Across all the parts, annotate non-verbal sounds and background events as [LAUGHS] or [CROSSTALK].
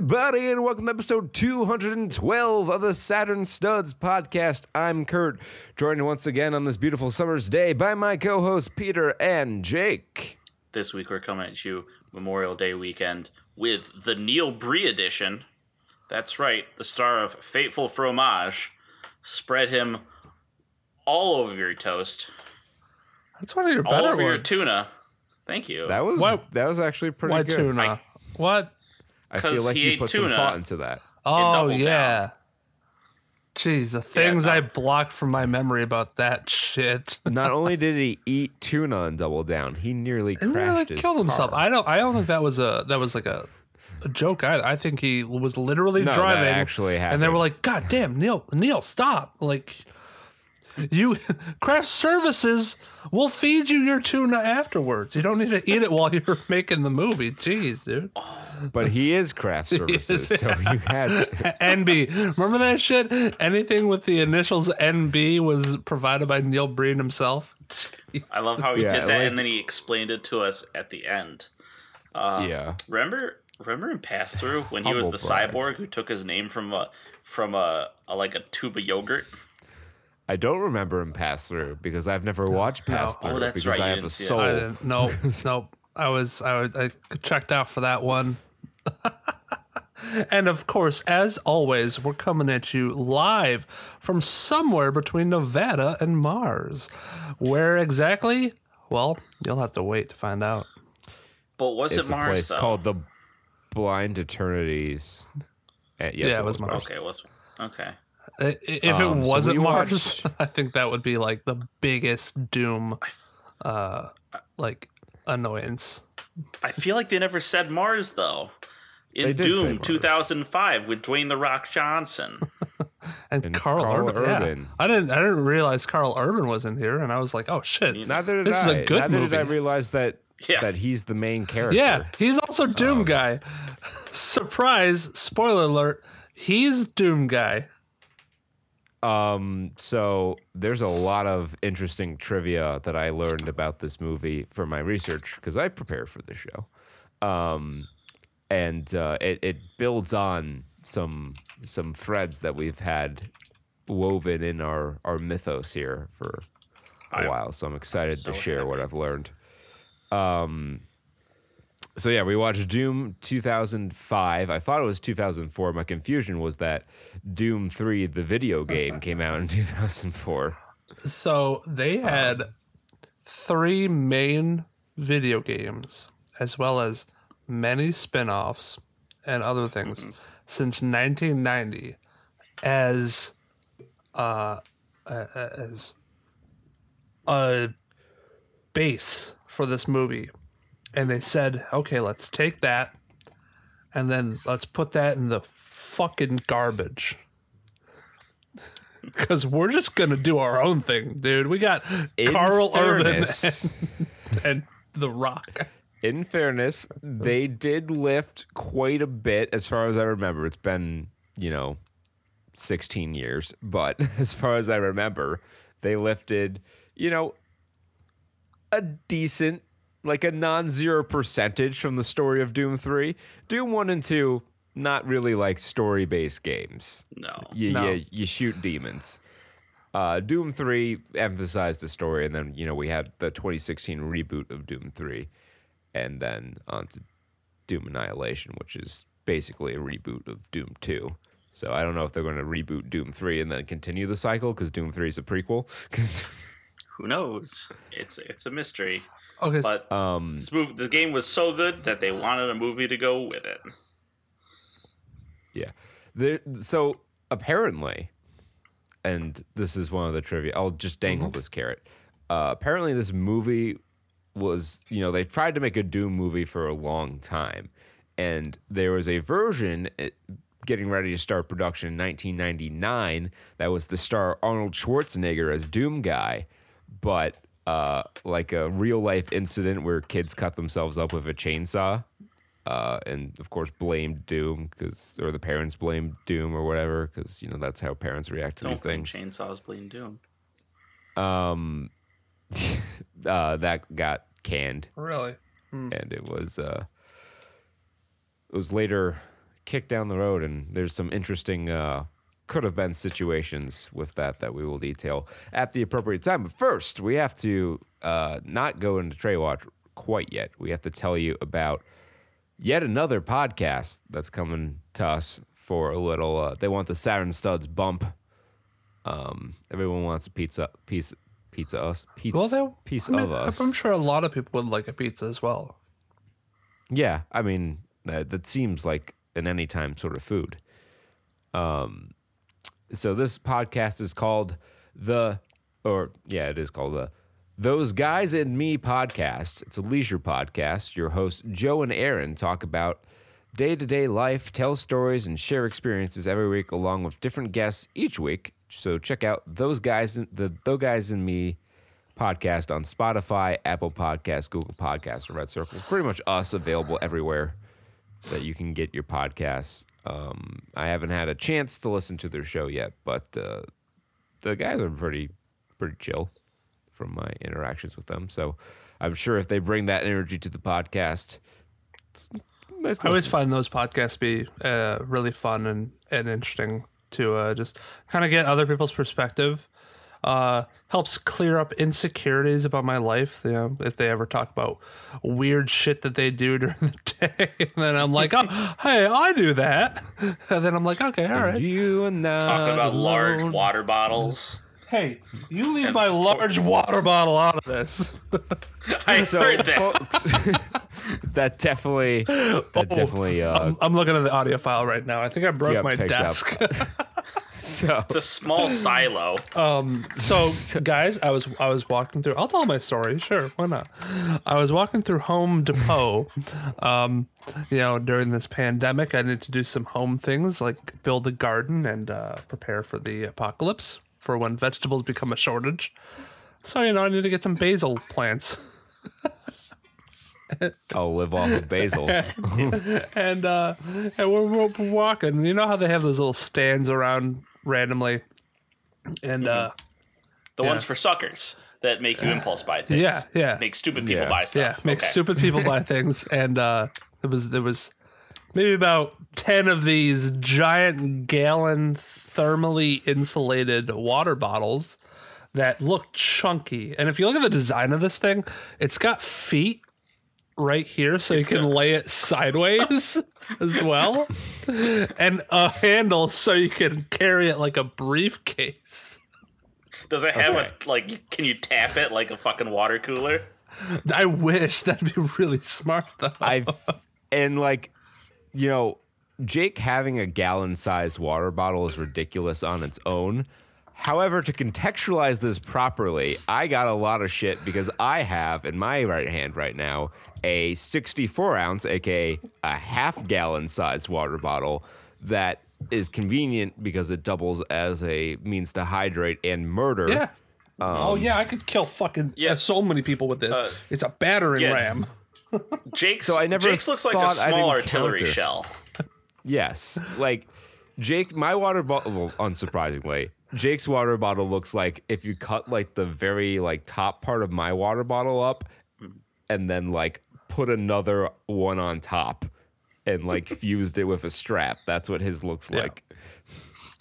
Everybody and welcome to episode 212 of the Saturn Studs podcast. I'm Kurt, joined once again on this beautiful summer's day by my co hosts Peter and Jake. This week, we're coming at you Memorial Day weekend with the Neil Breen edition. That's right, the star of Fateful Fromage, Spread him all over your toast, That's one of your all better over your ones. tuna. Thank you. That was What- that was actually pretty Why good. tuna? I- what? I feel 'Cause like he you ate put some tuna. thought into that. Oh Double Down. yeah. Jeez, the things no. I blocked from my memory about that shit. [LAUGHS] Not only did he eat tuna and double down, he nearly And crashed really his killed himself. I don't. I don't think that was a that was like a, a joke. I, I think he was literally No, that driving. actually And they were like, "God damn, Neil, Neil, stop!" Like, you [LAUGHS] craft services will feed you your tuna afterwards. You don't need to eat it while you're [LAUGHS] making the movie. Jeez, dude. But he is craft [LAUGHS] services, so you had to. NB. Remember that shit? Anything with the initials NB was provided by Neil Breen himself. I love how he Yeah, did that like- and then he explained it to us at the end. Uh, yeah. Remember remember in Pass Through when he was the brag. cyborg who took his name from a from a, a like a tube of yogurt? I don't remember him pass through because I've never watched pass Oh, through that's because right, I you have a didn't see it. soul. I didn't. No, [LAUGHS] no. I was. I was. I checked out for that one. [LAUGHS] and of course, as always, we're coming at you live from somewhere between Nevada and Mars. Where exactly? Well, you'll have to wait to find out. But was it's it a Mars place though? called the Blind Eternities. Uh, yes, Yeah, it was Mars. Okay, it was okay. I- If Um, it so wasn't we Mars, watched- [LAUGHS] I think that would be like the biggest doom, uh, like annoyance. I feel like they never said Mars though. In They Doom 2005 with Dwayne the Rock Johnson. [LAUGHS] And, And Karl, Karl Urban. yeah. I didn't. I didn't realize Karl Urban was in here, and I was like, "Oh shit!" Neither did This is I. a good Neither did I realize that Yeah. that he's the main character. Yeah, he's also. Doom guy. Surprise! Spoiler alert. He's Doom guy. Um. So there's a lot of interesting trivia that I learned about this movie for my research because I prepared for the show. Um, and uh, it it builds on some some threads that we've had woven in our our mythos here for a I- while. So I'm excited so to share what. I've learned. Um. So yeah, we watched Doom 2005. I thought it was 2004. My confusion was that Doom 3, the video game, came out in [LAUGHS] 2004. So they had three main video games, as well as many spin-offs and other things since 1990 as uh as a base for this movie. And they said okay let's take that and then let's put that in the fucking garbage. [LAUGHS] Because we're just gonna do our own thing dude. We got In karl urban and, [LAUGHS] and the rock. In fairness, they did lift quite a bit as far as I remember. It's been, you know, 16 years, but [LAUGHS] as far as I remember, they lifted, you know, a decent, like a non zero percentage from the story of Doom 3. Doom 1 and 2, not really like story based games. No. You, No. you, you shoot demons. Uh, Doom 3 emphasized the story, and then, you know, we had the 2016 reboot of Doom 3, and then on to Doom Annihilation, which is basically a reboot of Doom 2. So I don't know if they're going to reboot Doom 3 and then continue the cycle because Doom 3 is a prequel. 'Cause, Who knows? It's it's a mystery. okay But um, this move this game was so good that they wanted a movie to go with it. Yeah. There, so apparently, and this is one of the trivia. I'll just dangle this carrot. Uh, apparently, this movie was, you know, they tried to make a Doom movie for a long time, and there was a version eh, getting ready to start production in 1999 that was the star Arnold Schwarzenegger as Doom guy, but uh, like a real life incident where kids cut themselves up with a chainsaw uh, and of course blamed Doom because, or the parents blamed Doom or whatever because you know that's how parents react to Don't these blame things. chainsaws bleeding doom. [LAUGHS] Uh, that got canned, Really? and it was uh, it was later kicked down the road, and there's some interesting uh, could have been situations with that that we will detail at the appropriate time. But first, we have to uh, not go into Trey Watch quite yet. We have to tell you about yet another podcast that's coming to us for a little. Uh, they want the Saturn Studs bump. Um, everyone wants a pizza piece. Pizza us, pizza, Well, they, piece I mean, of us. I'm sure a lot of people would like a pizza as well. Yeah, I mean that, that seems like an anytime sort of food. Um, so this podcast is called the, or yeah, it is called the Those Guys and Me podcast. It's a leisure podcast. Your hosts Joe and Aaron talk about day to day life, tell stories, and share experiences every week, along with different guests each week. So check out those guys, the Those Guys and Me podcast on Spotify, Apple Podcasts, Google Podcasts, or Red Circle. Pretty much us available everywhere that you can get your podcasts. Um, I haven't had a chance to listen to their show yet, but uh, the guys are pretty pretty chill from my interactions with them. So I'm sure if they bring that energy to the podcast, it's nice. I always find those podcasts be uh, really fun and, and interesting to uh, just kind of get other people's perspective. Uh, helps clear up insecurities about my life. You know, if they ever talk about weird shit that they do [LAUGHS] during the day, and then I'm like, oh, hey, I do that. [LAUGHS] And then I'm like, okay, all right. you and I Talking about large water bottles. Hey, you leave my large [LAUGHS] water bottle out of this. I So, heard that. folks, [LAUGHS] that definitely, that definitely. Uh, I'm, I'm looking at the audio file right now. I think I broke Yeah, my picked up. desk. [LAUGHS] so It's a small silo. So, guys, I was I was walking through. I'll tell my story. Sure, why not? I was walking through Home Depot. Um, you know, during this pandemic, I needed to do some home things like build a garden and uh, prepare for the apocalypse for when vegetables become a shortage. So, you know, I need to get some basil plants. [LAUGHS] I'll live off of basil. [LAUGHS] and uh, and we're, we're walking. You know how they have those little stands around randomly, and uh, The ones for suckers that make you impulse buy things. Yeah, yeah. Make stupid people Yeah. buy stuff. yeah, make Okay. stupid people buy [LAUGHS] things. And uh, it was there was maybe about ten of these giant gallon thermally insulated water bottles that look chunky. And if you look at the design of this thing, it's got feet right here so you can lay it sideways [LAUGHS] as well and a handle so you can carry it like a briefcase Does it have Okay. a like? Can you tap it like a fucking water cooler? i wish that'd be really smart though I've and like, you know, Jake having a gallon-sized water bottle is ridiculous on its own. However, to contextualize this properly, I got a lot of shit because I have in my right hand right now a 64 ounce, aka a half gallon sized water bottle that is convenient because it doubles as a means to hydrate and murder. yeah um, oh yeah i could kill fucking uh, Yeah. so many people with this uh, it's a battering yeah. ram Jake's. So I never Jake's looks like a small artillery encounter- shell. Yes. Like Jake, my water bottle, well, unsurprisingly, Jake's water bottle looks like if you cut like the very like top part of my water bottle up and then like put another one on top and like [LAUGHS] fused it with a strap. That's what his looks like.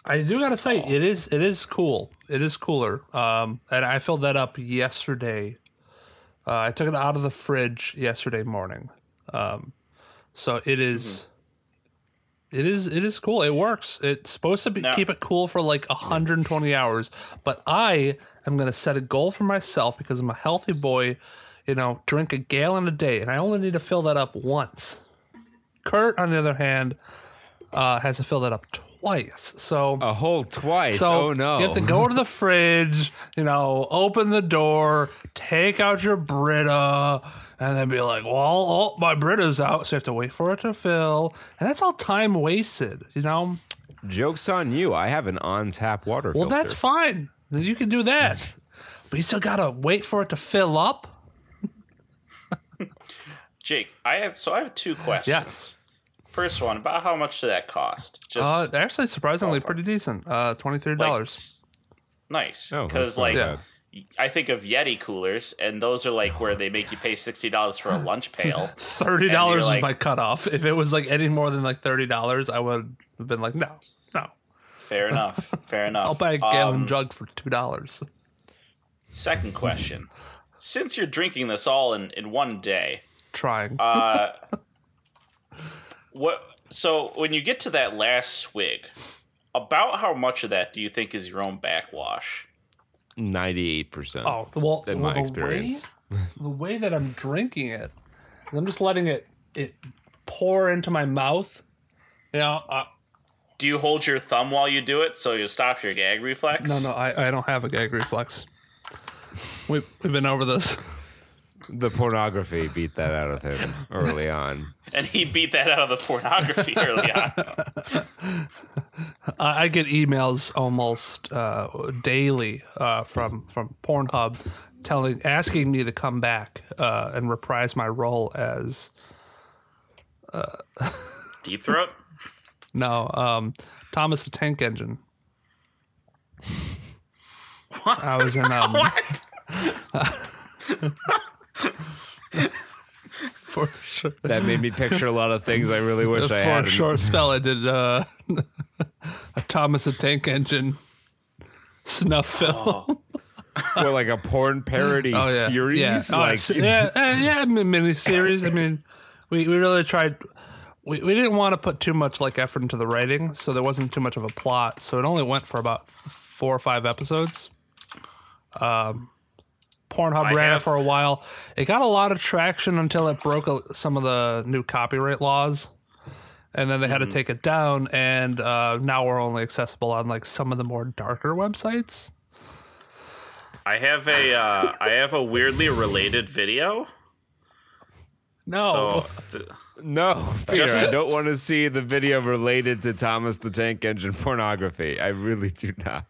I do gotta say it is it is cool. It is cooler. Um, and I filled that up yesterday. Uh, I took it out of the fridge yesterday morning. Um, so it is- It is. It is cool. It works. It's supposed to be, Now- keep it cool for like 120 hours. But I am gonna set a goal for myself because I'm a healthy boy. You know, drink a gallon a day, and I only need to fill that up once. Kurt, on the other hand, uh, has to fill that up twice. So A whole twice. so oh no. you have to go to the fridge, you know, open the door, take out your Brita, and then be like, "Well, oh, my Brita's out," so you have to wait for it to fill, and that's all time wasted, you know. Joke's on you. I have an on tap water Well, filter. that's fine. You can do that, but you still gotta wait for it to fill up. [LAUGHS] Jake, I have so I have two questions. Yes. First one, about how much did that cost? Just Uh, actually, surprisingly, pretty decent. Uh, twenty three dollars. s- nice. Oh, Because not like bad. I think of Yeti coolers, and those are like where they make you pay sixty dollars for a [LAUGHS] lunch pail. [LAUGHS] Thirty dollars like- was my cutoff. If it was like any more than like thirty dollars, I would have been like, no, no. Fair enough. Fair [LAUGHS] enough. I'll buy a gallon Um, jug for two dollars. Second question: Since you're drinking this all in in one day, Trying. uh, what? So when you get to that last swig, about how much of that do you think is your own backwash? Ninety-eight percent. oh, well, in well, my experience. The [LAUGHS] way, the way that I'm drinking it, I'm just letting it it pour into my mouth. You know, uh, Do you hold your thumb while you do it so you stop your gag reflex? no, no, I, I don't have a gag reflex. We've we've been over this. The pornography beat that out of him early on. And he beat that out of the pornography [LAUGHS] early on. I I get emails almost uh, daily uh, from from Pornhub telling asking me to come back uh, and reprise my role as [LAUGHS] Deep throat. no um, Thomas the Tank Engine. What? I was in um, [LAUGHS] What? For sure. That made me picture a lot of things I really wish I had. For a short spell, I did uh, [LAUGHS] a Thomas the Tank Engine snuff film. [LAUGHS] Or like a porn parody Oh, yeah. series. Yeah, Oh, like it's- yeah, uh, yeah, mini series. I mean, we, we really tried. We, we didn't want to put too much like effort into the writing, so there wasn't too much of a plot. So it only went for about four or five episodes. Um, Pornhub I ran have- it for a while. It got a lot of traction until it broke a, some of the new copyright laws, and then they had to take it down. And uh, now we're only accessible on like some of the more darker websites. I have a uh, I have a weirdly related video. No, So [LAUGHS] th- no, Peter, Just- I don't want to see the video related to Thomas the Tank Engine pornography. I really do not.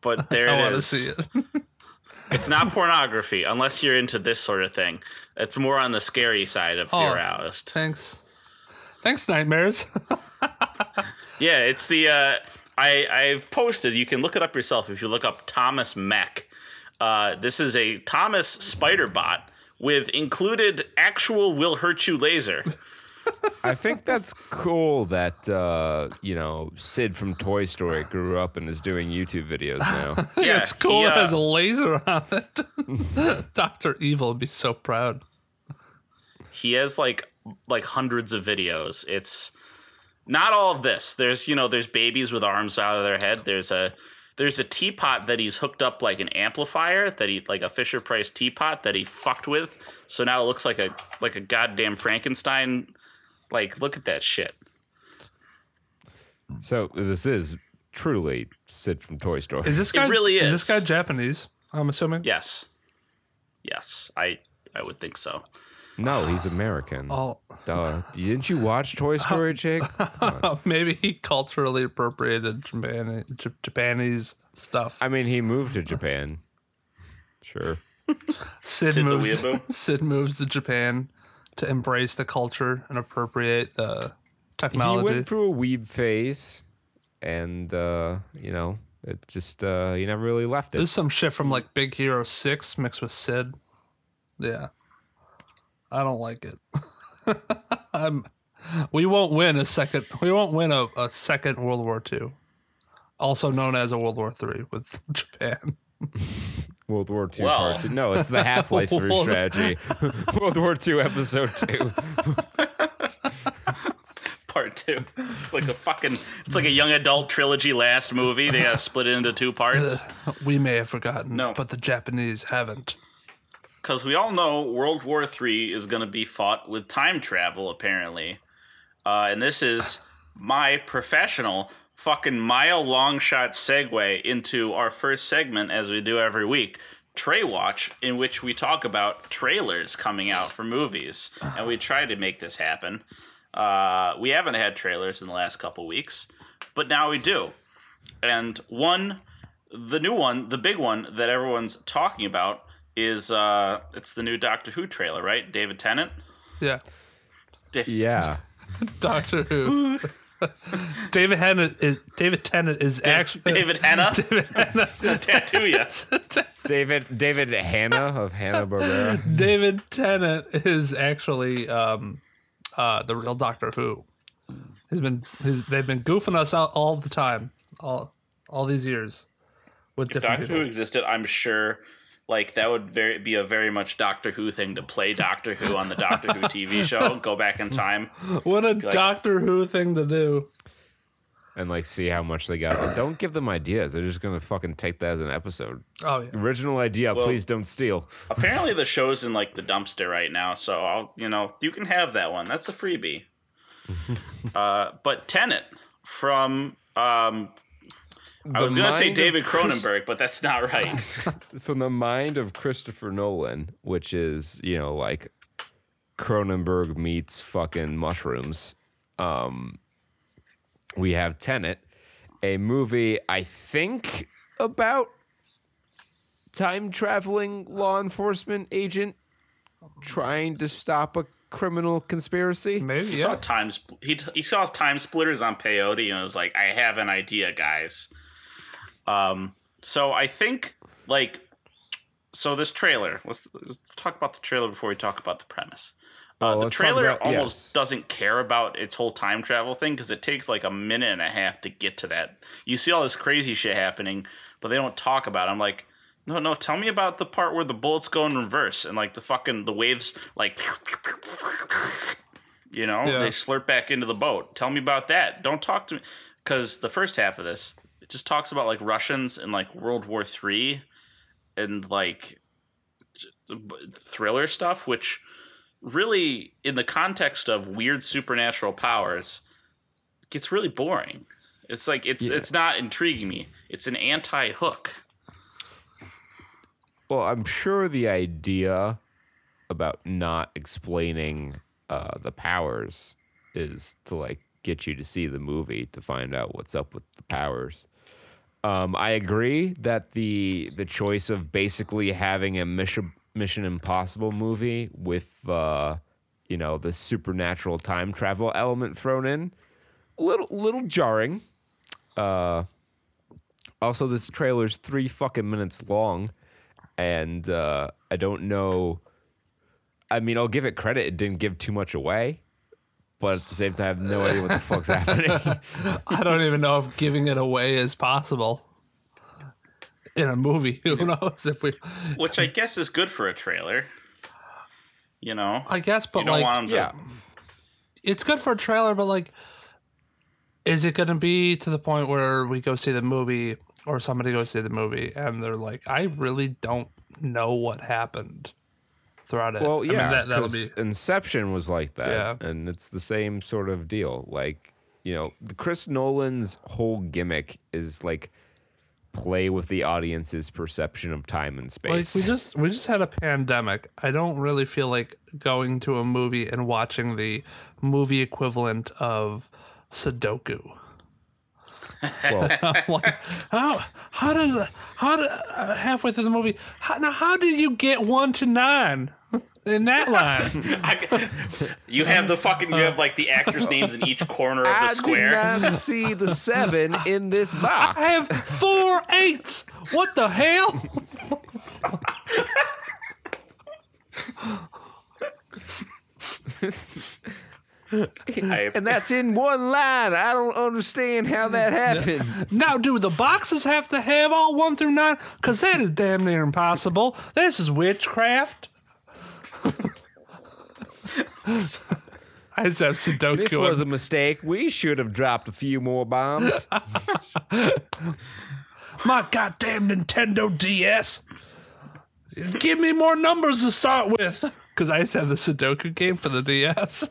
but [LAUGHS] there I it want to is. [LAUGHS] It's not pornography unless you're into this sort of thing. It's more on the scary side of Oh. fear aroused. Thanks. Thanks, Nightmares. [LAUGHS] Yeah, it's the uh, I I've posted. You can look it up yourself if you look up Thomas Mech. Uh, this is a Thomas spider bot with included actual will hurt you laser. I think that's cool that uh, you know Sid from Toy Story grew up and is doing YouTube videos [LAUGHS] now. [LAUGHS] Yeah, it's cool. he, it uh, has a laser on it. [LAUGHS] Doctor Evil would be so proud. he has like like hundreds of videos. It's not all of this. There's you know there's babies with arms out of their head. There's a there's a teapot that he's hooked up like an amplifier that he like a Fisher Price teapot that he fucked with. So now it looks like a like a goddamn Frankenstein. Like look at that shit. so this is truly Sid from Toy Story. Is this guy really this is. This guy Japanese? I'm assuming. Yes, yes, I I would think so. no, he's American. Oh, Duh. Didn't you watch Toy Story, [LAUGHS] Jake? [LAUGHS] maybe he culturally appropriated Japan, J- Japanese stuff. I mean, he moved to Japan. Sure. Sid Sid's a moves. weeaboo. [LAUGHS] Sid moves to Japan to embrace the culture and appropriate the technology. He went through a weeb phase, and uh, you know, it just uh, he never really left it. Is some shit from like Big Hero Six mixed with Sid. Yeah, I don't like it. [LAUGHS] I'm. We won't win a second. We won't win a, a second World War II, also known as a World War Three with [LAUGHS] Japan. [LAUGHS] World War II Well. part two. No, it's the [LAUGHS] Half Life Three strategy. [LAUGHS] World War II episode two. [LAUGHS] Part two. It's like a fucking. It's like a young adult trilogy last movie. They got split it into two parts. We may have forgotten, No. but the Japanese haven't. Because we all know World War III is going to be fought with time travel, apparently. Uh, and this is my professional fucking mile long shot segue into our first segment, as we do every week Trey Watch, in which we talk about trailers coming out for movies. And we try to make this happen. Uh, we haven't had trailers in the last couple weeks, but now we do. And one the new one, the big one that everyone's talking about is uh it's the new Doctor Who trailer, right? David Tennant. Yeah. Yeah. [LAUGHS] Doctor Who. [LAUGHS] David Tennant is David Tennant is actually [LAUGHS] David Hanna. [LAUGHS] David Hanna. tattoo you. [LAUGHS] David David Hanna of Hanna Barbera. David Tennant is actually um, uh, the real Doctor Who. He's been he's, they've been goofing us out all the time, all all these years with different Doctor Who existed, I'm sure. Like that would very be a very much Doctor Who thing to play Doctor Who on the Doctor Who TV [LAUGHS] show. Go back in time. What a Doctor Who thing to do! And like see how much they got. And don't give them ideas. They're just gonna fucking take that as an episode. Oh yeah, Original idea, please don't steal. Apparently, the [LAUGHS] show's in like the dumpster right now, so I'll you know you can have that one. That's a freebie. [LAUGHS] uh, but Tenet from um, I was gonna say mind of David Chris- Cronenberg, but that's not right. [LAUGHS] [LAUGHS] From the mind of Christopher Nolan, which is, you know, like Cronenberg meets fucking mushrooms. Um we have Tenet, a movie I think about time traveling law enforcement agent trying to stop a criminal conspiracy. maybe He yeah. saw time. He he saw TimeSplitters on peyote and was like, "I have an idea, guys." Um. So I think like, so this trailer. Let's, let's talk about the trailer before we talk about the premise. Uh, Oh, the trailer about- almost yes. doesn't care about its whole time travel thing because it takes like a minute and a half to get to that. You see all this crazy shit happening, but they don't talk about. it. I'm like, no, no, tell me about the part where the bullets go in reverse and like the fucking the waves like you know Yeah. they slurp back into the boat. Tell me about that. Don't talk to me because the first half of this it just talks about like Russians in like World War Three and like thriller stuff, which really in the context of weird supernatural powers gets really boring. It's like it's it's not intriguing me. It's an anti hook. Well, I'm sure the idea about not explaining uh, the powers is to like get you to see the movie to find out what's up with the powers. Um, I agree that the the choice of basically having a Mission Mission Impossible movie with uh, you know the supernatural time travel element thrown in, a little little jarring. Uh, also, this trailer's three fucking minutes long and uh, I don't know. I mean, I'll give it credit; it didn't give too much away, but at the same time, I have no idea what the fuck's happening. [LAUGHS] I don't even know if giving it away is possible in a movie. [LAUGHS] Who knows if we? which I guess is good for a trailer. You know, I guess, but you don't like, want 'em to. yeah, it's good for a trailer, but like, is it going to be to the point where we go see the movie or somebody goes see the movie and they're like, I really don't know what happened throughout it? well, I mean, yeah, that, that'll 'cause be. Inception was like that, Yeah. and it's the same sort of deal. Like, you know, Chris Nolan's whole gimmick is like play with the audience's perception of time and Like space. we just we just had a pandemic. I don't really feel like going to a movie and watching the movie equivalent of Sudoku. Well, [LAUGHS] like, how how does how do, uh, halfway through the movie? How, now how did you get one to nine in that line? [LAUGHS] I, you have the fucking. You have like the actors' names in each corner of the I square. did not see the [LAUGHS] seven in this box. I have four eights. What the hell? I, [LAUGHS] and [LAUGHS] that's in one line. I don't understand how that [LAUGHS] happened. Now, do the boxes have to have all one through nine? Because that is damn near impossible. This is witchcraft. I just have Sudoku. This was a mistake. We should have dropped a few more bombs. My goddamn Nintendo DS. Give me more numbers to start with. Because I used to have the Sudoku game for the DS.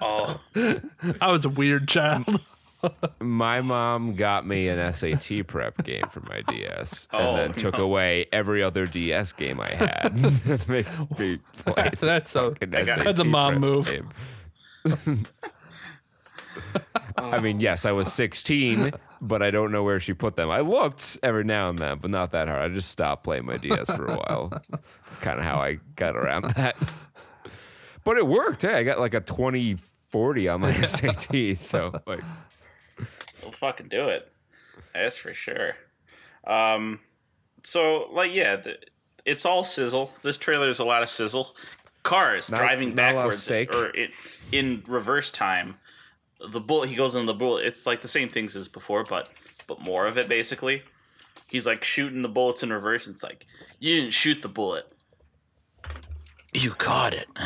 Oh, [LAUGHS] I was a weird child. [LAUGHS] my mom got me an SAT prep game for my DS, Oh, and then took away every other DS game I had. [LAUGHS] Me play That's so—that's a mom move. I mean, yes, I was 16, but I don't know where she put them. I looked every now and then, but not that hard. I just stopped playing my DS for a while. kind of how I got around that. But it worked. Hey, I got like a 20 40 on my [LAUGHS] SAT. So like, We'll fucking do it. That's for sure. Um, so like yeah, the, it's all sizzle. This trailer is a lot of sizzle. Cars Not- driving not a lot of backwards or in, in reverse time. The bullet he goes in the bullet. It's like the same things as before, but but more of it basically. He's like shooting the bullets in reverse. And It's like you didn't shoot the bullet. You caught it. [LAUGHS]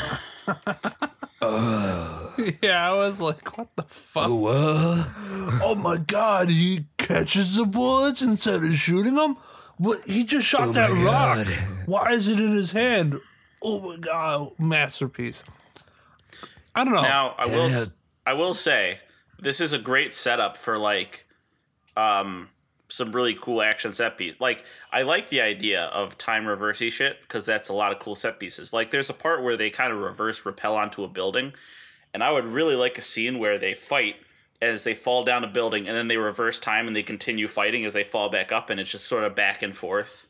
yeah, I was like, what the fuck? Oh my god, he catches the bullets instead of shooting them? What he just shot that rock. Why is it in his hand? Oh my god. Masterpiece. I don't know. Now I will I will say this is a great setup for like um some really cool action set piece. Like I like the idea of time reversey shit because that's a lot of cool set pieces. Like there's a part where they kind of reverse repel onto a building, and I would really like a scene where they fight as they fall down a building and then they reverse time and they continue fighting as they fall back up and it's just sort of back and forth.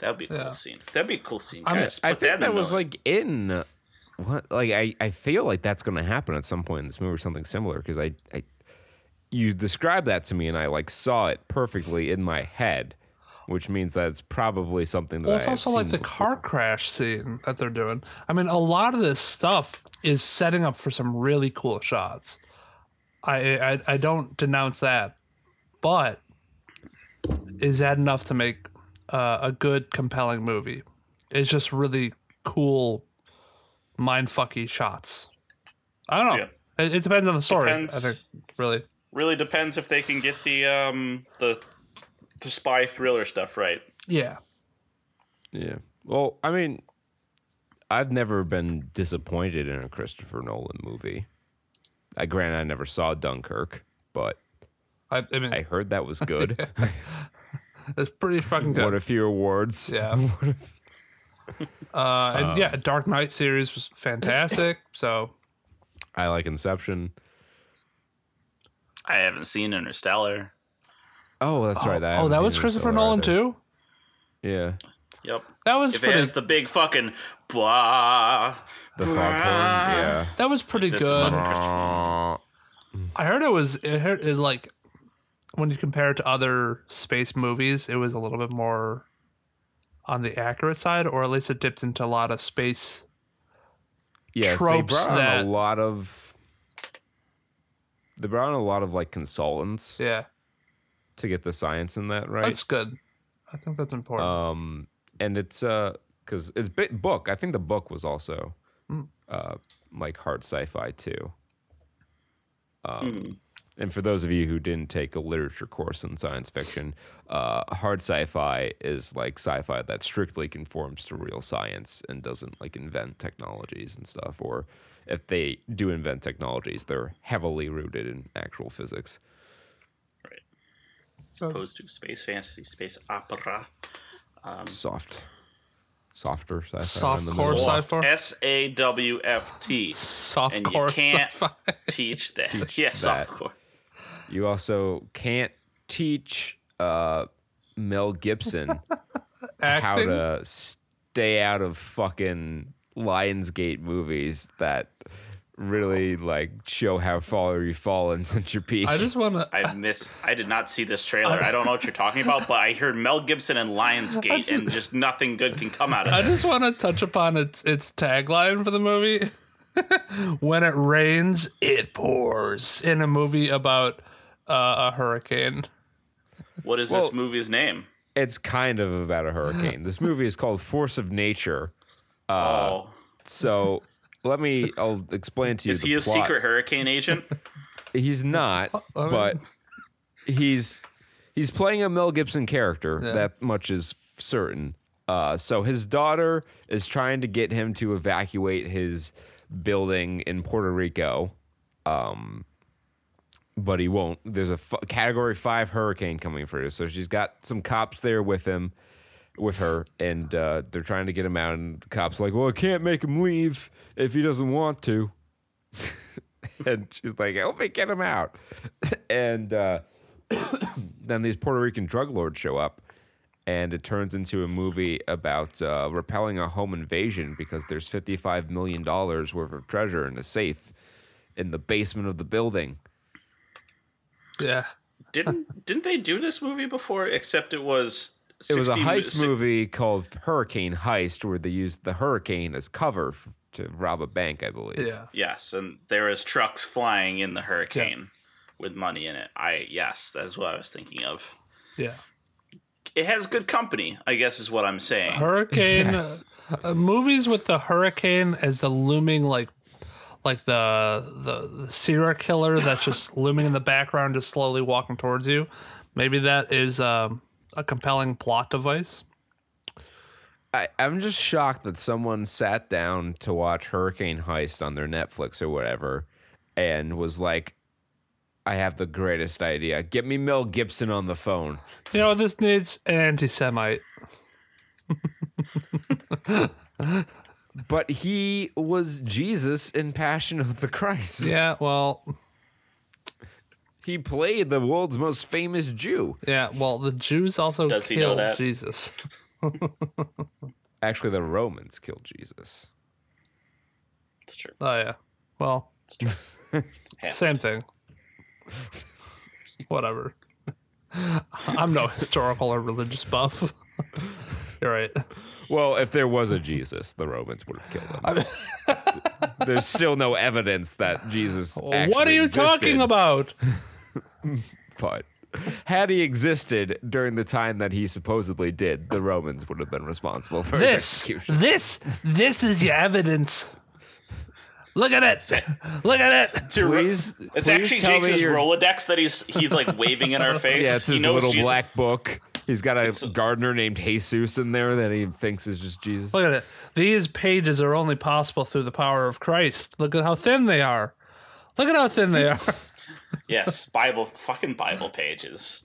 That would be a cool Yeah. scene. That'd be a cool scene, I mean, guys. I think in that was like in what like I, I feel like that's going to happen at some point in this movie or something similar because I, I you described that to me and I like saw it perfectly in my head, which means that it's probably something that Well, it's I also like the before. car crash scene that they're doing. I mean, a lot of this stuff is setting up for some really cool shots. I I, I don't denounce that, but is that enough to make uh, a good, compelling movie? It's just really cool, mind fucky shots. I don't know. Yeah. It, it depends on the story. Depends. I think really. Really depends if they can get the um the the spy thriller stuff right. Yeah. Yeah. Well, I mean, I've never been disappointed in a Christopher Nolan movie. I grant I never saw Dunkirk, but I, I mean, I heard that was good. [LAUGHS] it's pretty fucking good. Won a few awards. Yeah. [LAUGHS] uh, and yeah, Dark Knight series was fantastic. So I like Inception. I haven't seen Interstellar. Oh, that's right. Oh, I oh, that was Christopher Nolan either. too. Yeah. Yep. That was If it pretty. has the big fucking blah, The foghorn. Yeah. that was pretty this good. fucking Christopher. I heard it was. It heard it like when you compare it to other space movies, it was a little bit more on the accurate side, or at least it dipped into a lot of space. yes, tropes they brought on that- a lot of. They brought on a lot of like consultants Yeah, to get the science in that right. that's good. I think that's important. um, and it's uh, because it's bit book. I think the book was also, uh, like hard sci-fi too. Um, and for those of you who didn't take a literature course in science fiction, uh, hard sci-fi is like sci-fi that strictly conforms to real science and doesn't like invent technologies and stuff. Or if they do invent technologies, they're heavily rooted in actual physics. Right. As opposed to space fantasy, space opera. Soft, softer sci-fi. Soft core sci-fi. S A W F T. Soft And you core can't sci-fi. [LAUGHS] teach that. Teach yeah, that. softcore. You also can't teach uh, Mel Gibson [LAUGHS] how to stay out of fucking Lionsgate movies that really like show how far you've fallen [LAUGHS] since your peak. I just want to. I miss. I did not see this trailer. I don't know what you're talking about, but I heard Mel Gibson and Lionsgate, and just nothing good can come out of it. I this. just want to touch upon its its tagline for the movie. [LAUGHS] when it rains, it pours. In a movie about uh, a hurricane. What is Well- this movie's name? it's kind of about a hurricane. this movie is called Force of Nature. Oh, So let me. I'll explain to you. is the he a plot. secret hurricane agent? He's not, but he's he's playing a Mel Gibson character. Yeah. That much is certain. Uh, so his daughter is trying to get him to evacuate his building in Puerto Rico, um, but he won't. There's a f- Category Five hurricane coming for you, so she's got some cops there with him, with her, and uh, they're trying to get him out. And the cops are like, "Well, I can't make him leave if he doesn't want to." [LAUGHS] and she's like, "Help me get him out." [LAUGHS] and uh, [COUGHS] then these Puerto Rican drug lords show up, and it turns into a movie about uh, repelling a home invasion because there's 55 million dollars worth of treasure in a safe in the basement of the building. Yeah. Didn't didn't they do this movie before? Except it was. It was a heist si- movie called Hurricane Heist, where they used the hurricane as cover f- to rob a bank, I believe. Yeah. Yes, and there is trucks flying in the hurricane with money in it. I yes, that's what I was thinking of. Yeah. It has good company, I guess, is what I'm saying. Hurricane Yes. uh, movies with the hurricane as the looming like like the, the the serial killer that's just [LAUGHS] looming in the background just slowly walking towards you. Maybe that is um, a compelling plot device. I, I'm just shocked that someone sat down to watch Hurricane Heist on their Netflix or whatever and was like, I have the greatest idea. Get me Mel Gibson on the phone. You know, this needs an anti-Semite. [LAUGHS] But he was Jesus in Passion of the Christ. Yeah, well, He played the world's most famous Jew. yeah, well, the Jews also Does he know killed that? Jesus. [LAUGHS] Actually, the Romans killed Jesus. It's true. Oh yeah. Well, It's true. [LAUGHS] same thing. [LAUGHS] Whatever. I'm no historical or religious buff. You're right. Well, if there was a Jesus, the Romans would have killed him. There's still no evidence that Jesus. what are actually you talking about? [LAUGHS] But had he existed during the time that he supposedly did, the Romans would have been responsible for his This, execution. this, this is your evidence. Look at it. [LAUGHS] Look at it. To Please, it's please actually tell me Jake's your- Rolodex that he's he's like waving in our [LAUGHS] face. Yeah, it's he his knows little Jesus. black book. He's got a gardener named Jesus in there that he thinks is just Jesus. Look at it. These pages are only possible through the power of Christ. Look at how thin they are. Look at how thin they are. Yes, Bible, fucking Bible pages.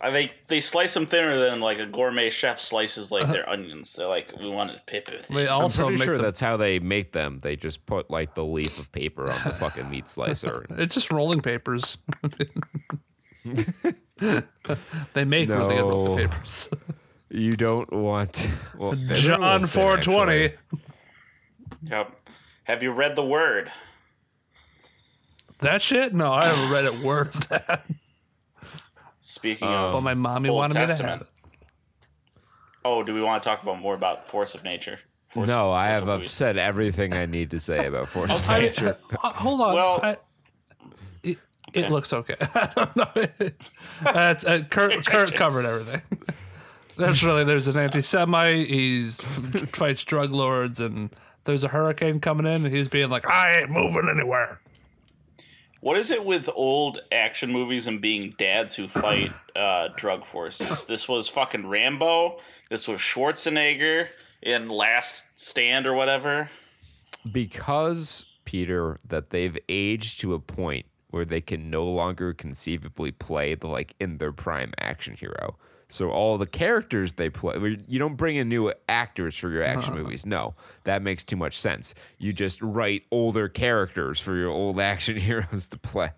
I think they slice them thinner than like a gourmet chef slices like their uh-huh. onions. They're like, we want it pip with They it. I'm also make sure them. that's how they make them. They just put like the leaf of paper on the fucking meat slicer. [LAUGHS] It's just rolling papers. [LAUGHS] they make really good rolling No. papers. You don't want well, John four twenty. Yep. Have you read the word? That shit? No, I haven't read it word of that. Speaking But of my mommy Old wanted me to Testament. have it. Oh, do we want to talk about more about force of nature? Force No, of- I have of uh, movies. said everything I need to say about Force of I- Nature. [LAUGHS] uh, hold on. Well- I- it, it looks okay. [LAUGHS] I don't know. [LAUGHS] That's uh, Kurt, Kurt covered everything. There's really there's an anti-Semite. He's fights drug lords, and there's a hurricane coming in, and he's being like, "I ain't moving anywhere." What is it with old action movies and being dads who fight uh, drug forces? This was fucking Rambo. This was Schwarzenegger in Last Stand or whatever. because Peter that they've aged to a point where they can no longer conceivably play the like in their prime action hero. So all the characters they play, you don't bring in new actors for your action movies. No, that makes too much sense. You just write older characters for your old [LAUGHS] action heroes to play.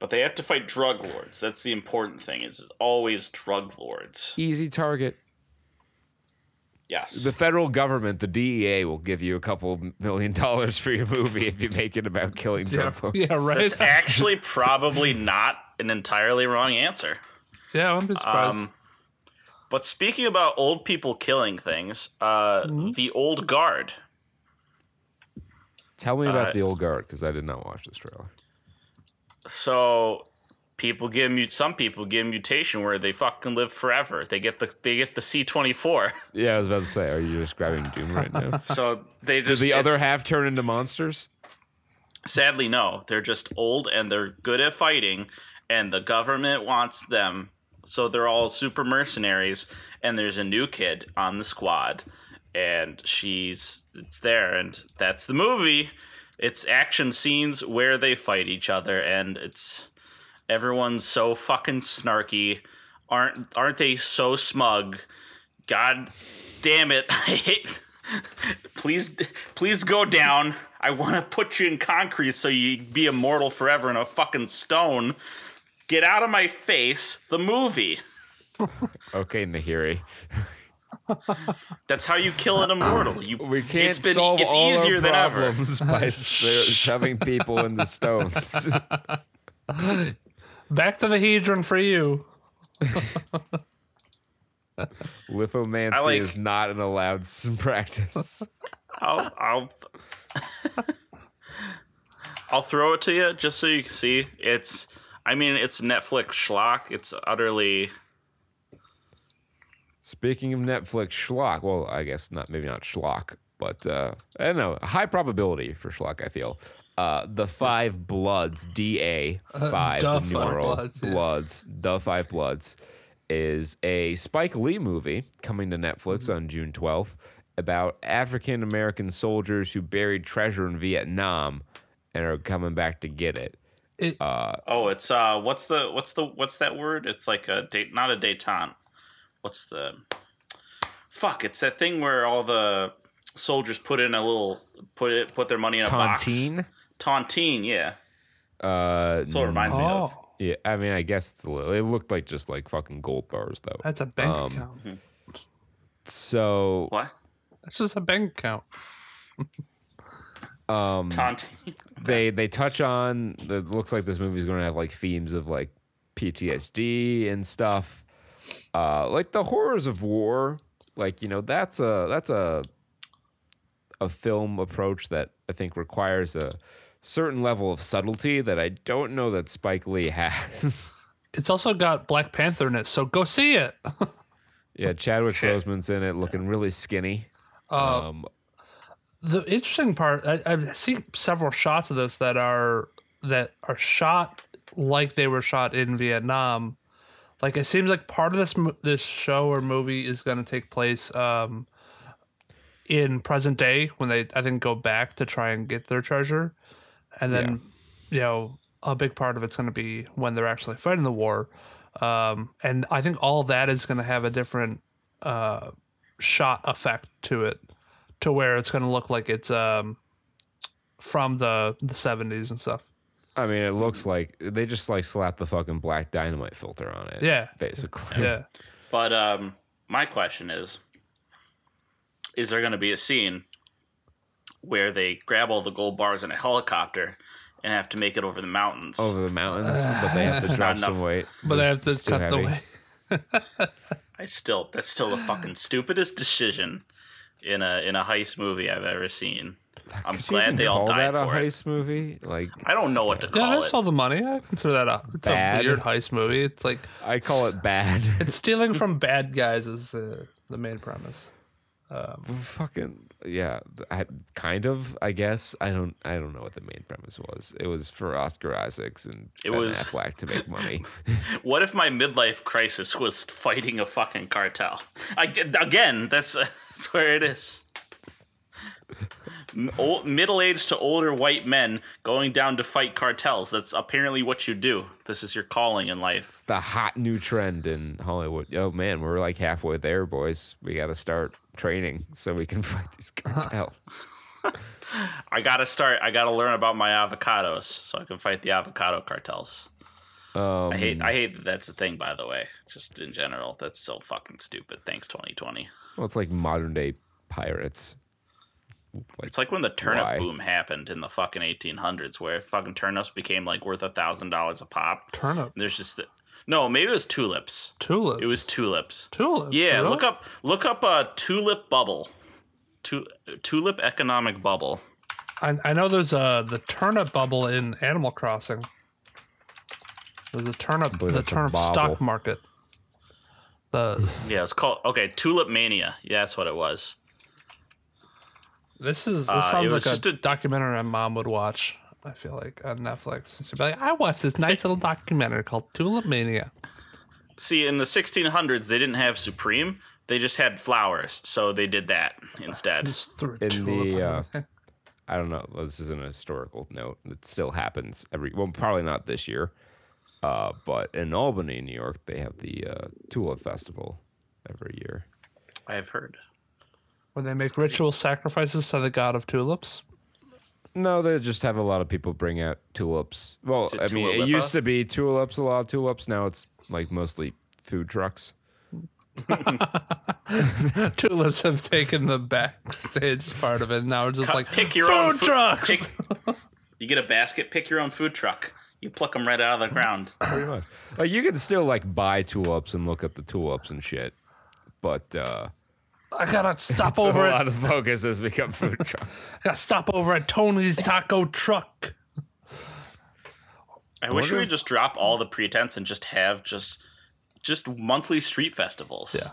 But they have to fight drug lords. That's the important thing. Is always drug lords. Easy target. Yes. The federal government, the DEA, will give you a couple million [LAUGHS] dollars for your movie if you make it about killing Yeah, drug lords. yeah, right. That's actually probably not an entirely wrong answer. yeah, I wouldn't surprised. Um, But speaking about old people killing things, uh, the old guard. Tell me about Uh, the old guard because I did not watch this trailer. So people get mute. Some people get a mutation where they fucking live forever. They get the they get the C twenty four. [LAUGHS] Yeah, I was about to say, are you describing Doom right now? [LAUGHS] So they Did just the other half turn into monsters? Sadly, no. They're just old and they're good at fighting, and the government wants them. So they're all super mercenaries, and there's a new kid on the squad, and she's it's there, and that's the movie. It's action scenes where they fight each other, and it's everyone's so fucking snarky. Aren't aren't they so smug? God damn it! I [LAUGHS] hate. please, please go down. I want to put you in concrete so you be immortal forever in a fucking stone. Get out of my face. The movie. Okay, Nahiri. That's how you kill an immortal. You We can't it's been, solve it's all easier our than ever. problems by [LAUGHS] shoving people in the stones. [LAUGHS] Back to the Hedron for you. Lithomancy like- is not an allowed practice. I'll I'll [LAUGHS] I'll throw it to you just so you can see. It's I mean it's Netflix schlock. It's utterly Speaking of Netflix schlock, well, I guess not, maybe not schlock, but uh, I don't know, high probability for schlock. I feel uh, the Five Bloods, DA [LAUGHS] five Da numeral Five Bloods, yeah. Bloods, the Five Bloods, is a Spike Lee movie coming to Netflix Mm-hmm. on June twelfth about African American soldiers who buried treasure in Vietnam and are coming back to get it. It, oh it's uh what's the what's the what's that word? It's like a date not a detente. What's the fuck? It's that thing where all the soldiers put in a little put it put their money in a Tontine. box. Tontine, yeah. Uh, That's what it reminds me of. oh, yeah, I mean, I guess it's a little, it looked like just like fucking gold bars though. that's a bank Um, account. So What? That's just a bank account. [LAUGHS] um, Tontine. They they touch on it looks like this movie's going to have like themes of like PTSD and stuff uh like the horrors of war like you know that's a that's a a film approach that I think requires a certain level of subtlety that I don't know that Spike Lee has. [LAUGHS] It's also got Black Panther in it, so go see it. [LAUGHS] yeah, Chadwick Shit. Boseman's in it looking really skinny. Uh, um the interesting part, I, I've seen several shots of this that are that are shot like they were shot in Vietnam. Like it seems like part of this this show or movie is going to take place um, in present day when they I think go back to try and get their treasure, and then you know a big part of it's going to be when they're actually fighting the war, um, and I think all that is going to have a different uh, shot effect to it, to where it's going to look like it's um, from the the seventies and stuff. I mean, it looks like they just like slapped the fucking black dynamite filter on it. Yeah. basically. Yeah, [LAUGHS] But um, my question is: Is there going to be a scene where they grab all the gold bars in a helicopter and have to make it over the mountains? over the mountains, [SIGHS] but they have to drop some weight. but they have to It's too cut the heavy. way. [LAUGHS] I still that's still the fucking stupidest decision in a in a heist movie I've ever seen. I'm Could glad they all died that for a it. heist movie. Like I don't know what to Yeah, call that's it. all the money. I consider that a it's Bad. a weird heist movie. It's like I call it bad. it's stealing [LAUGHS] from bad guys is uh, the main premise. Fucking yeah, I, kind of. I guess I don't. I don't know what the main premise was. It was for Oscar Isaacs and It Ben was- Affleck to make money. [LAUGHS] What if my midlife crisis was fighting a fucking cartel? I, again, that's, [LAUGHS] that's where it is. Old- Middle-aged to older white men going down to fight cartels. That's apparently what you do. This is your calling in life. It's the hot new trend in Hollywood. Oh man, we're like halfway there, boys. We got to start training so we can [LAUGHS] fight these cartels. [LAUGHS] I gotta start. I gotta learn about my avocados so I can fight the avocado cartels. Um, I hate. I hate that that's a thing. By the way, just in general, that's so fucking stupid. Thanks, 2020. well, it's like modern day pirates. It's like when the turnip Why? boom happened in the fucking 1800s, where fucking turnips became like worth a thousand dollars a pop. Turnip, And there's just no, maybe it was tulips. tulip, It was tulips. tulip. Yeah, really? look up look up a tulip bubble. Tu- tulip economic bubble. I, I know there's a the turnip bubble in Animal Crossing. There's a turnip the turnip stock market. The Yeah, it's called okay, tulip mania. Yeah, that's what it was. This is this Uh, it sounds was like just a, a- documentary my mom would watch. I feel like on Netflix. She'd be like, I watched this nice little documentary called Tulip Mania. See, in the 1600s, they didn't have Supreme. They just had flowers, so they did that instead. Just threw a In the, uh. I don't know. This isn't a historical note. It still happens every. Well, probably not this year. Uh, but in Albany, New York, they have the uh, Tulip Festival every year. I have heard. When they make ritual sacrifices to the god of tulips. No, they just have a lot of people bring out tulips. Well, I mean, it used to be tulips, a lot of tulips. Now it's like mostly food trucks. [LAUGHS] Tulips have taken the backstage part of it. Now it's just Cut- like pick your food own food- trucks. pick- [LAUGHS] you get a basket, pick your own food truck. You pluck them right out of the ground. [LAUGHS] Pretty much. Like you can still like buy tulips and look at the tulips and shit, but uh, I gotta [LAUGHS] stop so over a at lot of focus has become food trucks. [LAUGHS] gotta stop over at Tony's Taco Truck. I wish we would if- just drop all the pretense and just have just just monthly street festivals. Yeah.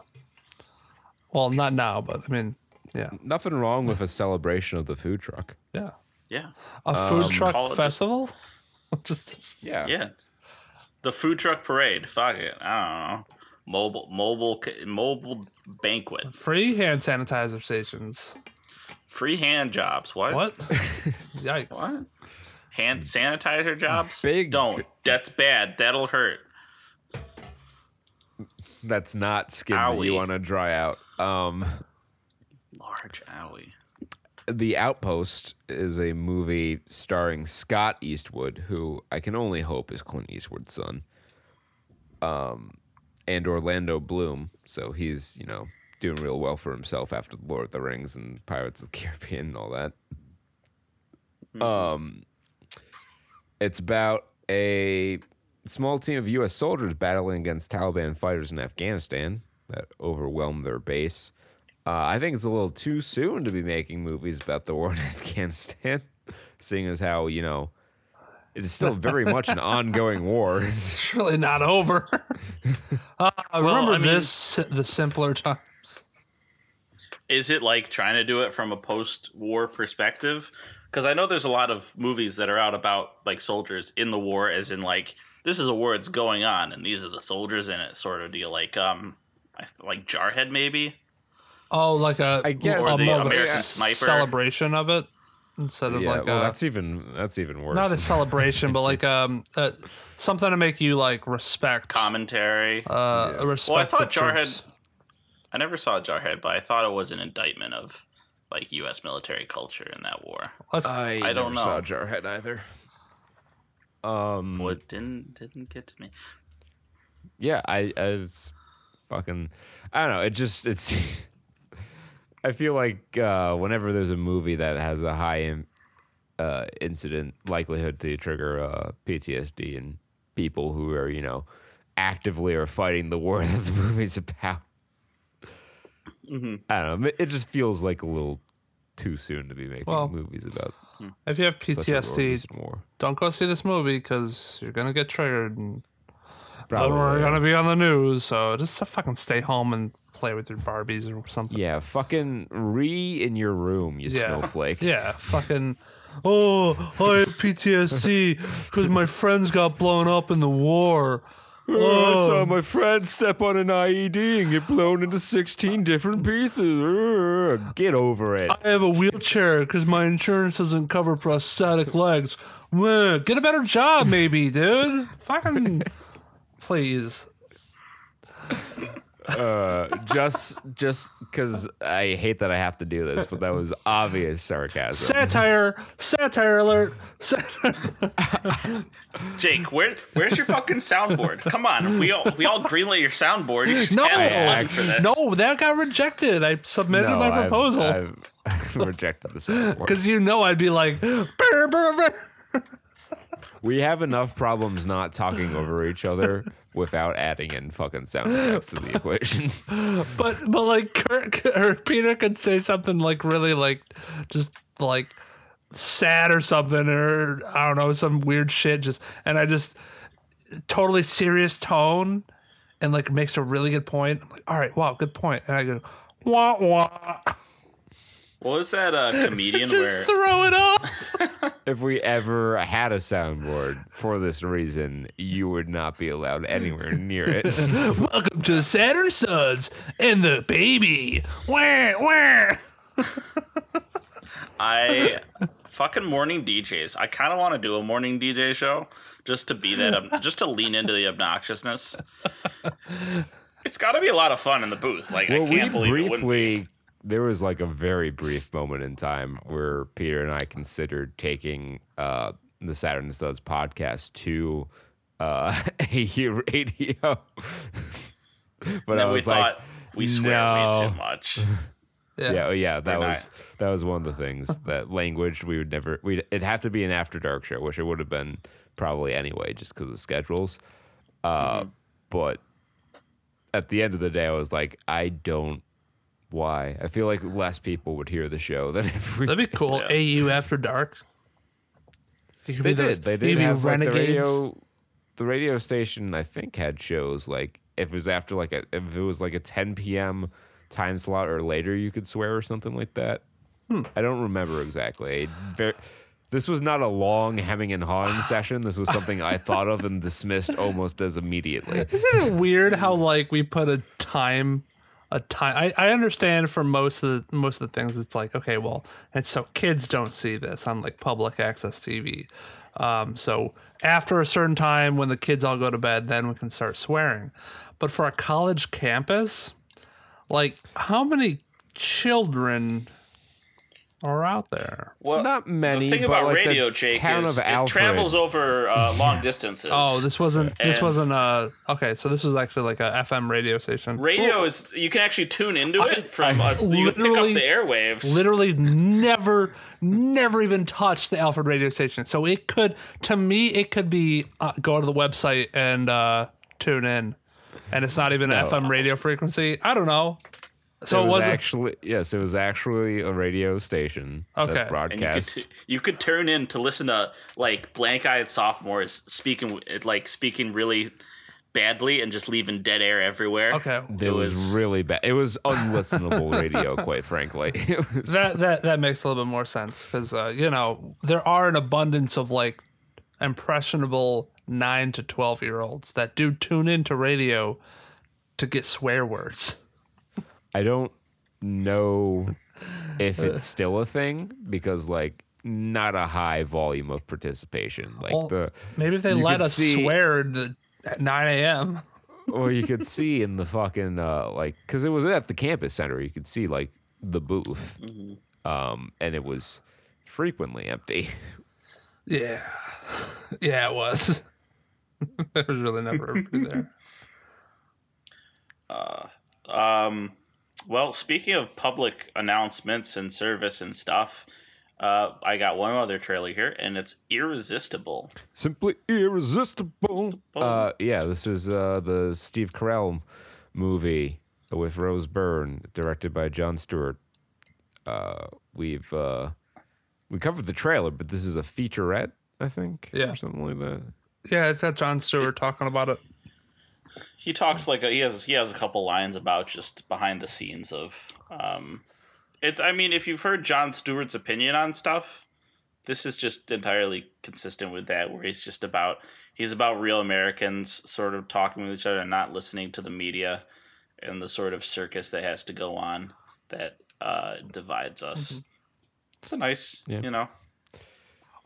Well, not now, but I mean, yeah, Nothing wrong with a celebration of the food truck. yeah. Yeah. A food um, call truck it just- festival. [LAUGHS] Just Yeah. Yeah. The food truck parade. Fuck it. I don't know. Mobile mobile ca- mobile banquet. free hand sanitizer stations. Free hand jobs. What? What? [LAUGHS] Yikes! What? Hand sanitizer jobs? Big- Don't. That's bad. That'll hurt. That's not skin that you want to dry out. Um, Large owie. The Outpost is a movie starring Scott Eastwood, who I can only hope is Clint Eastwood's son, um, and Orlando Bloom. So he's, you know, doing real well for himself after The Lord of the Rings and Pirates of the Caribbean and all that. Um, it's about a small team of U.S. soldiers battling against Taliban fighters in Afghanistan that overwhelm their base. Uh, I think it's a little too soon to be making movies about the war in [LAUGHS] Afghanistan, seeing as how, you know, it is still very much an ongoing war. [LAUGHS] It's really not over. [LAUGHS] uh, remember I mean- this? The simpler times. Is it like trying to do it from a post war perspective? Because I know there's a lot of movies that are out about like soldiers in the war, as in like this is a war that's going on and these are the soldiers in it, sort of deal. Like um, I th- like Jarhead maybe. Oh, like a, I guess- a Or the more of a American Sniper. celebration of it instead of yeah, like well, a, that's even that's even worse. not a celebration, but [LAUGHS] like um uh, something to make you like respect. Commentary. uh, respect. well, I thought Jarhead. troops. I never saw Jarhead, but I thought it was an indictment of like U.S. military culture in that war. Let's, I, I don't never saw know. Jarhead either. Um, What didn't didn't get to me. Yeah, I, I was fucking. I don't know. It just it's. [LAUGHS] I feel like uh, whenever there's a movie that has a high in, uh, incident likelihood to trigger uh, PTSD in people who are you know actively are fighting the war [LAUGHS] that the movie's about. I don't know. It just feels like a little too soon to be making Well, movies about if you have PTSD, don't go see this movie because you're gonna get triggered and Probably. we're gonna be on the news. So just fucking stay home and play with your Barbies or something. Yeah, fucking re in your room, you Yeah. snowflake. [LAUGHS] Yeah, fucking. [LAUGHS] Oh, I have PTSD because my friends got blown up in the war. [LAUGHS] Oh, I saw oh. my friend step on an IED and get blown into 16 different pieces. Get over it. I have a wheelchair because my insurance doesn't cover prosthetic legs. Get a better job, maybe, dude. Fucking. Please. Uh, just just because I hate that I have to do this, but that was obvious sarcasm. Satire. Satire alert. Sat- Jake, where where's your fucking soundboard? Come on, we all we all greenlit your soundboard. You should No, have a I- for this. no, that got rejected. I submitted No, my I've- proposal I've, [LAUGHS] rejected the soundboard. [LAUGHS] because you know I'd be like, "Brr, brr, brr." We have enough problems not talking over each other without adding in fucking sound effects to the equation. [LAUGHS] but but like Kurt or Peter could say something like really like just like sad or something or I don't know some weird shit just and I just totally serious tone and like makes a really good point. I'm like, all right, wow, good point. And I go, wah wah. What was that uh, [LAUGHS] comedian Just where throw it off. [LAUGHS] if we ever had a soundboard for this reason, you would not be allowed anywhere near it. [LAUGHS] Welcome to Saturn Sons and the baby. Where where? I fucking morning DJs. I kind of want to do a morning DJ show just to be that, ob- just to lean into the obnoxiousness. It's got to be a lot of fun in the booth. Like well, I can't we believe it wouldn't be. briefly. There was like a very brief moment in time where Peter and I considered taking uh, the Saturn Studs podcast to uh, [LAUGHS] AU Radio. [LAUGHS] but I then we was like, thought we swear way No. too much. [LAUGHS] Yeah. Yeah, oh yeah, that We're not- was that was one of the things that language we would never we it'd have to be an after dark show, which it would have been probably anyway, just because of schedules. Uh, Mm-hmm. But at the end of the day, I was like, I don't. Why? I feel like less people would hear the show than if we. That'd be cool. Yeah. AU After Dark. You could They be those- did. They did could be have like, the renegades. radio. The radio station, I think, had shows like if it was after like a if it was like a 10 p.m. time slot or later, you could swear or something like that. Hmm. I don't remember exactly. Ver this was not a long hemming and hawing [SIGHS] session. This was something I thought of and dismissed almost as immediately. [LAUGHS] Isn't it weird how like we put a time a time I, I understand for most of the most of the things it's like, okay, well, and so kids don't see this on like public access TV. Um, so after a certain time when the kids all go to bed, then we can start swearing. But for a college campus, like how many children are out there? Well, Not many, The thing but about like the radio, Jake, town is of it Alfred- travels over uh, [LAUGHS] long distances. Oh, this wasn't this And- wasn't uh okay, so this was actually like a FM radio station. radio is you can actually tune into it from us. You pick up literally- the airwaves. literally [LAUGHS] never never even touched the alfred radio station so it could to me it could be uh, go to the website and uh tune in and it's not even an fm radio frequency i don't know so it it, was wasn't actually yes, it was actually a radio station Okay. that and you could, broadcast. t- you could turn in to listen to like blank-eyed sophomores speaking like speaking really badly and just leaving dead air everywhere. okay It was really bad. It was unlistenable radio, quite frankly. [LAUGHS] Was- that that that makes a little bit more sense because uh, you know there are an abundance of like impressionable nine to twelve year olds that do tune into radio to get swear words I don't know if [LAUGHS] it's still a thing because, like, not a high volume of participation. Like Well, the maybe if they let us see- swear at 9 a.m well, you could [LAUGHS] see in the fucking uh like because it was at the campus center you could see like the booth um and it was frequently empty Yeah. Yeah, it was. [LAUGHS] it was really never everybody there. Um, well, speaking of public announcements and service and stuff, uh, I got one other trailer here, and it's Irresistible. simply irresistible uh yeah this is uh the steve carell movie with rose byrne directed by jon stewart uh we've uh we covered the trailer but this is a featurette i think Yeah. or something like that Yeah, it's got Jon Stewart talking about it. He talks like a, he has he has a couple lines about just behind the scenes of um, it. I mean, if you've heard Jon Stewart's opinion on stuff, this is just entirely consistent with that. Where he's just about he's about real Americans sort of talking with each other and not listening to the media and the sort of circus that has to go on that uh, divides us. It's a nice, Yeah. you know.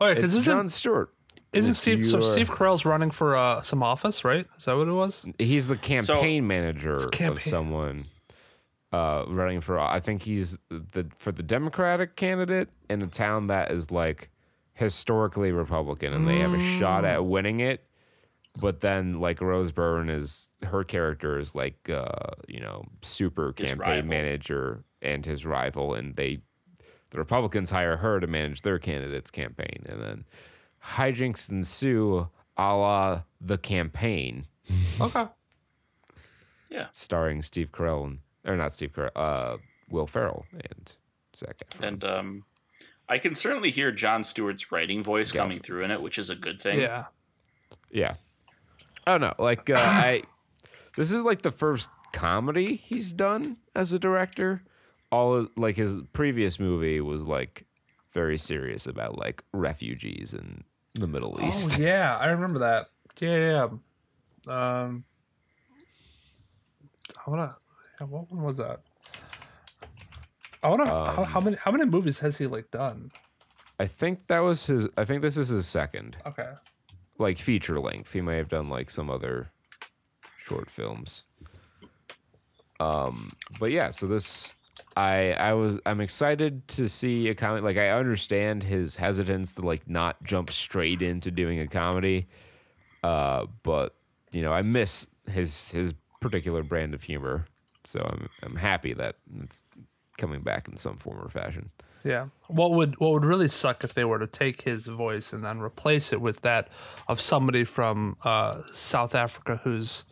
Oh, yeah, it's because john isn't, stewart isn't Steve, so are- Steve Carell's running for uh, some office, right? Is that what it was? He's the campaign manager of someone uh, running for. I think he's the for the Democratic candidate in a town that is like historically Republican, and they have a shot at winning it. But then, like Rose Byrne is her character is like uh, you know super His campaign rival. manager and his rival, and they the Republicans hire her to manage their candidate's campaign, and then hijinks ensue, a la the campaign Okay. Yeah. Starring Steve Carell and or not Steve Carell, uh, Will Ferrell and Zach Efron. And um, I can certainly hear Jon Stewart's writing voice coming through in it, which is a good thing. Yeah. yeah, I don't know. Like uh, I, this is like the first comedy he's done as a director. All like his previous movie was like very serious about like refugees in the Middle East. Oh, East. [LAUGHS] yeah. I remember that. Yeah, yeah. Um, I wanna. What one was that? I wanna. how, how many? How many movies has he like done? I think that was his. I think this is his second Okay. like feature length. He may have done like some other short films. Um, but yeah, so this I I was I'm excited to see a comedy. Like I understand his hesitance to like not jump straight into doing a comedy. Uh, but you know, I miss his his particular brand of humor So I'm I'm happy that it's coming back in some form or fashion. Yeah. What would what would really suck if they were to take his voice and then replace it with that of somebody from uh, South Africa who's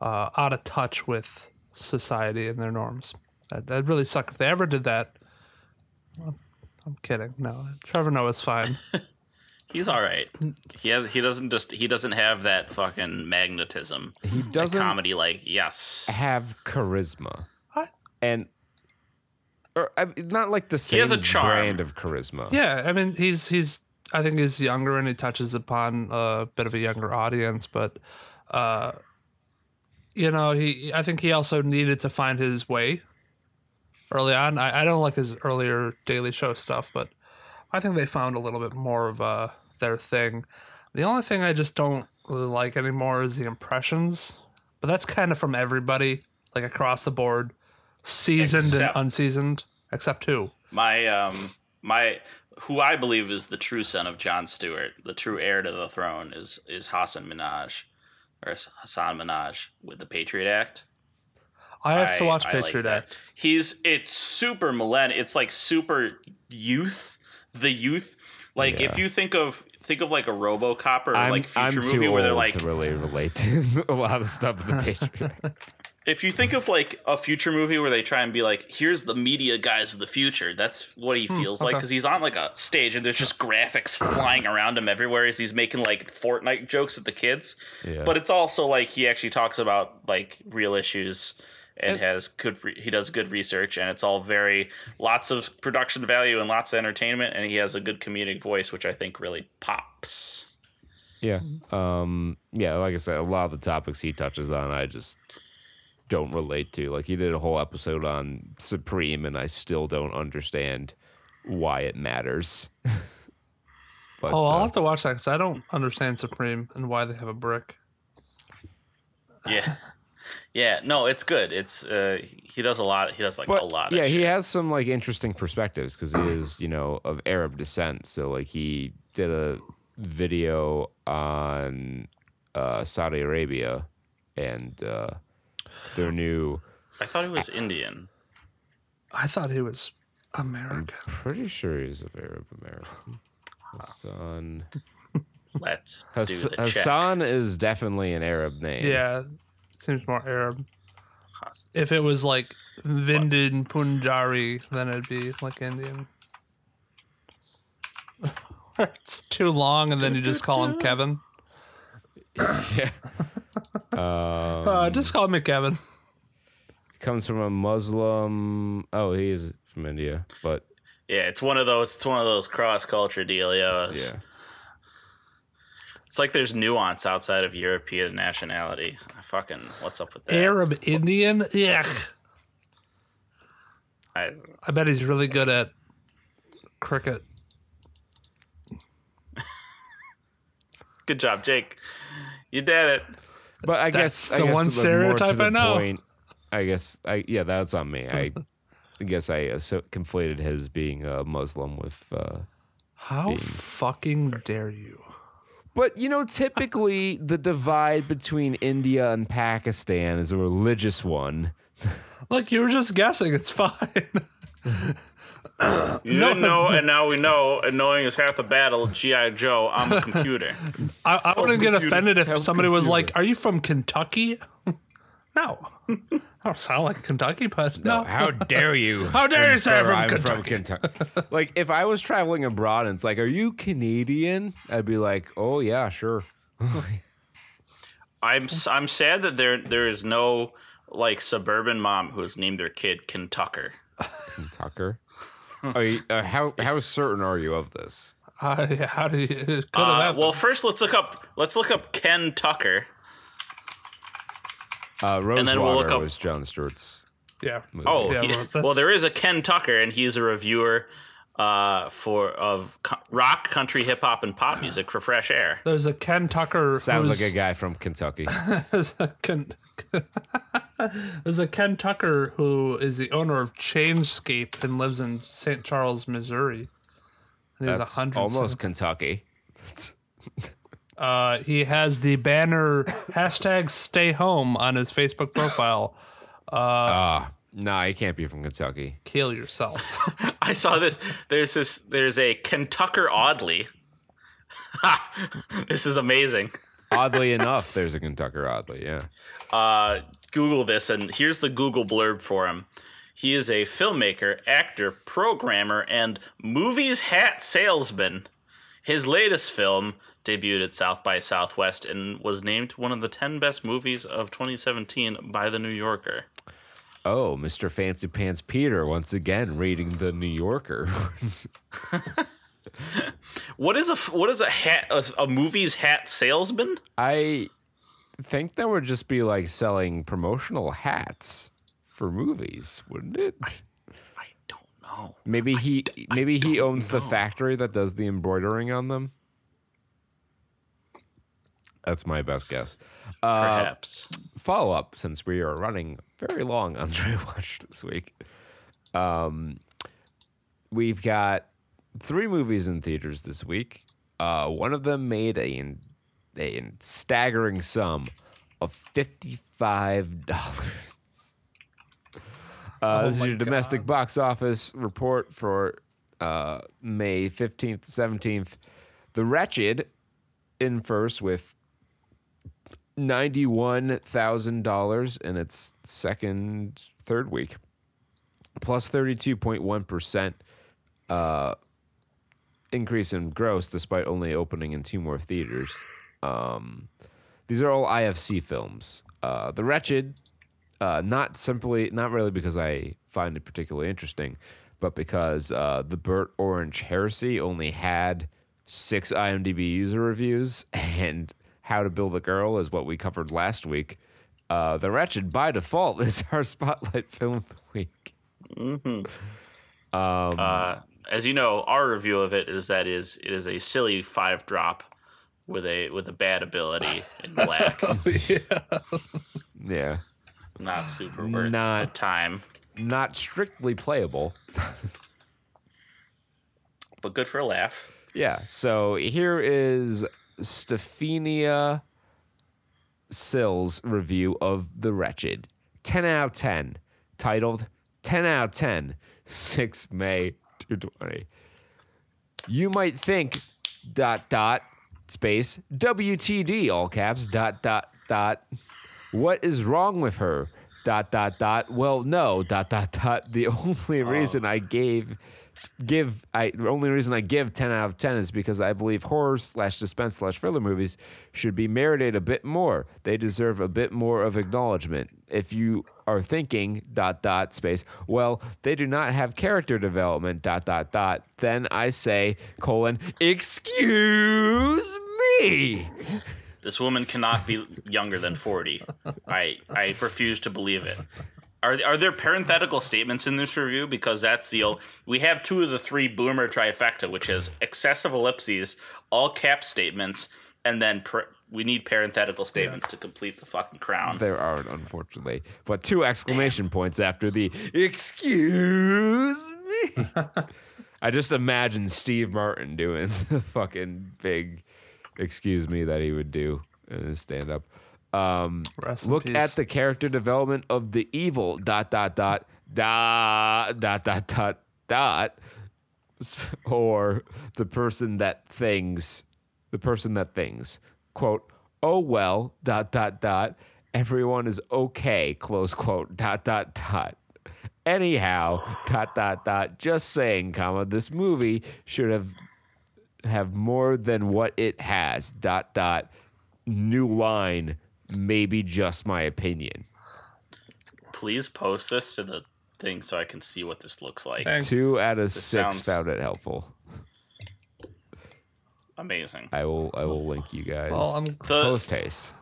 uh, out of touch with society and their norms. That that'd really suck if they ever did that. Well, I'm kidding. No, Trevor Noah's fine. [LAUGHS] He's all right. He has. He doesn't just. He doesn't have that fucking magnetism. He doesn't comedy like yes. have charisma, I- and or I, not like the same he has a charm. brand of charisma. Yeah, I mean he's he's I think he's younger and he touches upon a bit of a younger audience, but uh you know, he I think he also needed to find his way early on. I, I don't like his earlier daily show stuff, but I think they found a little bit more of uh their thing. The only thing I just don't really like anymore is the impressions. But that's kind of from everybody, like across the board, seasoned Except- and unseasoned, except who? My um my who I believe is the true son of Jon Stewart, the true heir to the throne, is is Hasan Minhaj, or Hasan Minhaj with the Patriot Act. I have to I- watch I like Patriot that. He's it's super millennial. It's like super youth. The youth. Like if you think of think of like a RoboCop or I'm, like I'm future too movie where they're like to really relate to [LAUGHS] a lot of the stuff in the Patriot. [LAUGHS] if you think of like a future movie where they try and be like here's the media guys of the future that's what he hmm, feels like okay. because he's on like a stage and there's just graphics flying around him everywhere as he's making like fortnite jokes at the kids Yeah. but it's also like he actually talks about like real issues and has good re- he does good research and it's all very lots of production value and lots of entertainment and he has a good comedic voice which i think really pops Yeah. Um, yeah, like I said, a lot of the topics he touches on, I just don't relate to. Like he did a whole episode on Supreme, and I still don't understand why it matters. [LAUGHS] but, Oh, I'll uh, have to watch that because I don't understand Supreme and why they have a brick. yeah [LAUGHS] yeah no it's good it's uh he does a lot he does like but a lot yeah, of he shit. has some like interesting perspectives because he is, you know, of Arab descent. So like he did a video on uh, Saudi Arabia and uh, their new. I thought he was Indian. I thought he was American. Pretty sure he's of Arab American. Hasan. Let's Hass- do the check. Hasan is definitely an Arab name. Yeah, seems more Arab. Hass- If it was like Vindin Punjari, then it'd be like Indian. it's too long, and then you just call him [LAUGHS] Kevin. Yeah. [LAUGHS] Uh, just call me Kevin. Comes from a Muslim. Oh, he is from India, but Yeah, it's one of those. It's one of those cross culture dealios. yeah. It's like there's nuance outside of European nationality. I fucking what's up with that? Arab Indian? Yeah. I, I bet he's really good at cricket. good job, Jake. You did it. But I That's guess I the guess one like, more to stereotype the I know. Point, I guess I yeah, that's on me. I, I [LAUGHS] guess I uh, so conflated his being a Muslim with. Uh, How fucking dare you? But you know, typically the divide between India and Pakistan is a religious one. Look, you were just guessing. It's fine. You didn't know, and now we know. And knowing is half the battle. GI Joe on the computer. [LAUGHS] I, I wouldn't get offended if How's somebody was like, "Are you from Kentucky?" [LAUGHS] no, [LAUGHS] I don't sound like Kentucky, but no. How [LAUGHS] dare you? How dare you say I'm from I'm Kentucky? Kentucky. [LAUGHS] like if I was traveling abroad and it's like, "Are you Canadian?" I'd be like, "Oh yeah, sure." I'm s- I'm sad that there there is no like suburban mom who has named their kid Kentucker. Kentucker. Are you, uh, how how certain are you of this? Uh, how do you? It could have Uh, well, first let's look up let's look up Ken Tucker. Uh, Rosewater then we'll look up- was Jon Stewart's. yeah. Oh, Yeah, he- well, well, there is a Ken Tucker, and he's a reviewer uh, for of co- rock, country, hip hop, and pop music for Fresh Air. There's a Ken Tucker. Sounds like a guy from Kentucky. [LAUGHS] There's a Ken, [LAUGHS] there's a Ken Tucker who is the owner of Chainscape and lives in St. Charles, Missouri. And he's a That's hundred. almost Kentucky. [LAUGHS] Uh, he has the banner hashtag Stay Home on his Facebook profile, Uh, Ah, nah, he can't be from Kentucky. Kill yourself. [LAUGHS] I saw this. There's this. There's a Kentucker Audley. [LAUGHS] this is amazing. Oddly enough, there's a Kentucker Audley. Yeah. Uh, Google this, and here's the Google blurb for him. He is a filmmaker, actor, programmer, and movies hat salesman. His latest film debuted at South by Southwest and was named one of the 10 best movies of 2017 by The New Yorker. Oh, Mr. Fancy Pants Peter once again reading the New Yorker. [LAUGHS] What is a what is a hat a, a movie's hat salesman? I think that would just be like selling promotional hats for movies, wouldn't it? I don't know. Maybe he maybe he owns the factory that does the embroidering on them. That's my best guess. Uh, Perhaps. follow up since we are running very long on [LAUGHS] Dre Watch this week. Um, we've got three movies in theaters this week. Uh, one of them made a, a staggering sum of fifty-five dollars. Uh, this is your domestic box office report for uh, May fifteenth, seventeenth. The Wretched in first with ninety-one thousand dollars in its second, third week, plus plus thirty-two point one percent uh, increase in gross, despite only opening in two more theaters. Um, these are all IFC films. Uh, the Wretched, uh, not simply, not really because I find it particularly interesting, but because uh, the Burnt Orange Heresy only had six IMDb user reviews, [LAUGHS] and How to Build a Girl is what we covered last week. Uh, the Wretched, by default, [LAUGHS] is our spotlight film of the week. Uh, as you know, our review of it is that is it is a silly five drop with a with a bad ability in [LAUGHS] black. Yeah, Not super worth Not- time, not strictly playable. but good for a laugh. Yeah. So here is Stephania Sills' review of The Wretched. 10 out of 10. Titled 10 out of 10. 6 May 220. You might think dot dot space WTD all caps dot dot dot. What is wrong with her? Dot dot dot. Well, no. Dot dot dot. The [LAUGHS] only reason oh. I gave give I the only reason I give ten out of ten is because I believe horror slash suspense slash thriller movies should be merited a bit more. They deserve a bit more of acknowledgement. If you are thinking dot dot space, well, they do not have character development dot dot dot. Then I say colon excuse me. This woman cannot be younger than forty. I I refuse to believe it. Are are there parenthetical statements in this review? Because that's the ol- we have two of the three boomer trifecta, which is excessive ellipses, all cap statements, and then per- we need parenthetical statements to complete the fucking crown. There aren't, unfortunately, but two exclamation points after the excuse me. [LAUGHS] I just imagine Steve Martin doing [LAUGHS] the fucking big excuse me that he would do in his stand up. Um, look peace. at the character development of the evil dot dot dot dot dot dot dot dot or the person that things the person that things quote oh well dot dot dot everyone is okay close quote dot dot dot anyhow dot dot dot just saying comma this movie should have have more than what it has dot dot new line maybe just my opinion Please post this to the thing so I can see what this looks like. Thanks. two out of six sounds- found it helpful Amazing. i will i will link you guys Well, I'm The, post haste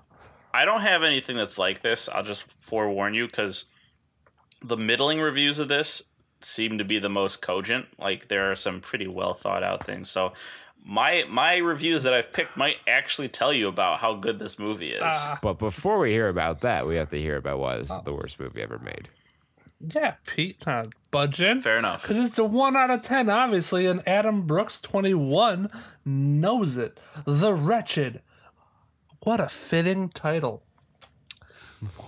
I don't have anything that's like this. I'll just forewarn you because the middling reviews of this seem to be the most cogent. Like there are some pretty well thought out things. So my my reviews that I've picked might actually tell you about how good this movie is. Ah. But before we hear about that, we have to hear about why this is ah. the worst movie ever made. yeah, Pete, uh, not budging. Fair enough. Because it's a 1 out of 10, obviously, and Adam Brooks, 21, knows it. The Wretched. What a fitting title.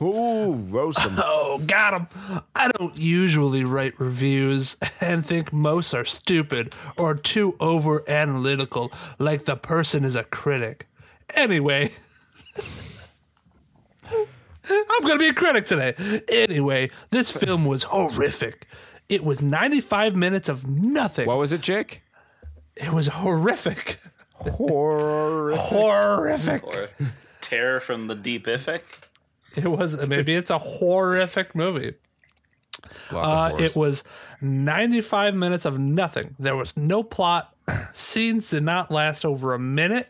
Ooh, roast them. [LAUGHS] Oh, got him. I don't usually write reviews and think most are stupid or too over analytical, like the person is a critic. Anyway, [LAUGHS] I'm going to be a critic today. Anyway, this film was horrific. It was 95 minutes of nothing. What was it, Jake? It was horrific. Horror. Horrific. Or Terror from the Deep Ific. It was maybe it's a horrific movie. Uh, it was 95 minutes of nothing. There was no plot. Scenes did not last over a minute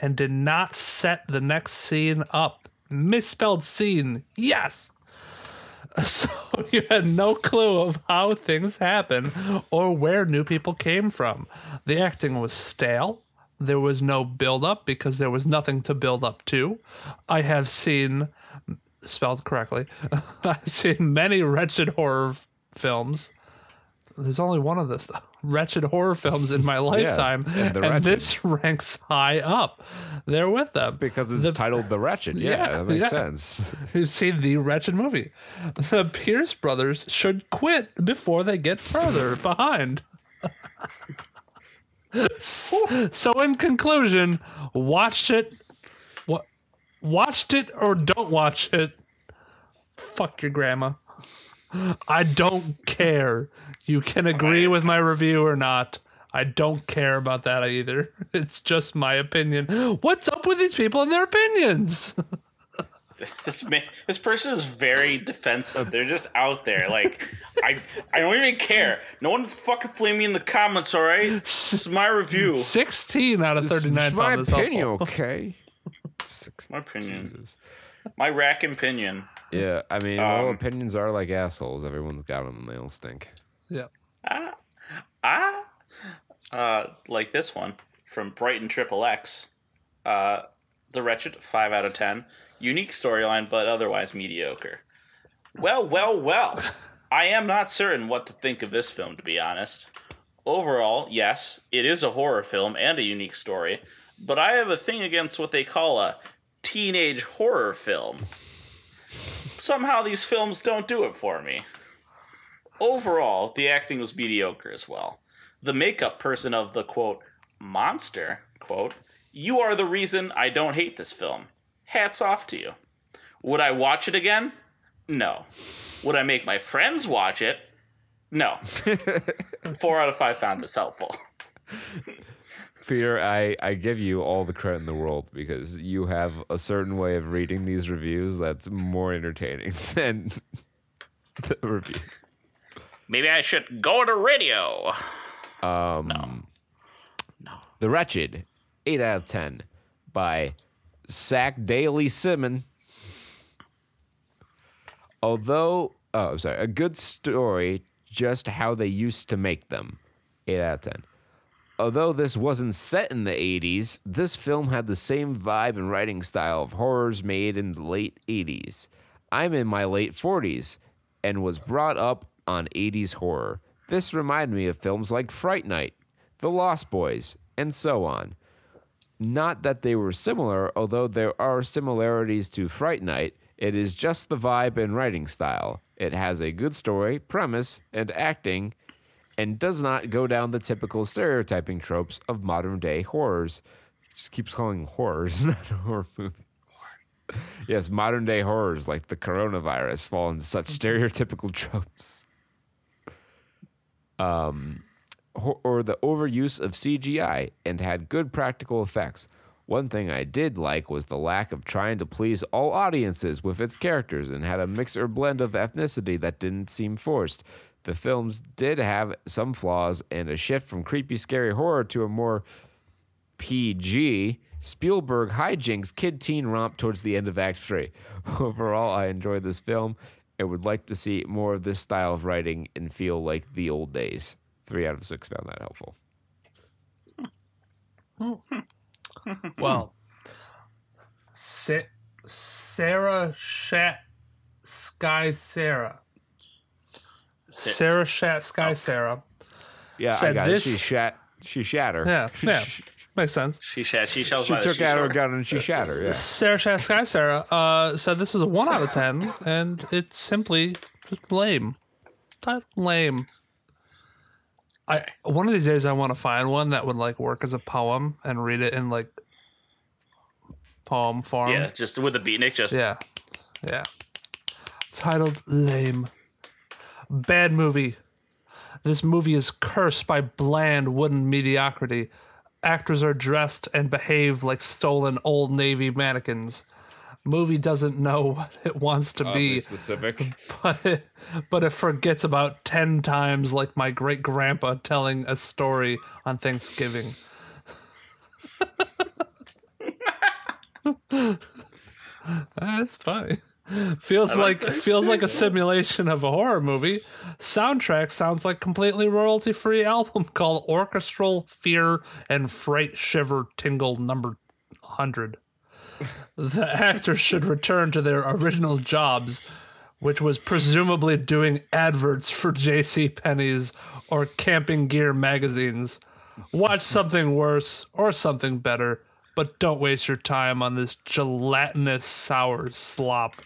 and did not set the next scene up. Misspelled scene. Yes. [LAUGHS] So you had no clue of how things happen or where new people came from. The acting was stale. There was no build up because there was nothing to build up to. I have seen spelled correctly. [LAUGHS] I've seen many wretched horror films. There's only one of this though. [LAUGHS] Wretched horror films in my [LAUGHS] lifetime, and and this ranks high up. There with them because it's The- titled The Wretched. Yeah, Yeah, that makes yeah. sense. You've seen the wretched movie. The Pierce brothers should quit before they get further behind. so, in conclusion, watched it. What? Watched it or don't watch it. Fuck your grandma. I don't care. You can agree with my review or not. I don't care about that either. [LAUGHS] It's just my opinion. What's up with these people and their opinions? [LAUGHS] This man, this person is very defensive. They're just out there. Like, I, I don't even care. No one fucking flame me in the comments. All right, this is my review. 16 out of 39 It's my opinion, helpful. okay? Six- My opinion. Jesus. My rack and pinion. Yeah, I mean, all Um, opinions are like assholes. Everyone's got them and they all stink. Yeah. Ah, uh, like this one from Brighton Triple X. Uh, the Wretched, five out of ten. Unique storyline, but otherwise mediocre. Well, well, well. [LAUGHS] I am not certain what to think of this film, to be honest. Overall, yes, it is a horror film and a unique story, but I have a thing against what they call a teenage horror film. Somehow these films don't do it for me. Overall, the acting was mediocre as well. The makeup person of the quote, monster, quote, you are the reason I don't hate this film. Hats off to you. Would I watch it again? No. Would I make my friends watch it? No. [LAUGHS] Four out of five found this helpful. [LAUGHS] Peter, I, I give you all the credit in the world because you have a certain way of reading these reviews that's more entertaining [LAUGHS] than the review. Maybe I should go to radio. Um no. No. The Wretched, 8 out of 10 by Sack Daily Simon. Although, oh, I'm sorry, a good story, just how they used to make them. 8 out of 10. Although this wasn't set in the 80s, this film had the same vibe and writing style of horrors made in the late 80s. I'm in my late 40s and was brought up on 80s horror. This reminded me of films like Fright Night, The Lost Boys, and so on. Not that they were similar, although there are similarities to Fright Night, it is just the vibe and writing style. It has a good story, premise, and acting, and does not go down the typical stereotyping tropes of modern day horrors. Just keeps calling horrors, [LAUGHS] not horror movies. Yes, modern day horrors like the coronavirus fall into such stereotypical [LAUGHS] tropes. Um, or the overuse of CGI and had good practical effects. One thing I did like was the lack of trying to please all audiences with its characters and had a mix or blend of ethnicity that didn't seem forced. The films did have some flaws and a shift from creepy, scary horror to a more PG Spielberg hijinks kid teen romp towards the end of Act 3. [LAUGHS] Overall, I enjoyed this film and would like to see more of this style of writing and feel like the old days. Three out of six found that helpful. [LAUGHS] Well, Sa- Sarah Shat Sky Sarah. Sarah Shat Sky Sarah. Yeah, I Said got this- it. She shat. She shatter. Yeah, yeah. [LAUGHS] makes sense. She shat. She shells She by the took out her gun and she shot her. Yeah. Sarah Chat Sky Sarah uh, said this is a one out of ten, and it's simply just lame. Not lame. I one of these days I want to find one that would like work as a poem and read it in like poem form. Yeah, just with the beatnik. Just Yeah. Yeah. Titled Lame. Bad movie. This movie is cursed by bland wooden mediocrity. Actors are dressed and behave like stolen old Navy mannequins. Movie doesn't know [LAUGHS] what it wants to Oddly be, specific. [LAUGHS] but it, but it forgets about 10 times like my great grandpa telling a story on Thanksgiving. [LAUGHS] That's funny. Feels like, feels like a simulation of a horror movie. Soundtrack sounds like completely royalty free [LAUGHS] album called Orchestral Fear and Fright Shiver Tingle Number 100. The [LAUGHS] actors should return to their original jobs, which was presumably doing adverts for J.C. Penney's or Camping Gear magazines. Watch something worse or something better, but don't waste your time on this gelatinous sour slop.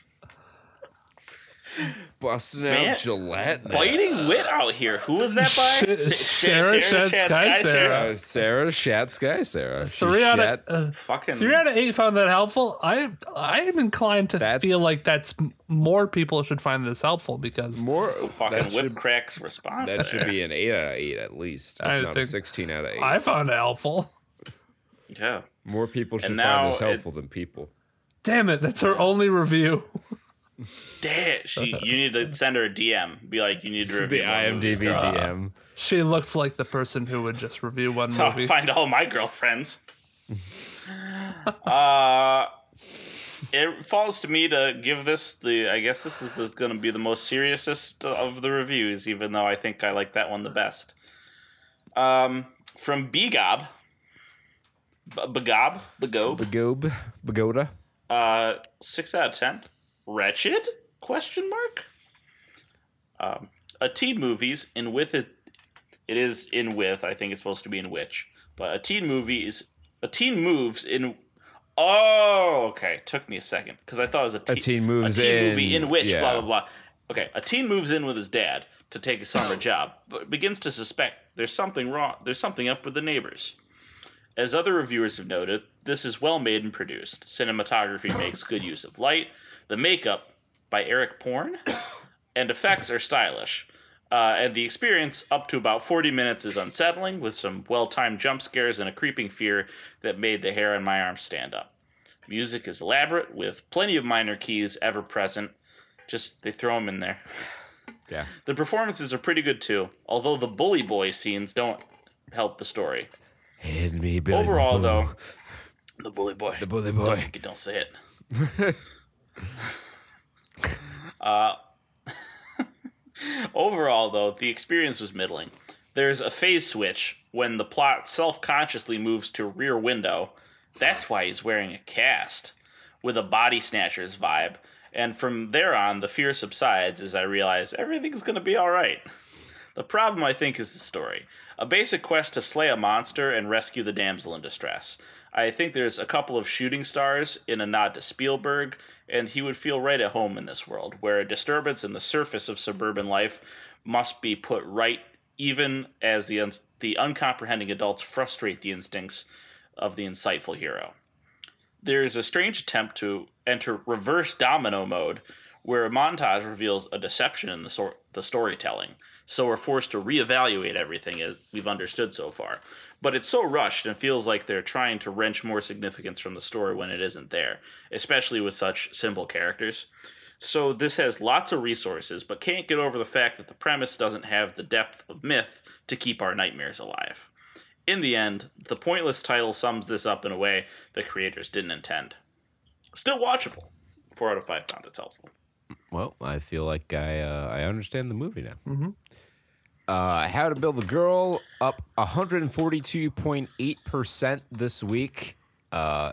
Busting Man, out gelatinous. biting wit out here. Who was that by? [LAUGHS] Sh- Sa- Sarah Shat Shat Sky Sarah. Uh, Sarah Shat Sky Sarah. She Three out of uh, Fucking. three out of eight found that helpful. I I am inclined to That's- feel like that's more people should find this helpful because more. It's a fucking whip should, cracks response. that should be [LAUGHS] an eight out of eight at least. I If not a think- sixteen out of eight. I found it helpful. Yeah. More people should find this it- helpful than people. Damn it, that's our only review. [LAUGHS] Damn. She, you need to send her a DM. Be like, you need to [LAUGHS] review the IMDb girl. DM. She looks like the person who would just review one That's how I movie. find all my girlfriends. [LAUGHS] uh, it falls to me to give this the. I guess this is the, going to be the most seriousest of the reviews, even though I think I like that one the best. Um, from Begob, B- Begob, Begob, Bagob. Bagoda. uh, six out of ten. Wretched? Question mark. Um, a teen movies in with it. It is in with. I think it's supposed to be in which, but a teen movie is a teen moves in. Oh, okay. Took me a second because I thought it was a teen, teen moves a teen in, movie in which yeah. blah blah blah. Okay, a teen moves in with his dad to take a summer job, but begins to suspect there's something wrong. There's something up with the neighbors. As other reviewers have noted, this is well made and produced. Cinematography makes good use of light. The makeup by Eric Porn [COUGHS] and effects are stylish. Uh, and the experience up to about 40 minutes is unsettling, with some well timed jump scares and a creeping fear that made the hair on my arms stand up. Music is elaborate, with plenty of minor keys ever present. Just they throw them in there. [LAUGHS] Yeah. The performances are pretty good too, although the bully boy scenes don't help the story. Hit me, Billy. Overall, Buffalo. though, the bully boy. The bully boy. Don't, don't say it. [LAUGHS] uh, [LAUGHS] overall, though, the experience was middling. There's a phase switch when the plot self consciously moves to rear window. That's why he's wearing a cast with a body snatchers vibe. And from there on, the fear subsides as I realize everything's going to be alright. The problem, I think, is the story. A basic quest to slay a monster and rescue the damsel in distress. I think there's a couple of shooting stars in a nod to Spielberg, and he would feel right at home in this world, where a disturbance in the surface of suburban life must be put right, even as the, un- the uncomprehending adults frustrate the instincts of the insightful hero. There's a strange attempt to enter reverse domino mode, where a montage reveals a deception in the, sor- the storytelling. So we're forced to reevaluate everything as we've understood so far. But it's so rushed and feels like they're trying to wrench more significance from the story when it isn't there, especially with such simple characters. So this has lots of resources, but can't get over the fact that the premise doesn't have the depth of myth to keep our nightmares alive. In the end, the pointless title sums this up in a way the creators didn't intend. Still watchable. Four out of five found this helpful. Well, I feel like I uh, I understand the movie now. Mm-hmm. Uh, How to Build a Girl up 142.8 percent this week, uh,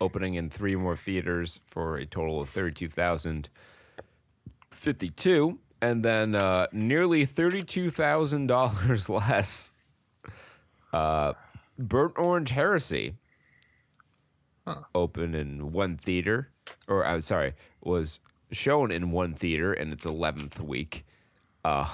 opening in three more theaters for a total of 32,052, and then uh, nearly thirty-two thousand dollars [LAUGHS] less. Uh, Burnt Orange Heresy opened in one theater, or I'm sorry, was shown in one theater in its 11th week, uh,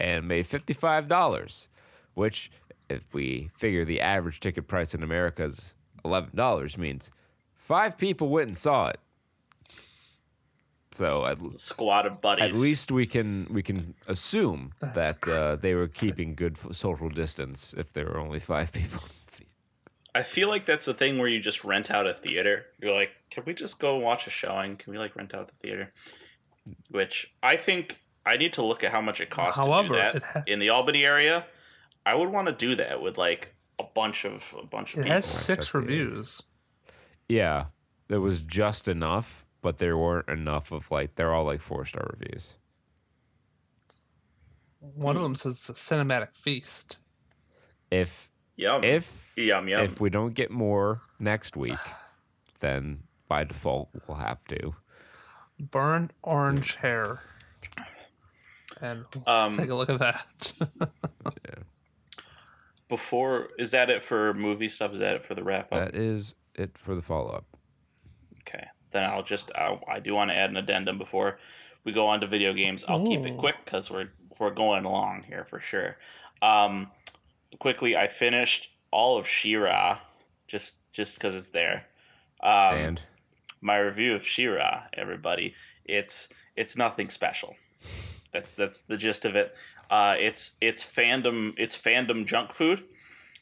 and made $55, which, if we figure the average ticket price in America is $11, means five people went and saw it. So at, Squad of buddies. at least we can we can assume that uh, they were keeping good social distance if there were only five people. I feel like that's a thing where you just rent out a theater. You're like, can we just go watch a showing? Can we like rent out the theater? Which I think I need to look at how much it costs to do that ha- in the Albany area. I would want to do that with like a bunch of a bunch of It people. has six reviews. Yeah, there was just enough, but there weren't enough of like they're all like four star reviews. One of them says it's a cinematic feast. If Yum. if yum yum. if we don't get more next week, then by default we'll have to. burn orange hair. And Um, take a look at that. [LAUGHS] Before is that it for movie stuff? Is that it for the wrap up? That is it for the follow up. Okay, then I'll just I, I do want to add an addendum before we go on to video games. I'll keep it quick because we're we're going along here for sure. Um, quickly, I finished all of She-Ra just just because it's there. Um, and my review of She-Ra, everybody, it's it's nothing special. That's that's the gist of it. Uh, it's it's fandom it's fandom junk food.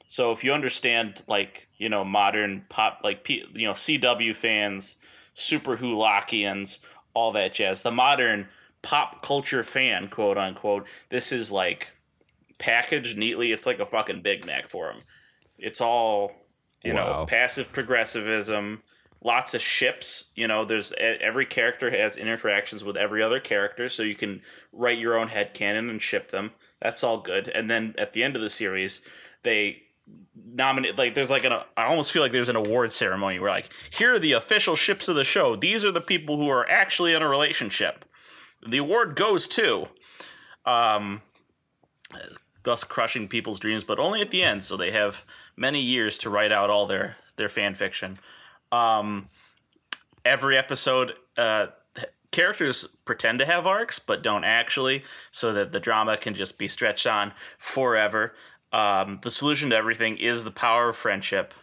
So if you understand like you know modern pop like P, you know CW fans, super Hulakians, all that jazz, the modern pop culture fan, quote unquote, this is like packaged neatly. It's like a fucking Big Mac for them. It's all you know passive progressivism lots of ships you know there's every character has interactions with every other character so you can write your own headcanon and ship them that's all good and then at the end of the series they nominate like there's like an i almost feel like there's an award ceremony where like here are the official ships of the show these are the people who are actually in a relationship the award goes to um thus crushing people's dreams but only at the end so they have many years to write out all their their fan fiction. Um every episode uh characters pretend to have arcs but don't actually so that the drama can just be stretched on forever. Um the solution to everything is the power of friendship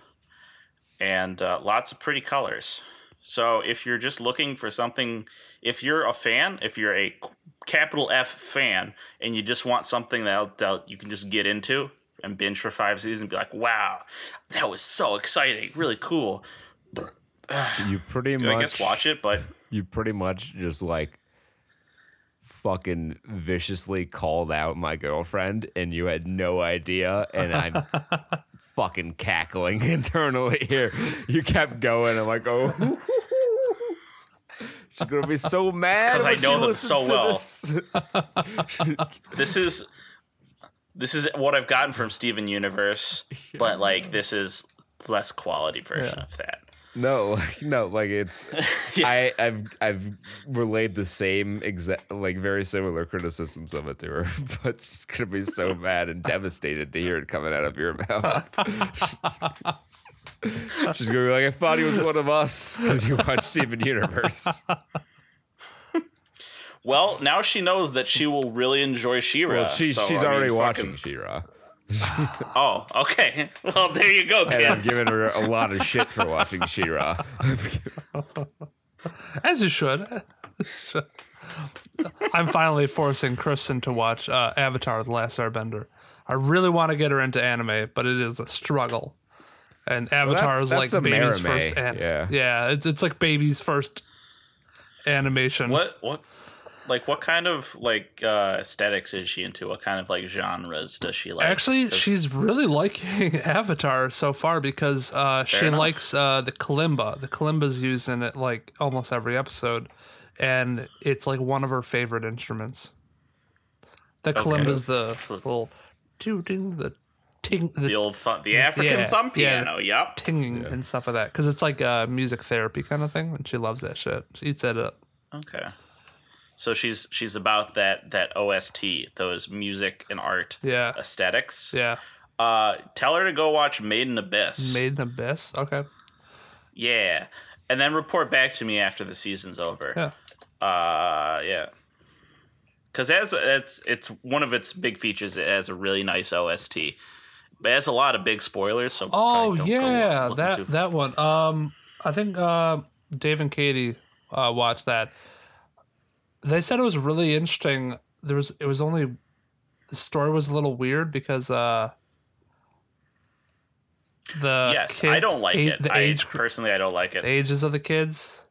and uh, lots of pretty colors. So if you're just looking for something if you're a fan if you're a capital F fan and you just want something that, that you can just get into and binge for five seasons and be like, wow, that was so exciting, really cool. you pretty much I guess watch it, but you pretty much just like fucking viciously called out my girlfriend and you had no idea and I'm [LAUGHS] fucking cackling [LAUGHS] internally here. You kept going. I'm like, oh She's gonna be so mad because I know them so well. this. [LAUGHS] this is this is what I've gotten from Steven Universe, but like this is less quality version Yeah. of that. No, like, [LAUGHS] no, like it's [LAUGHS] I, I've I've relayed the same exact like very similar criticisms of it to her, but she's gonna be so mad and devastated to hear it coming out of your mouth. She's gonna be like, I thought he was one of us [LAUGHS] because you watched Steven Universe. Well, now she knows that she will really enjoy She-Ra. Well, she's so, she's I mean, already fucking- watching She-Ra, [LAUGHS] Oh, okay. Well, there you go, and I'm kids. giving her a lot of shit for watching She-Ra. [LAUGHS] As you should. I'm finally forcing Kristen to watch uh, Avatar: The Last Airbender. I really want to get her into anime, but it is a struggle. And Avatar that's- is that's like baby's Marime, first. An- yeah. yeah, it's it's like baby's first animation. What what like what kind of like uh aesthetics is she into? What kind of like genres does she like? Actually, she's really liking [LAUGHS] Avatar so far because uh, she enough. likes uh, the kalimba. The kalimba's used in it like almost every episode, and it's like one of her favorite instruments. The kalimba's the little tooting, the ting, the the old thumb, the African Yeah, thumb yeah. piano. Yep. tinging and stuff like that because it's like a music therapy kind of thing, and she loves that shit. She eats that up. Okay. So she's she's about that that OST, those music and art Yeah. aesthetics. Yeah, Uh, tell her to go watch Made in Abyss. Made in Abyss. Okay. yeah, and then report back to me after the season's over. Yeah. Uh, yeah. Because as it's it's one of its big features. It has a really nice OST, but it a lot of big spoilers. So Oh don't yeah, that that one. Um, I think uh, Dave and Katie uh, watched that. They said it was really interesting. There was it was only the story was a little weird because uh, the yes, kid- I don't like it. The I age personally, I don't like it. ages of the kids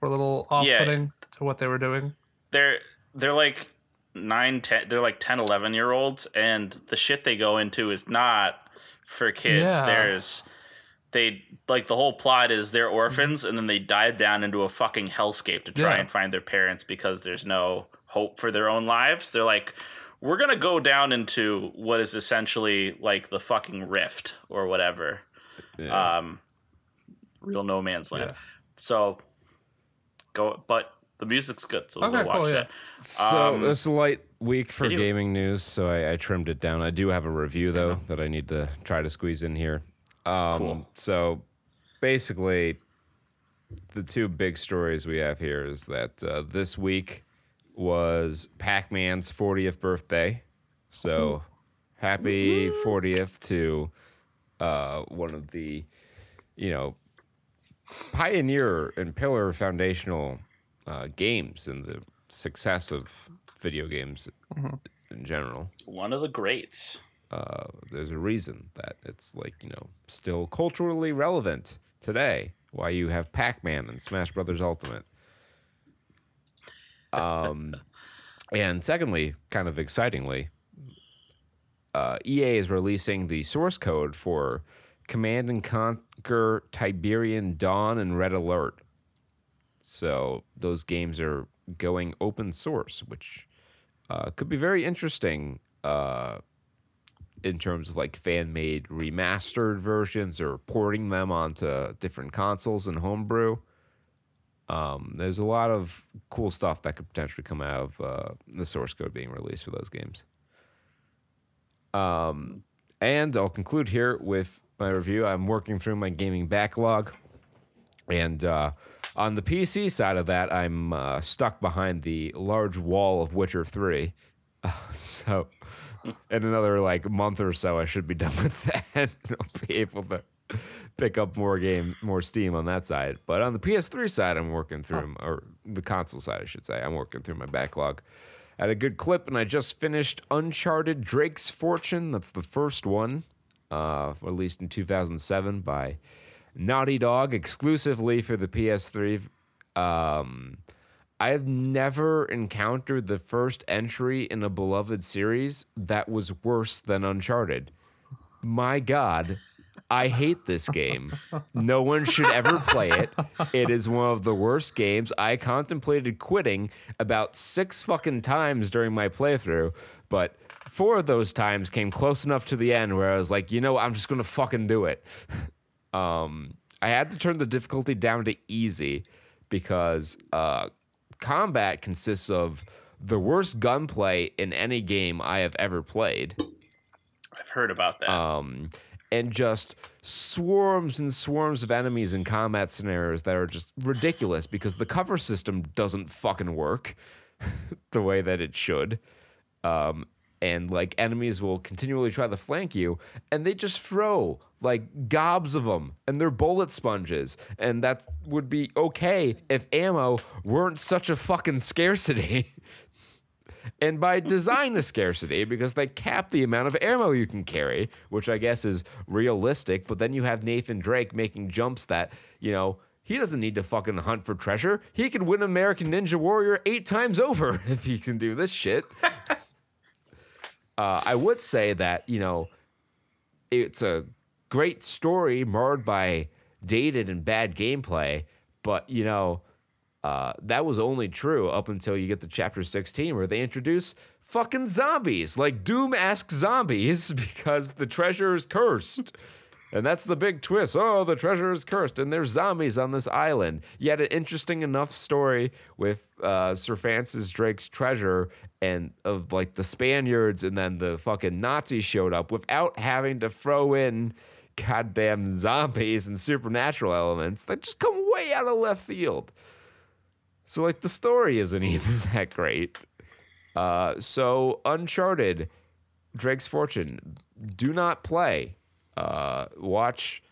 were a little off-putting to what they were doing. they're they're like 9 10 they're like 10 11 year olds and the shit they go into is not for kids Yeah. there's they like the whole plot is they're orphans and then they dive down into a fucking hellscape to try Yeah. and find their parents because there's no hope for their own lives they're like we're gonna go down into what is essentially like the fucking rift or whatever Yeah. um real no man's land Yeah. so go but the music's good so Okay, go watch cool, yeah. that So Um, it's a light week for video- gaming news, so I, I trimmed it down. I do have a review though that I need to try to squeeze in here. Um, Cool. So basically, the two big stories we have here is that uh, this week was Pac-Man's 40th birthday. So happy 40th to uh, one of the, you know, pioneer and pillar foundational uh, games and the success of video games in general. One of the greats. Uh, there's a reason that it's like you know still culturally relevant today. Why you have Pac-Man and Smash Brothers Ultimate. [LAUGHS] Um, and secondly, kind of excitingly, uh, EA is releasing the source code for Command and Conquer Tiberian Dawn and Red Alert. So those games are going open source, which uh, could be very interesting uh, in terms of like fan made remastered versions or porting them onto different consoles and homebrew. Um, there's a lot of cool stuff that could potentially come out of uh, the source code being released for those games. Um, and I'll conclude here with my review. I'm working through my gaming backlog. And uh, on the PC side of that, I'm uh, stuck behind the large wall of Witcher 3. [LAUGHS] so, in another like month or so, I should be [LAUGHS] done with that. and [LAUGHS] I'll be able to pick up more game, more Steam on that side. But on the PS3 side, I'm working through, or the console side, I should say, I'm working through my backlog at a good clip. And I just finished Uncharted Drake's Fortune. That's the first one, uh, released in 2007 by Naughty Dog exclusively for the PS3. Um, I've never encountered the first entry in a beloved series that was worse than Uncharted. My God, I hate this game. No one should ever play it. It is one of the worst games. I contemplated quitting about six fucking times during my playthrough, but four of those times came close enough to the end where I was like, you know, I'm just gonna fucking do it. [LAUGHS] Um, I had to turn the difficulty down to easy because uh, combat consists of the worst gunplay in any game I have ever played, I've heard about that. um, and just swarms and swarms of enemies in combat scenarios that are just ridiculous because the cover system doesn't fucking work [LAUGHS] the way that it should. Um, and like enemies will continually try to flank you, and they just throw like gobs of them, and they're bullet sponges, and that would be okay if ammo weren't such a fucking scarcity. [LAUGHS] and by design the scarcity because they cap the amount of ammo you can carry, which I guess is realistic. But then you have Nathan Drake making jumps that you know he doesn't need to fucking hunt for treasure. He could win American Ninja Warrior eight times over [LAUGHS] if he can do this shit. [LAUGHS] uh, I would say that you know it's a great story marred by dated and bad gameplay, but you know uh, that was only true up until you get to chapter 16 where they introduce fucking zombies like doom-esque zombies [LAUGHS] because the treasure is cursed And that's the big twist. Oh, the treasure is cursed, and there's zombies on this island. Yet an interesting enough story with uh, Sir Francis Drake's treasure and of like the Spaniards, and then the fucking Nazis showed up without having to throw in goddamn zombies and supernatural elements that just come way out of left field. So like the story isn't [LAUGHS] even that great. Uh, so Uncharted, Drake's Fortune, do not play. Uh, watch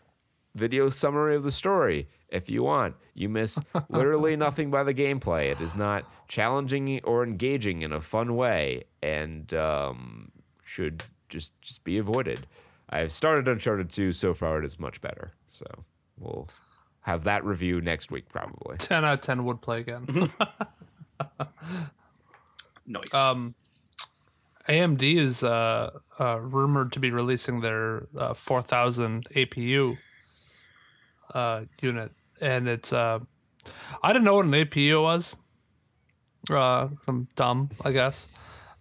video summary of the story if you want. You miss [LAUGHS] literally nothing by the gameplay. It is not challenging or engaging in a fun way, and um, should just just be avoided. I've started Uncharted 2. So far, it is much better. So we'll have that review next week, probably. [LAUGHS] 10 out of 10 would play again. [LAUGHS] Nice. Um, AMD is uh, uh, rumored to be releasing their uh, 4000 APU uh, unit, and it's uh, I didn't know what an APU was. Uh, I'm dumb, I guess,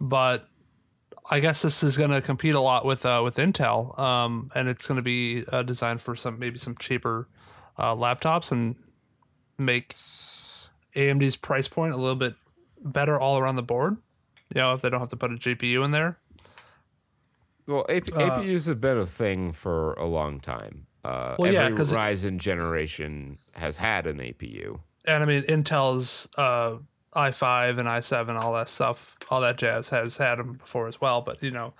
but I guess this is going to compete a lot with uh, with Intel, um, and it's going to be uh, designed for some maybe some cheaper uh, laptops and makes AMD's price point a little bit better all around the board. You know, if they don't have to put a GPU in there. Well, AP, Uh, APUs have been a thing for a long time. Uh, Well, yeah, every it- Ryzen generation has had an APU. And I mean, Intel's uh, i5 and i7, all that stuff, all that jazz has had them before as well. But you know,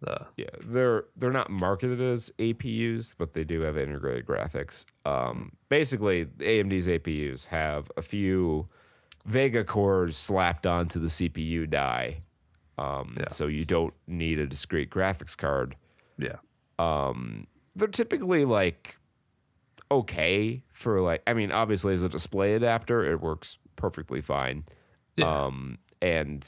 the Yeah, they're they're not marketed as APUs, but they do have integrated graphics. Um, basically, AMD's APUs have a few Vega cores slapped onto the CPU die, um, Yeah. so you don't need a discrete graphics card. yeah, they're typically like okay for like I mean obviously as a display adapter it works perfectly fine. Yeah. Um and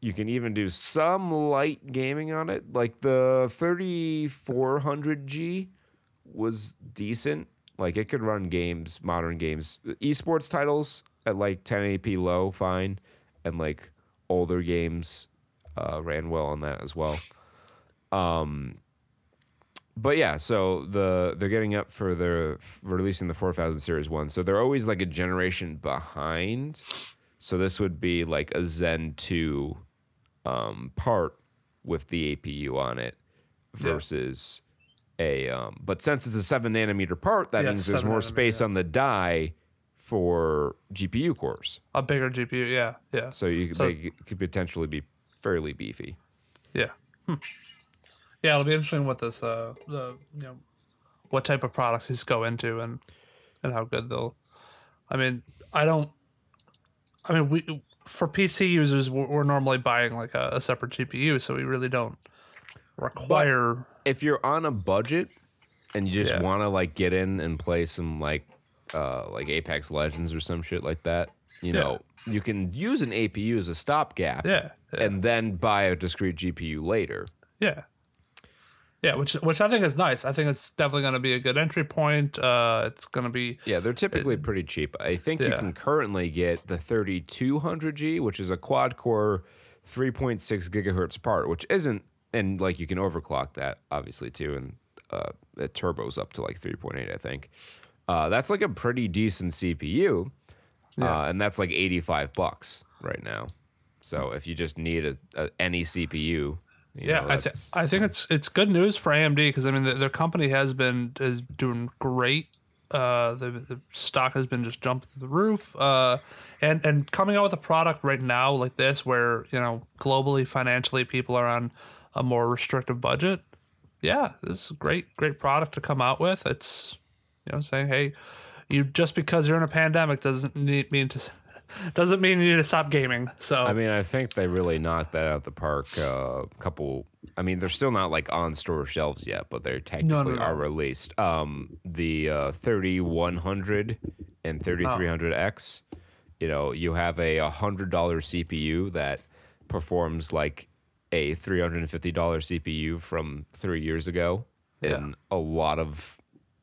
you can even do some light gaming on it. Like the 3400G was decent. Like it could run games, modern games, esports titles at like 1080p low, fine, and like older games uh, ran well on that as well. Um, but yeah, so the they're getting up for their releasing the 4000 series one, so they're always like a generation behind. So this would be like a Zen 2 um, part with the APU on it versus a. Um, but since it's a seven nanometer part, that Yeah, means there's more space yeah. on the die for GPU cores. a bigger GPU. Yeah, yeah, So you So- they could potentially be fairly beefy. yeah, Hmm. Yeah. It'll be interesting what this, uh, the you know, what type of products these go into and and how good they'll. I mean, I don't. I mean, we for PC users, we're, we're normally buying like a, a separate GPU, so we really don't require. if you're on a budget and you just Yeah. want to like get in and play some like uh like Apex Legends or some shit like that, you Yeah. know, you can use an APU as a stopgap yeah, yeah. and then buy a discrete GPU later. Yeah. Yeah, which which I think is nice. I think it's definitely going to be a good entry point. Uh, it's going to be Yeah, they're typically pretty cheap. I think you can currently get the 3200G, which is a quad core 3.6 gigahertz part, which isn't and like you can overclock that obviously too and uh it turbos up to like 3.8 I think. Uh that's like a pretty decent CPU. Uh and that's like 85 bucks right now. So if you just need a, a any CPU, you yeah. know, I think I think it's it's good news for AMD because I mean the, their company has been is doing great. Uh, the, the stock has been just jumping through the roof. Uh, and and coming out with a product right now like this, where you know globally financially people are on a more restrictive budget. Yeah, this is a great great product to come out with. It's you know saying hey, you just because you're in a pandemic doesn't need, mean to doesn't mean you need to stop gaming. So I mean, I think they really knocked that out of the park. A couple. I mean, they're still not like on store shelves yet, but they technically no. are released. Um, the uh, 3100 and 3300X. You know, you have a hundred dollar CPU that performs like a three hundred and fifty dollar CPU from three years ago in a lot of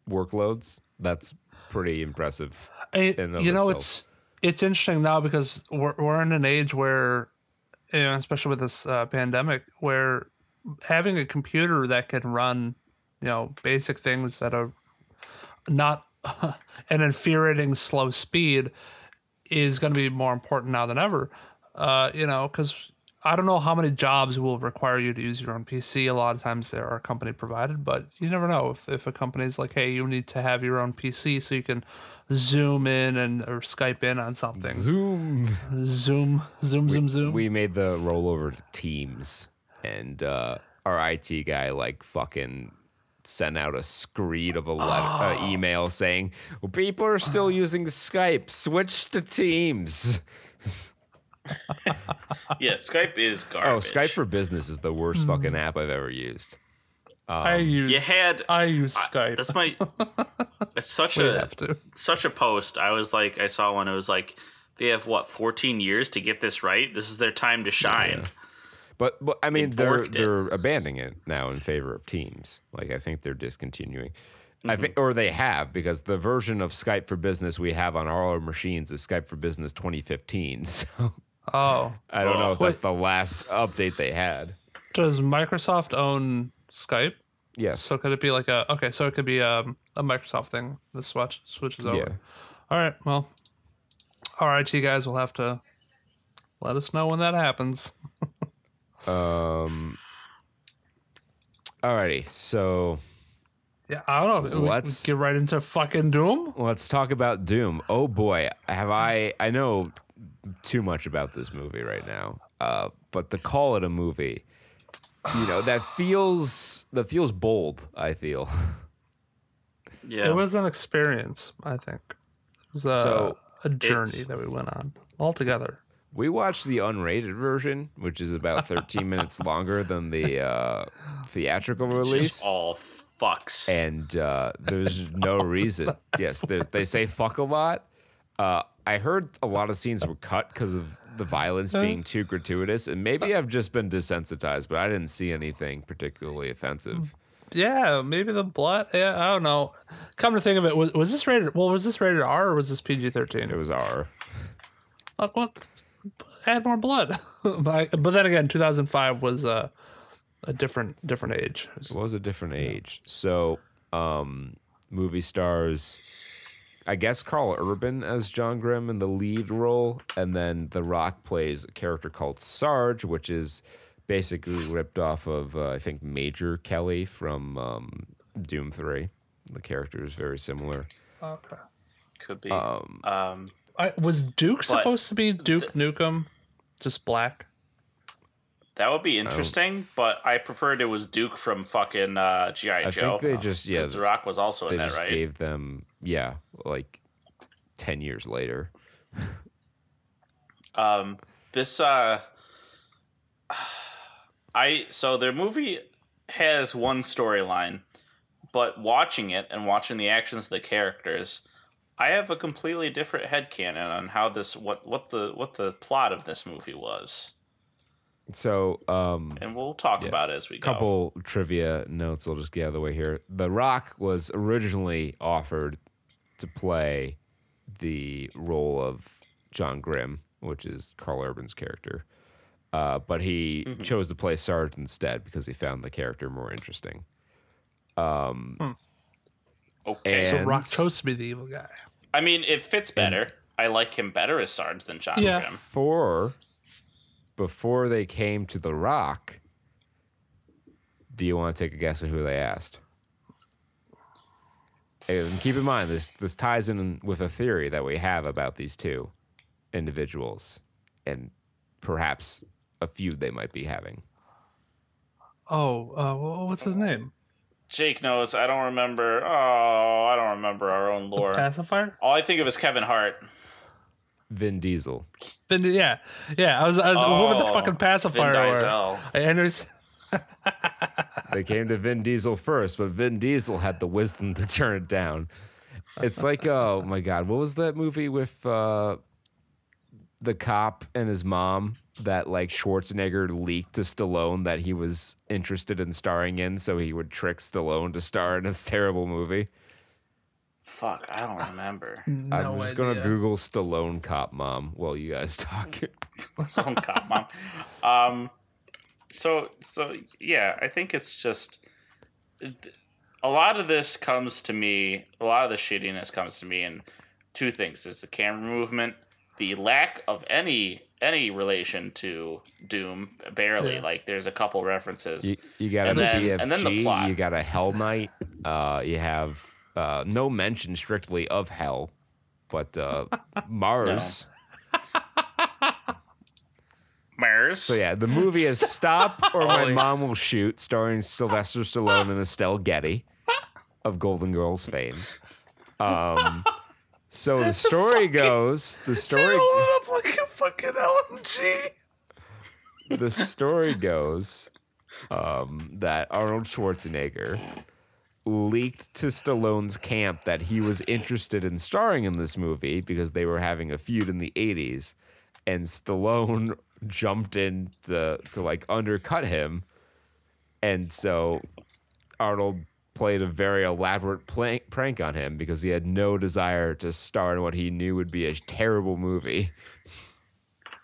workloads. That's pretty impressive. I, in and you know, itself. it's it's interesting now because we're we're in an age where, you know, especially with this uh, pandemic, where having a computer that can run, you know basic things that are not [LAUGHS] an infuriating slow speed is going to be more important now than ever. Uh, you know, because I don't know how many jobs will require you to use your own PC. A lot of times they are company provided, but you never know if, if a company's like, hey, you need to have your own PC so you can zoom in and or Skype in on something. Zoom. Zoom, zoom, zoom, zoom. We made the rollover to Teams, and uh, our IT guy like fucking sent out a screed of a letter, uh, email saying, well, "People are still using Skype. Switch to Teams." [LAUGHS] [LAUGHS] Yeah, Skype is garbage. Oh. Skype for Business is the worst fucking app I've ever used. I use You had I use Skype. that's my. [LAUGHS] It's such a such a post. I was like, I saw one. It was like, they have what 14 years to get this right. This is their time to shine. But, but I mean, They they're they're abandoning it now in favor of Teams. Like I think they're discontinuing. Mm-hmm. I think, or they have, because the version of Skype for Business we have on all our machines is Skype for Business 2015. [LAUGHS] So oh, I don't know if Wait. that's the last update they had. does Microsoft own Skype? Yes. So could it be like a okay? So it could be um, a Microsoft thing. The switch switches over. Yeah. All right. Well, our IT guys will have to let us know when that happens. [LAUGHS] Um. Alrighty, so Yeah, I don't know. We- we Let's- get right into fucking Doom. let's talk about Doom. Oh boy, have I? I know too much about this movie right now. Uh, but to call it a movie, you know, that feels that feels bold. I feel. [LAUGHS] Yeah. It was an experience. I think it was a, So, a journey that we went on all together. We watched the unrated version, which is about 13 minutes longer than the uh, theatrical It's release. just all fucks. and uh, there's just no [LAUGHS] reason. Yes, they say fuck a lot. Uh, I heard a lot of scenes were cut because of the violence being too gratuitous, and maybe I've just been desensitized, but I didn't see anything particularly offensive. Yeah, maybe the blood. Yeah, I don't know. Come to think of it, was was this rated? Well, was this rated R or was this PG thirteen? It was R. Uh, what? Add more blood. [LAUGHS] but but then again, two thousand five was uh, a different different age. It was- It was a different age. So, um, movie stars, I guess Karl Urban as John Grimm in the lead role, and then The Rock plays a character called Sarge, which is basically ripped off of uh, I think Major Kelly from um, Doom Three. The character is very similar. Okay. Could be. Um, I, was Duke supposed to be Duke Nukem, just black? That would be interesting, but I preferred it was Duke from fucking uh, GI I Joe. think they just yeah The Rock was also in that, just right? gave them yeah like ten years later. [LAUGHS] Um, this uh, [SIGHS] I so their movie has one storyline, but watching it and watching the actions of the characters, I have a completely different head headcanon on how this what what the what the plot of this movie was, So um, and we'll talk about it as we go. A couple trivia notes I'll just get out of the way here. The Rock was originally offered to play the role of John Grimm, which is Karl Urban's character. Uh, but he Mm-hmm. chose to play Sarge instead because he found the character more interesting. Okay, And- So Rock chose to be the evil guy. I mean it fits better. I like him better as Sarge than John Yeah. Grimm. For before they came to The Rock, do you want to take a guess at who they asked? And keep in mind this this ties in with a theory that we have about these two individuals and perhaps a feud they might be having. Oh, uh, what's his name? Jake knows. I don't remember. Oh, I don't remember our own lore. Pacifier. All I think of is Kevin Hart. Vin Diesel. Vin, yeah, yeah. I was, I was whoever the Oh, fucking pacifier Vin were. Diesel. And it They came to Vin Diesel first, but Vin Diesel had the wisdom to turn it down. It's like, [LAUGHS] oh my god, what was that movie with uh, the cop and his mom that like Schwarzenegger leaked to Stallone that he was interested in starring in, so he would trick Stallone to star in this [LAUGHS] terrible movie. Fuck, I don't remember. [LAUGHS] I'm just gonna Google Stallone cop mom while you guys [LAUGHS] talk. Some cop mom. Um, so so yeah, I think it's just a lot of this comes to me. A lot of the shittiness comes to me in two things: there's the camera movement, the lack of any any relation to Doom, barely. Yeah. Like there's a couple references. You, you got And a then- BFG, and then the plot. you got a Hell Knight, [LAUGHS] uh, you have uh, no mention strictly of Hell, but uh, [LAUGHS] Mars. Mars. So yeah, the movie is Stop or My. Mom Will Shoot, starring Sylvester Stallone and Estelle Getty of Golden Girls fame. Um, so the story goes, the story, up like a fucking LMG. the story goes um, that Arnold Schwarzenegger leaked to Stallone's camp that he was interested in starring in this movie because they were having a feud in the 80s and Stallone [LAUGHS] jumped in to, to like undercut him and so Arnold played a very elaborate plank, prank on him because he had no desire to star in what he knew would be a terrible movie.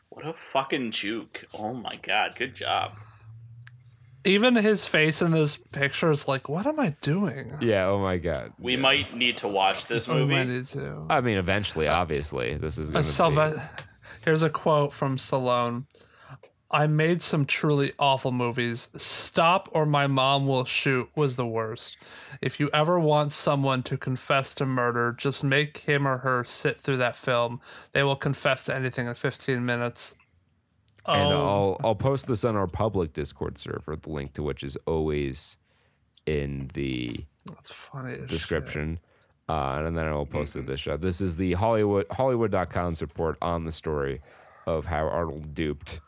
What a fucking juke! Oh my god, good job. Even his face in this picture is like, what am I doing? Yeah, oh my god. We might need to watch this What am I movie. need to? I mean, eventually, obviously, this is going to Sylve- Here's a quote from Stallone. I made some truly awful movies. Stop or my mom will shoot was the worst. If you ever want someone to confess to murder, just make him or her sit through that film. They will confess to anything in 15 minutes. And Oh, I'll I'll post this on our public Discord server, the link to which is always in the description. Uh, and then I will post it this show. This is the Hollywood Hollywood.com's report on the story of how Arnold duped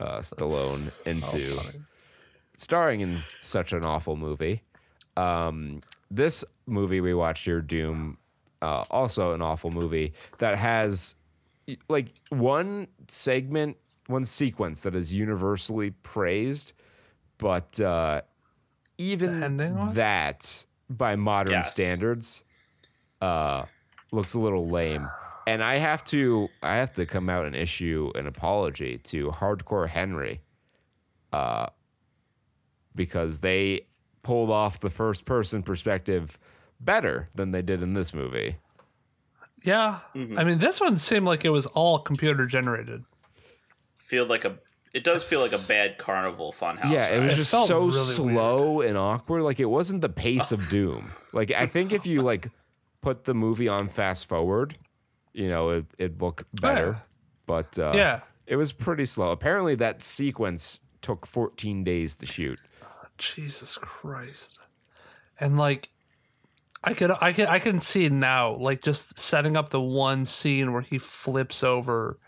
uh, Stallone into starring in such an awful movie. Um, this movie we watched here, Doom, uh, also an awful movie that has like one segment, one sequence that is universally praised, but uh, even The ending one? that, by modern Yes. standards, uh, looks a little lame. And I have to, I have to come out and issue an apology to Hardcore Henry, uh, because they pulled off the first person perspective better than they did in this movie. Yeah. I mean, this one seemed like it was all computer generated. Feel like a. It does feel like a bad carnival funhouse. Yeah, it was just felt so really slow and awkward. Like it wasn't the pace of Doom. Like I think if you [LAUGHS] like put the movie on fast forward, you know, it it'd look better. Yeah. But uh, Yeah. it was pretty slow. Apparently, that sequence took 14 days to shoot. Jesus Christ. And like I could I can I can see now like just setting up the one scene where he flips over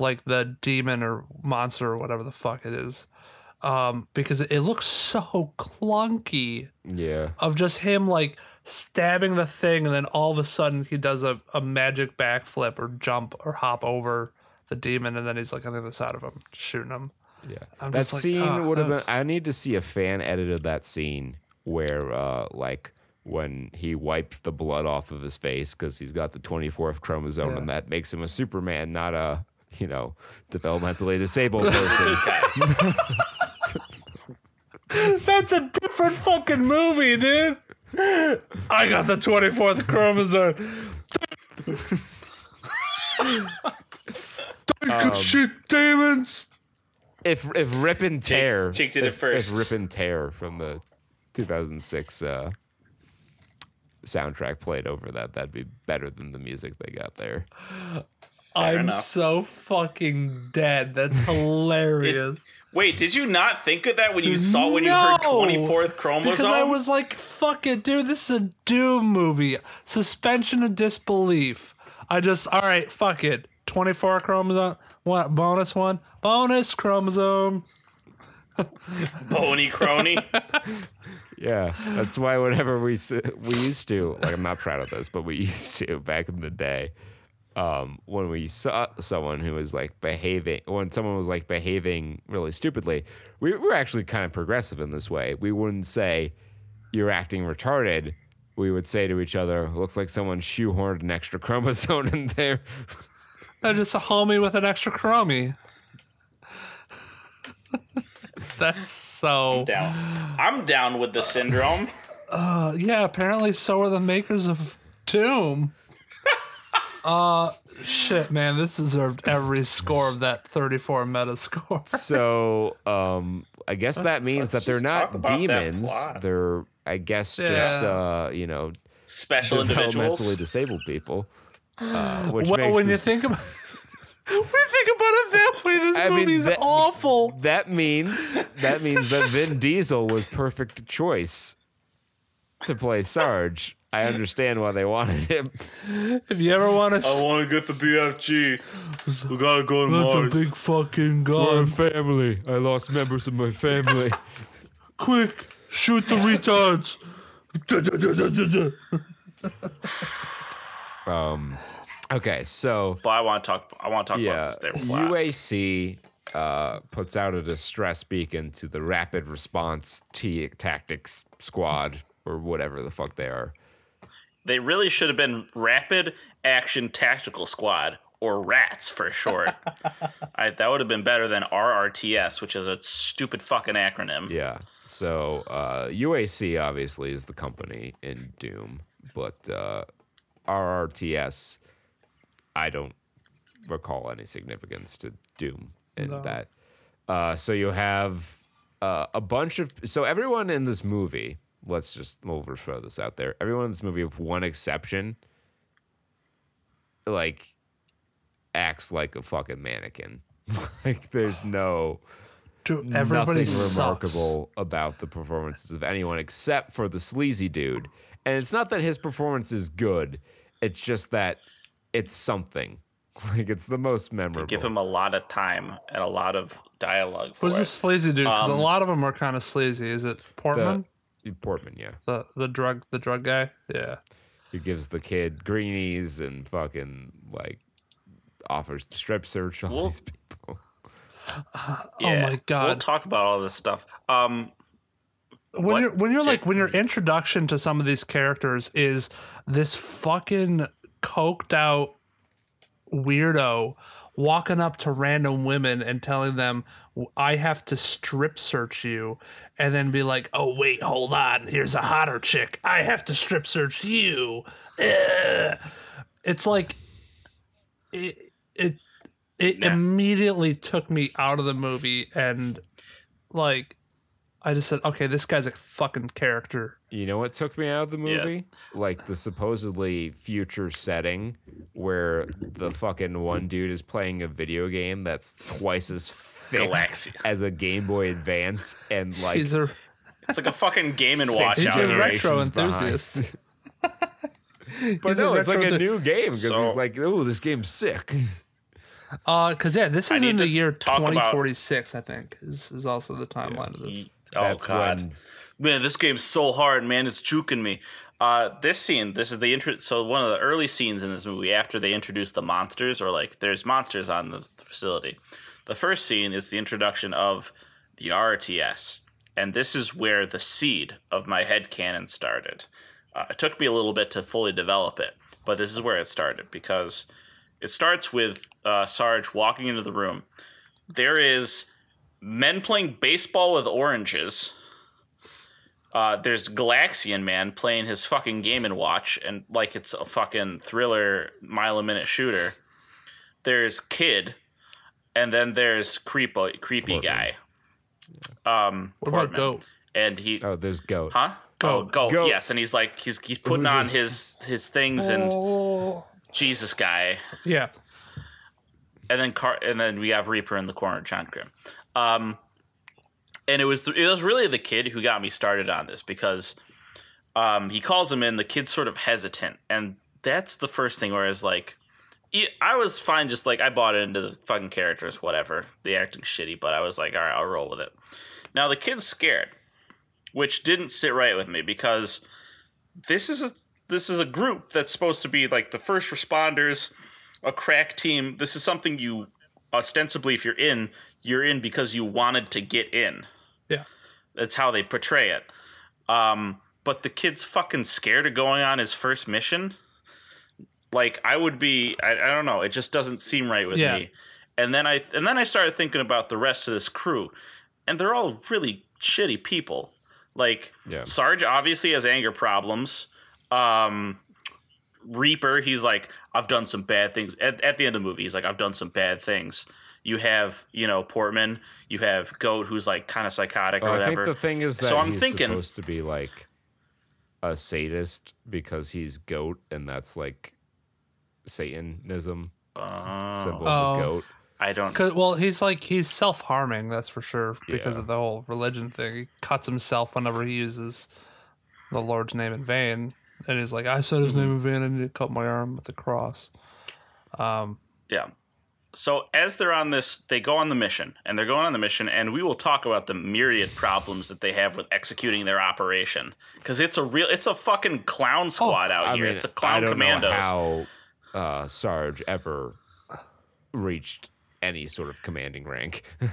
like the demon or monster or whatever the fuck it is. Um because it looks so clunky Yeah, of just him like stabbing the thing and then all of a sudden he does a, a magic backflip or jump or hop over the demon and then he's like on the other side of him shooting him. yeah. I'm that like, scene ah, would have that been. I need to see a fan edit of that scene where, uh, like. When he wipes the blood off of his face because he's got the 24th chromosome, Yeah. and that makes him a Superman, not a you know developmentally disabled person. [LAUGHS] That's a different fucking movie, dude. I got the 24th chromosome. I could shoot demons. if if Rip and Tear, Jake did it if, first. If Rip and Tear from the 2006 uh, soundtrack played over that, that'd be better than the music they got there. I'm enough. so fucking dead. That's [LAUGHS] hilarious. Wait, did you not think of that when you saw when you heard twenty fourth chromosome? Because I was like, fuck it, dude. This is a Doom movie. Suspension of disbelief. I just, all right, fuck it. 24 chromosome. What? Bonus one? Bonus chromosome. bony crony. [LAUGHS] Yeah, that's why whenever we s- we used to like, I'm not proud of this, but we used to back in the day. Um, when we saw someone who was like behaving, when someone was like behaving really stupidly, we were actually kind of progressive in this way. We wouldn't say you're acting retarded. We would say to each other, "Looks like someone shoehorned an extra chromosome in there." [LAUGHS] They're just a homie with an extra chromie. [LAUGHS] That's so. down. I'm down with the syndrome. Uh, yeah, apparently so are the makers of Doom. Uh, shit, man, this deserved every score of that 34 meta score. [LAUGHS] So, um, I guess that means that let's they're not demons. They're, I guess, just uh, you know, Special developmentally individuals. disabled people. Uh, [GASPS] which well, makes when you think [LAUGHS] about [LAUGHS] when you think about it that way, this I mean, movie's that- awful. that means that means that Vin Diesel was perfect choice to play Sarge. I understand why they wanted him. If you ever want to, I want to get the BFG. We gotta go to That's a big fucking My gun. family. I lost members of my family. [LAUGHS] Quick, shoot the retards. [LAUGHS] Um, okay, so But I want to talk. I want to talk yeah, about this. Their plot. UAC uh, puts out a distress beacon to the Rapid Response T- Tactics Squad or whatever the fuck they are. They really should have been Rapid Action Tactical Squad or RATS for short. [LAUGHS] I, that would have been better than RRTS, which is a stupid fucking acronym. Yeah. So uh, UAC obviously is the company in Doom, but uh, RRTS, I don't recall any significance to Doom in No. that. Uh, so you have uh, a bunch of so everyone in this movie. Let's just we'll throw this out there. Everyone in this movie, with one exception, like acts like a fucking mannequin. [LAUGHS] like there's no Dude, everybody nothing sucks. remarkable about the performances of anyone except for the sleazy dude. And it's not that his performance is good; it's just that it's something. [LAUGHS] Like it's the most memorable. Give him a lot of time and a lot of dialogue for Who's it. this sleazy dude? Because Um, a lot of them are kind of sleazy. Is it Portman, the, Portman, yeah, the, the drug the drug guy? Yeah. who gives the kid greenies and fucking like offers to strip search all Well- these people. [GASPS] Yeah. Oh my God. We'll talk about all this stuff. Um, when What? you're when you're like Jake- when your introduction to some of these characters is this fucking coked out weirdo walking up to random women and telling them I have to strip search you and then be like, "Oh wait, hold on. Here's a hotter chick. I have to strip search you." Ugh. It's like it it it Nah. immediately took me out of the movie and like I just said, okay, this guy's a fucking character. You know what took me out of the Yeah. movie? Like the supposedly future setting where the fucking one dude is playing a video game that's twice as thick Galaxia. as a Game Boy Advance and like He's a it's like a fucking game and [LAUGHS] watch he's out a retro generations enthusiast. [LAUGHS] but he's no, it's like a new game because So- he's like, oh, this game's sick. Uh, cause yeah, this is in the year talk about- 2046, I think. Is is also the timeline of this. Oh That's god. when Man, this game's so hard, man. It's juking me. Uh, this scene, this is the intro. So one of the early scenes in this movie after they introduce the monsters, or like there's monsters on the facility. The first scene is the introduction of the RTS, and this is where the seed of my head canon started. Uh, it took me a little bit to fully develop it, but this is where it started because it starts with uh, Sarge walking into the room. There is men playing baseball with oranges. Uh, there's Galaxian Man playing his fucking Game and Watch, and like it's a fucking thriller mile a minute shooter. There's Kid, and then there's Creepo, creepy guy. Um, What about Goat? And he, oh, there's Goat. huh? Oh, Goat. Goat. Goat. Yes, and he's like he's he's putting on this- his his things and Oh. Jesus guy Yeah. and then Car- and then we have Reaper in the corner, John Grimm. Um, and it was it was really the kid who got me started on this because um, he calls him in. The kid's sort of hesitant, and that's the first thing where it's like, yeah, I was fine, just like I bought into the fucking characters, whatever. The acting shitty, but I was like, all right, I'll roll with it. Now the kid's scared, which didn't sit right with me because this is a this is a group that's supposed to be like the first responders a crack team. This is something you ostensibly, if you're in, you're in because you wanted to get in. Yeah. That's how they portray it. Um, but the kid's fucking scared of going on his first mission. Like I would be, I, I don't know. It just doesn't seem right with Yeah. me. And then I and then I started thinking about the rest of this crew, and they're all really shitty people. Like Yeah. Sarge obviously has anger problems. Um, Reaper, he's like, I've done some bad things. At, at the end of the movie, he's like, I've done some bad things. You have, you know, Portman. You have Goat, who's like kind of psychotic or Well, I whatever. think the thing is that So I'm he's thinking- supposed to be like a sadist because he's goat, and that's like Satanism symbol Oh. of the goat. I don't. Cause, well, he's like he's self harming. That's for sure because Yeah. of the whole religion thing. He cuts himself whenever he uses the Lord's name in vain, and he's like, "I said his name in vain. I need to cut my arm with the cross." Um, Yeah. So as they're on this, they go on the mission, and they're going on the mission, and we will talk about the myriad problems that they have with executing their operation because it's a real, it's a fucking clown squad out I here. mean, it's a I clown don't commandos. know how uh, Sarge ever reached any sort of commanding rank. [LAUGHS]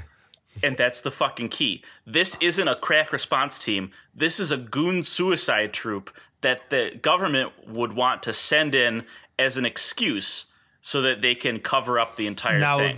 And that's the fucking key. This isn't a crack response team. This is a goon suicide troop that the government would want to send in as an excuse so that they can cover up the entire Now thing.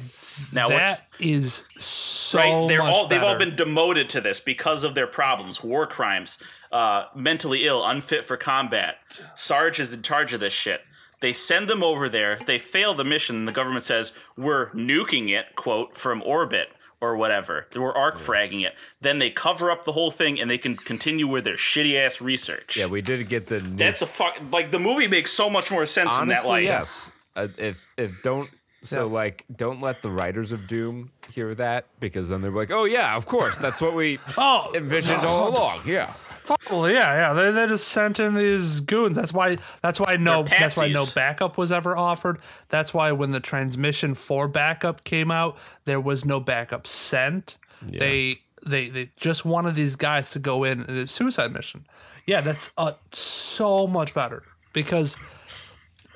Now, what, that is so right? They're much all they've all been demoted to this because of their problems, war crimes, uh, mentally ill, unfit for combat. Sarge is in charge of this shit. They send them over there. They fail the mission. And the government says we're nuking it, quote, from orbit or whatever. We're arc fragging it. Then they cover up the whole thing and they can continue with their shitty ass research. yeah, we did get the. That's a fuck. Like the movie makes so much more sense in that honestly light. yes. Uh, if if don't so like don't let the writers of Doom hear that because then they're like, oh yeah, of course, that's what we [LAUGHS] Oh, envisioned all along. Yeah. Totally, yeah, yeah. They, they just sent in these goons. That's why. That's why no. That's why no backup was ever offered. That's why when the transmission for backup came out, there was no backup sent. They they they just wanted these guys to go in the suicide mission. Yeah, that's uh, so much better because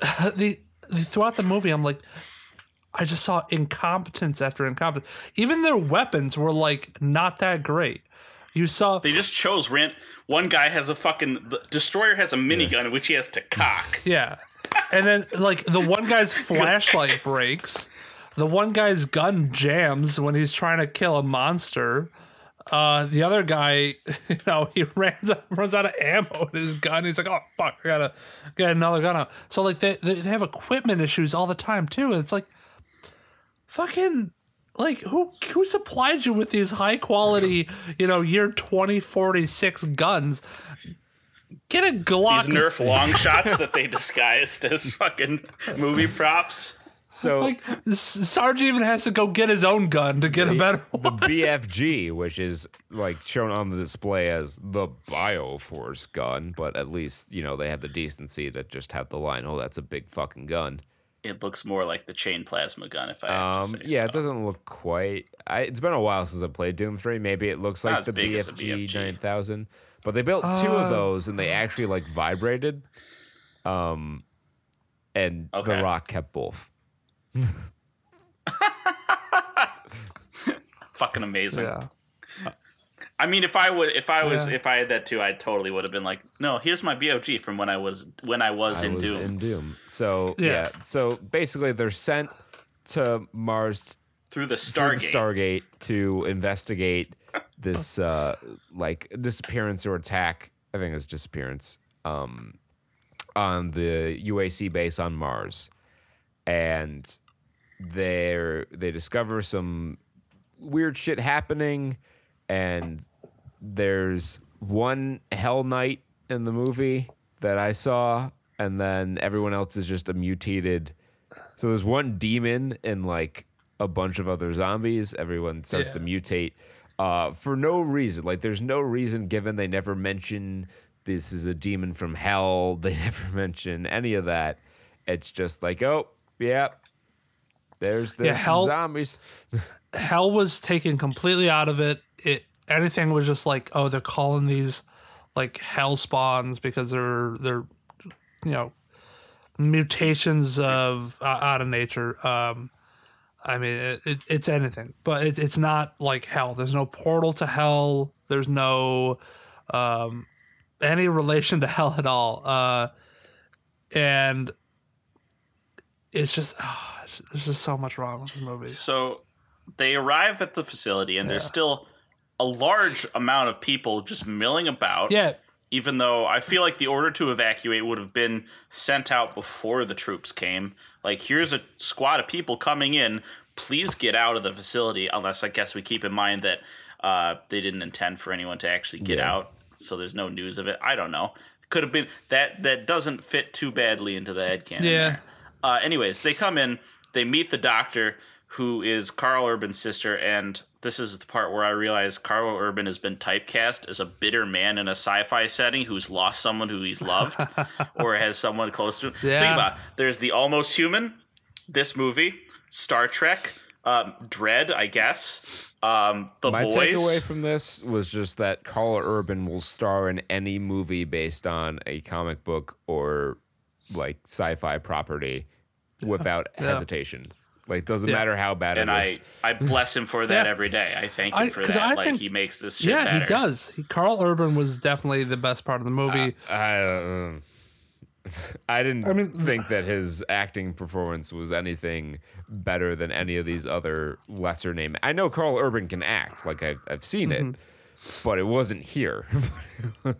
[LAUGHS] the, the throughout the movie, I'm like. I just saw incompetence after incompetence. Even their weapons were like not that great. You saw They just chose rant. One guy has a fucking the destroyer has a minigun which he has to cock. Yeah. And then like the one guy's [LAUGHS] flashlight breaks. The one guy's gun jams when he's trying to kill a monster. Uh, the other guy, [LAUGHS] you know, he runs runs out of ammo in his gun. He's like, "Oh fuck, I gotta get another gun out." So like they they they have equipment issues all the time too. And it's like, fucking, like who who supplied you with these high quality, you know, year twenty forty six guns? Get a Glock. These Nerf long shots that they disguised as fucking movie props. So Like Sarge even has to go get his own gun to get a better [LAUGHS] the. BFG, which is like shown on the display as the Bioforce gun, but at least you know they have the decency to just have the line, "Oh, that's a big fucking gun." It looks more like the chain plasma gun, if I have Um, to say yeah, so. it doesn't look quite. I, it's been a while since I played Doom Three. Maybe it looks like the big as a BFG, BFG. nine thousand, but they built two Uh. of those and they actually like vibrated. Um, and Okay. the Rock kept both. [LAUGHS] [LAUGHS] fucking amazing. Yeah. I mean, if I would, if I was, Yeah. if I had that too, I totally would have been like, no, here's my BOG from when I was when I was I in was Doom. in Doom. So Yeah. yeah. So basically, they're sent to Mars through the through the Stargate. Stargate to investigate this uh like disappearance or attack. I think it's disappearance um on the UAC base on Mars. And they they discover some weird shit happening and there's one hell knight in the movie that I saw and then everyone else is just a mutated so there's one demon and like a bunch of other zombies. Everyone starts to mutate uh, for no reason. Like there's no reason given. They never mention this is a demon from hell. [LAUGHS] They never mention any of that. It's just like, oh, yeah, there's there's some hell- zombies. [LAUGHS] Hell was taken completely out of it. It anything was just like, oh, they're calling these like hell spawns because they're they're you know mutations of uh, out of nature. Um, I mean, it, it, it's anything, but it, it's not like hell. There's no portal to hell. There's no um, any relation to hell at all. Uh, and it's just ah, there's just so much wrong with this movie. So they arrive at the facility and there's still a large amount of people just milling about. Yeah, Even though I feel like the order to evacuate would have been sent out before the troops came. Like, here's a squad of people coming in. Please get out of the facility. Unless I guess we keep in mind that uh, they didn't intend for anyone to actually get Yeah. out, so there's no news of it. I don't know. Could have been that. That doesn't fit too badly into the headcanon. Yeah. Uh, anyways, they come in, they meet the doctor, who is Karl Urban's sister, and this is the part where I realize Karl Urban has been typecast as a bitter man in a sci-fi setting who's lost someone who he's loved [LAUGHS] or has someone close to him. Yeah. Think about it. there's the Almost Human, this movie, Star Trek, um, Dredd, I guess, um, The My Boys. takeaway from this was just that Karl Urban will star in any movie based on a comic book or like sci-fi property without hesitation. Like doesn't Yeah. matter how bad it is. and it I. I bless him for that Yeah. every day. I thank him I- for 'cause that. I like think- he makes this shit yeah, better. he does. He, Karl Urban was definitely the best part of the movie. I, don't- [LAUGHS] I didn't I mean, think that his acting performance was anything better than any of these other lesser name. I know Karl Urban can act, like I've, I've seen Mm-hmm. it, but it wasn't here. [LAUGHS]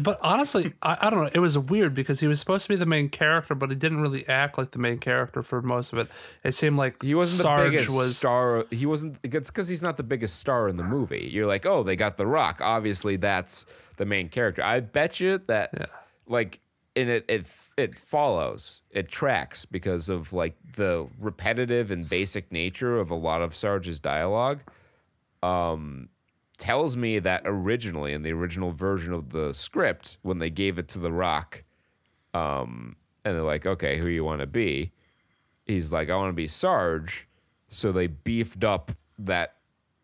But honestly, I, I don't know. It was weird because he was supposed to be the main character, but he didn't really act like the main character for most of it. It seemed like He wasn't Sarge the biggest was. star. He wasn't. It's because he's not the biggest star in the movie. You're like, oh, they got The Rock. Obviously, that's the main character. I bet you that, Yeah. like, in it, it it follows, it tracks because of like the repetitive and basic nature of a lot of Sarge's dialogue. Um, tells me that originally in the original version of the script, when they gave it to The Rock, um, and they're like, okay, who you want to be? he's like, I want to be Sarge. So they beefed up that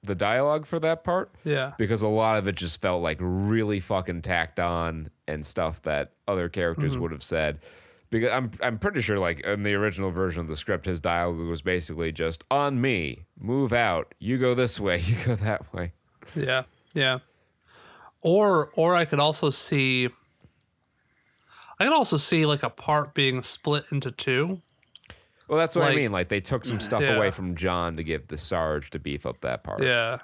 the dialogue for that part Yeah. because a lot of it just felt like really fucking tacked on and stuff that other characters Mm-hmm. would have said. Because I'm I'm pretty sure like in the original version of the script, his dialogue was basically just on me, move out, you go this way, [LAUGHS] you go that way. Yeah, yeah. Or or I could also see I could also see like a part being split into two. Well, that's what Like- I mean. Like they took some stuff Yeah. away from John to give the Sarge to beef up that part. Yeah.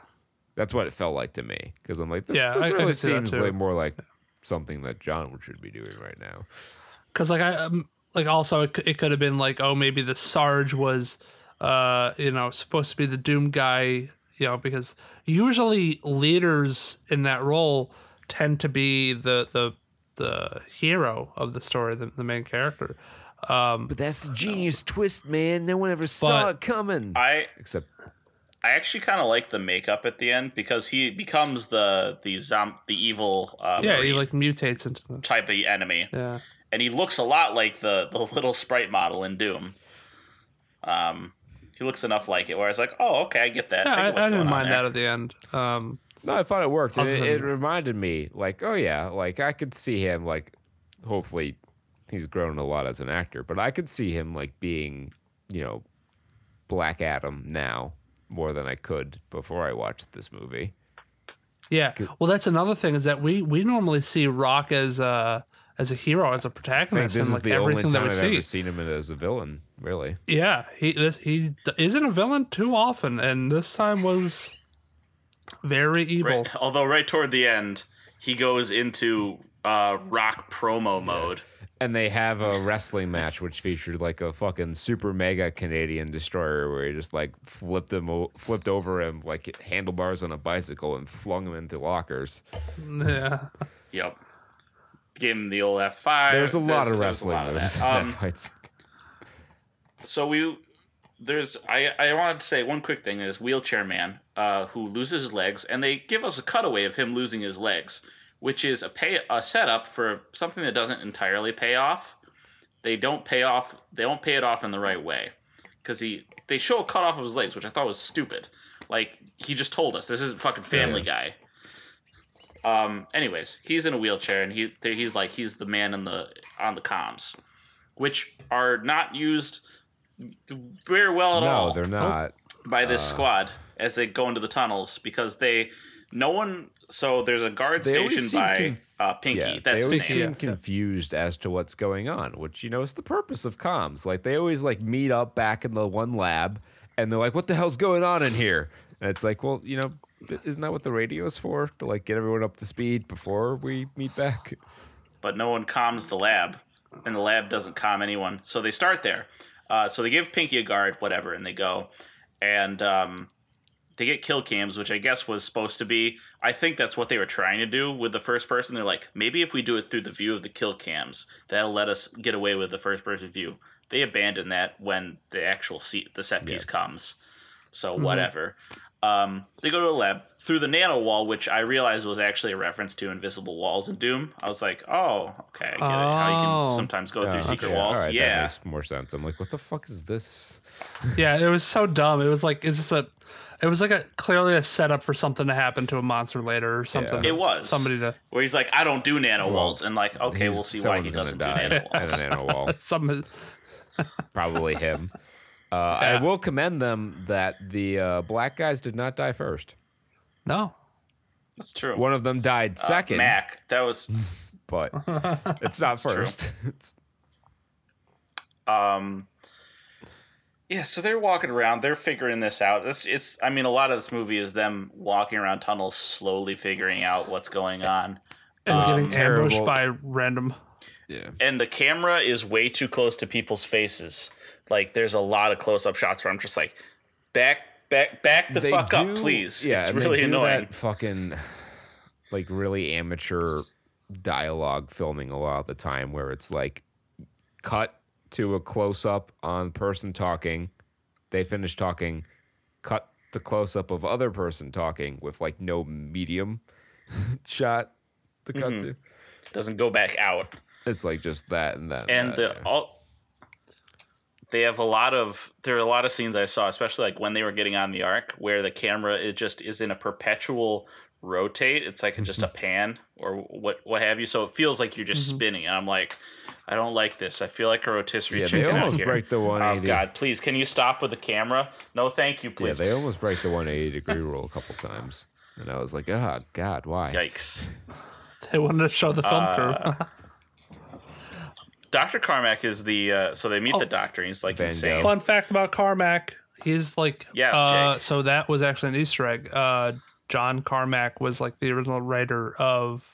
That's what it felt like to me because I'm like, this, Yeah, this I- I really that seems like more like something that John should be doing right now. Cuz like I um, like also it, it could have been like oh maybe the Sarge was uh you know supposed to be the doom guy, you know, because usually leaders in that role tend to be the the the hero of the story, the, the main character. But that's the genius twist, man. No one ever saw But- it coming. I Except I actually kind of like the makeup at the end because he becomes the the zom- the evil uh, Yeah, he like mutates into the type of enemy, yeah. and he looks a lot like the the little sprite model in Doom. Um, he looks enough like it where I was like, oh, okay, I get that. Yeah, I, I, get what's I didn't mind there. that at the end. Um, no, I thought it worked. It, Other it reminded me, like, oh yeah, like I could see him, like, hopefully, he's grown a lot as an actor, but I could see him like being, you know, Black Adam now more than I could before I watched this movie. yeah. Well, that's another thing is that we we normally see Rock as a as a hero, as a I think protagonist, this and is like the only everything time that we I've see. ever seen him as a villain, really. Yeah, he this, he isn't a villain too often, and this time was very evil. Right, although right toward the end, he goes into uh, rock promo mode. And they have a wrestling match which featured like a fucking super mega Canadian destroyer where he just like flipped him, o- flipped over him like handlebars on a bicycle and flung him into lockers. Yeah, Yep. Give him the old F five. There's a lot of there's a wrestling lot of moves that. in Um, that fight. So we there's I I wanted to say one quick thing is wheelchair man uh, who loses his legs and they give us a cutaway of him losing his legs, which is a pay a setup for something that doesn't entirely pay off. They don't pay off. They don't pay it off in the right way because he they show a cut off of his legs, which I thought was stupid. Like he just told us this isn't fucking Family Guy. Um. Anyways, he's in a wheelchair and he he's like he's the man in the on the comms, which are not used very well at No, all they're not. by Uh. this squad as they go into the tunnels because they no one so there's a guard They always station seem by conf- uh, Pinky. Yeah, That's they always his name. seem confused as to what's going on, which you know is the purpose of comms. Like they always like meet up back in the one lab, and they're like, "What the hell's going on in here?" And it's like, well, you know, isn't that what the radio is for? To like get everyone up to speed before we meet back? but no one calms the lab, and the lab doesn't calm anyone. So they start there. Uh, so they give Pinky a guard, whatever, and they go, and um, they get kill cams, which I guess was supposed to be. I think that's what they were trying to do with the first person. They're like, maybe if we do it through the view of the kill cams, that'll let us get away with the first person view. They abandon that when the actual seat, the set piece comes. So whatever. Um, they go to the lab through the nano wall, which I realized was actually a reference to invisible walls in Doom. I was like, oh, okay, I get it. How you Oh. can sometimes go through secret Okay, walls. all right, yeah. that makes more sense. I'm like, what the fuck is this? Yeah, it was so dumb. It was like it's just a, it was like a clearly a setup for something to happen to a monster later or something. Yeah. It was somebody to where he's like, I don't do nano walls, and like, okay, we'll see why he doesn't gonna do die nano walls. at a nano wall. [LAUGHS] some. Probably him. Uh, I will commend them that the uh, black guys did not die first. No, That's true. One of them died Uh, second, Mac, that was [LAUGHS] but [LAUGHS] it's not first. [LAUGHS] It's- um yeah so they're walking around they're figuring this out it's it's i mean a lot of this movie is them walking around tunnels slowly figuring out what's going on and Um, getting ambushed by random. yeah. and the camera is way too close to people's faces like there's a lot of close-up shots where i'm just like back back back the They fuck up please Yeah, it's and they really do annoying That fucking like really amateur dialogue filming a lot of the time, where it's like cut to a close up on person talking, they finish talking, cut to close up of other person talking with like no medium [LAUGHS] shot to cut Mm-hmm. to. doesn't go back out It's like just that and that. and that, the yeah. all they have a lot of there are a lot of scenes I saw, especially like when they were getting on the arc, where the camera is just is in a perpetual rotate. It's like just a pan or what what have you. So it feels like you're just spinning, and I'm like, I don't like this. I feel like a rotisserie yeah, chicken they out almost here. break the 180. Oh God! Please, can you stop with the camera? No, thank you. Please. Yeah, they almost break the [LAUGHS] 180 degree rule a couple times. And I was like, oh, God, why? Yikes! They wanted to show the film Uh, crew. [LAUGHS] Doctor Carmack is the uh, so they meet Oh. the doctor. and He's like Van insane. Gogh. Fun fact about Carmack: he's like, Yes, uh, Jake. so that was actually an Easter egg. Uh, John Carmack was like the original writer of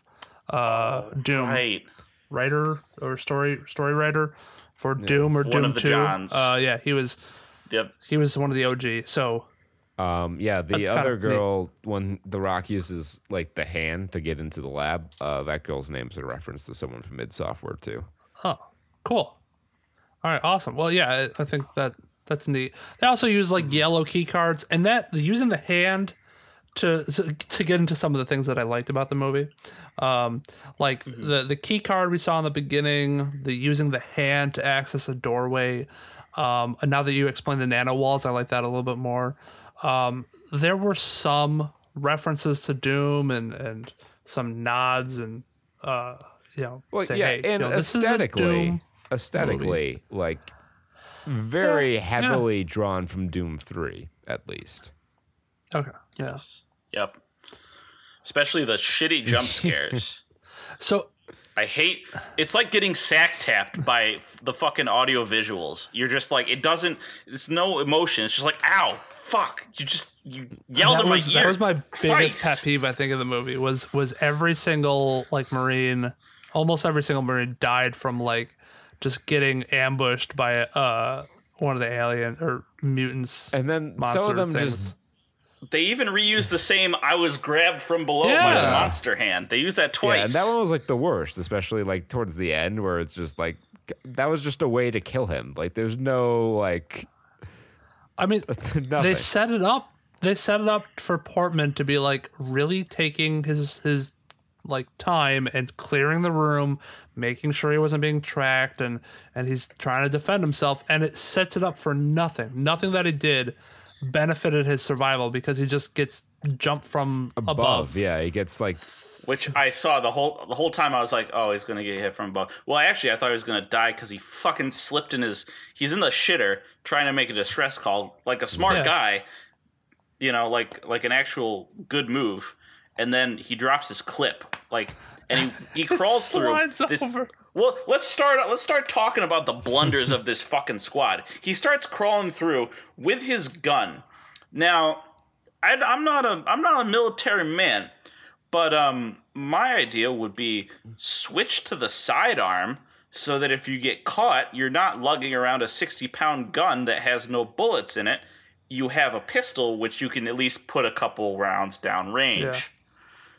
uh, Doom, Right. writer or story story writer for Doom or One Doom of the Two. Johns. Uh, yeah, he was Yep. he was one of the OG. So Um, yeah, the That's other kinda neat. girl, when The Rock uses like the hand to get into the lab, uh, that girl's name's a reference to someone from id Software too. Oh, cool. All right, awesome. Well, yeah, I, think that that's neat. They also use like yellow key cards, and that using the hand to to get into some of the things that I liked about the movie, um, like the the key card we saw in the beginning, the using the hand to access a doorway. Um, and now that you explained the nano walls, I like that a little bit more. Um, there were some references to Doom and and some nods and uh, you know, Well, say, yeah, hey, you and know, is a aesthetically, aesthetically, like very heavily drawn from Doom Three, at least. Okay. Yes. Yep. Especially the shitty jump [LAUGHS] scares. So I hate. It's like getting sack tapped by f- the fucking audio visuals. You're just like it doesn't. It's no emotion. It's just like ow, fuck. You just you yelled that in was, my ear. that was my biggest Christ. pet peeve. I think of the movie was was every single like marine, almost every single marine died from like just getting ambushed by uh one of the alien or mutants. And then monster some of them things. just They even reused the same "I was grabbed from below by the monster hand." They used that yeah, twice. and that one was like the worst, especially like towards the end where it's just like that was just a way to kill him. Like there's no like I mean, [LAUGHS] they set it up. They set it up for Portman to be like really taking his his like time and clearing the room, making sure he wasn't being tracked, and and he's trying to defend himself. And it sets it up for nothing. Nothing that he did benefited his survival because he just gets jumped from above. above. Yeah, he gets like which I saw the whole the whole time. I was like, "Oh, he's gonna get hit from above." Well, actually, I thought he was gonna die because he fucking slipped in his. He's in the shitter trying to make a distress call, like a smart Yeah. guy. You know, like like an actual good move, and then he drops his clip, like, and he, [LAUGHS] he crawls through this. over. Well, let's start. Let's start talking about the blunders of this fucking squad. He starts crawling through with his gun. Now, I, I'm not a I'm not a military man, but um, my idea would be switch to the sidearm so that if you get caught, you're not lugging around a 60 pound gun that has no bullets in it. You have a pistol, which you can at least put a couple rounds down range.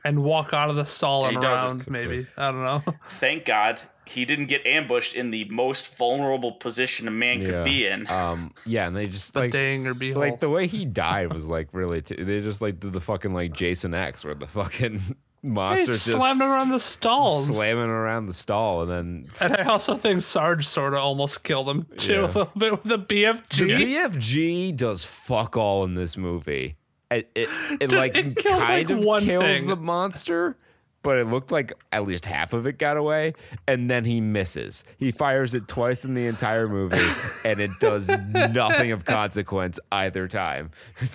Yeah. And walk out of the stall and doesn't. around, maybe. I don't know. [LAUGHS] Thank God he didn't get ambushed in the most vulnerable position a man could Yeah. be in. Um, yeah, and they just like Dang or behold. like the way he died was like really. T- they just like did the fucking like Jason X, where the fucking [LAUGHS] monster just slammed around the stalls. slamming around the stall, and then And I also think Sarge sort of almost killed him too Yeah. [LAUGHS] a little bit with the BFG. the BFG does fuck all in this movie. It it, it like it kills, kind like, of one kills thing. the monster. But it looked like at least half of it got away, and then he misses. He fires it twice in the entire movie, and it does [LAUGHS] nothing of consequence either time. [LAUGHS]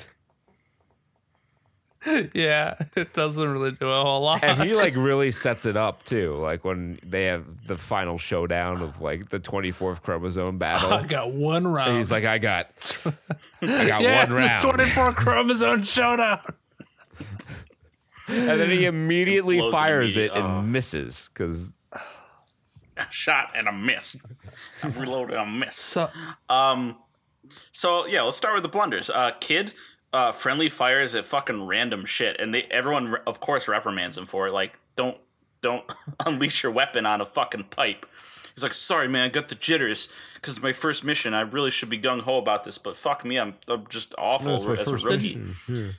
yeah, it doesn't really do a whole lot. and he like really sets it up too like when they have the final showdown of like the 24th chromosome battle I got one round. and he's like i got i got [LAUGHS] yeah, one round it's 24 chromosome showdown. and then he immediately Blows it fires it immediate- and misses because A shot and a miss. I reloaded and a miss. So Um, so yeah, let's start with the blunders. Uh, kid, uh, friendly fires at fucking random shit, and they everyone of course reprimands him for it. Like, don't don't [LAUGHS] unleash your weapon on a fucking pipe. He's like, sorry man, I got the jitters because it's my first mission. I really should be gung ho about this, but fuck me, I'm I'm just awful it's my as a first rookie.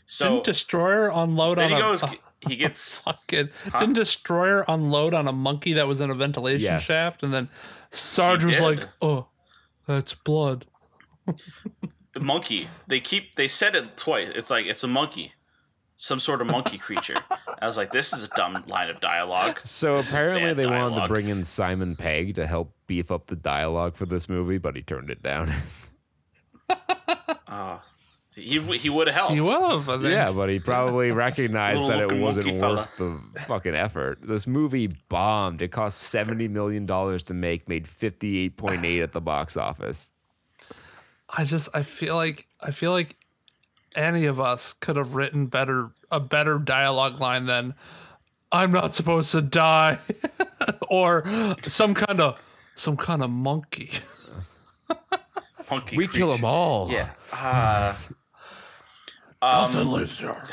So didn't Destroyer unload on he a goes, he gets [LAUGHS] fucking didn't Destroyer unload on a monkey that was in a ventilation Yes. shaft, and then Sarge was did. like, "Oh, that's blood." [LAUGHS] monkey. They keep they said it twice. It's like it's a monkey, some sort of monkey creature. I was like, this is a dumb line of dialogue. so This apparently bad they wanted to bring in simon pegg to help beef up the dialogue for this movie but he turned it down [LAUGHS] Oh He he would have helped. He would have. Yeah but he probably [LAUGHS] recognized that it wasn't monkey fella. worth the fucking effort this movie bombed it cost 70 million dollars to make made 58.8 at the box office I just I feel like I feel like any of us could have written better a better dialogue line than I'm not supposed to die [LAUGHS] or some kind of some kind of monkey. [LAUGHS] monkey we kill them all Yeah. Uh, Nothing lives dark.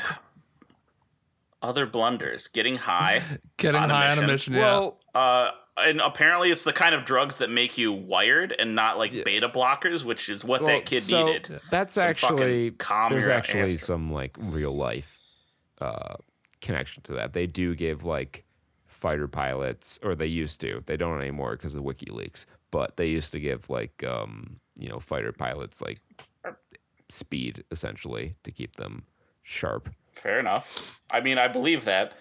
other blunders. Getting high. [LAUGHS] Getting On a high on a mission. mission. Yeah. well Uh, and apparently it's the kind of drugs that make you wired and not like beta blockers, which is what Well, that kid so needed. That's Some actually calm there's actually ass some like real life uh, connection to that. They do give like fighter pilots, or they used to. They don't anymore because of WikiLeaks. But they used to give like um, you know fighter pilots like speed essentially to keep them sharp. Fair enough. I mean, I believe that.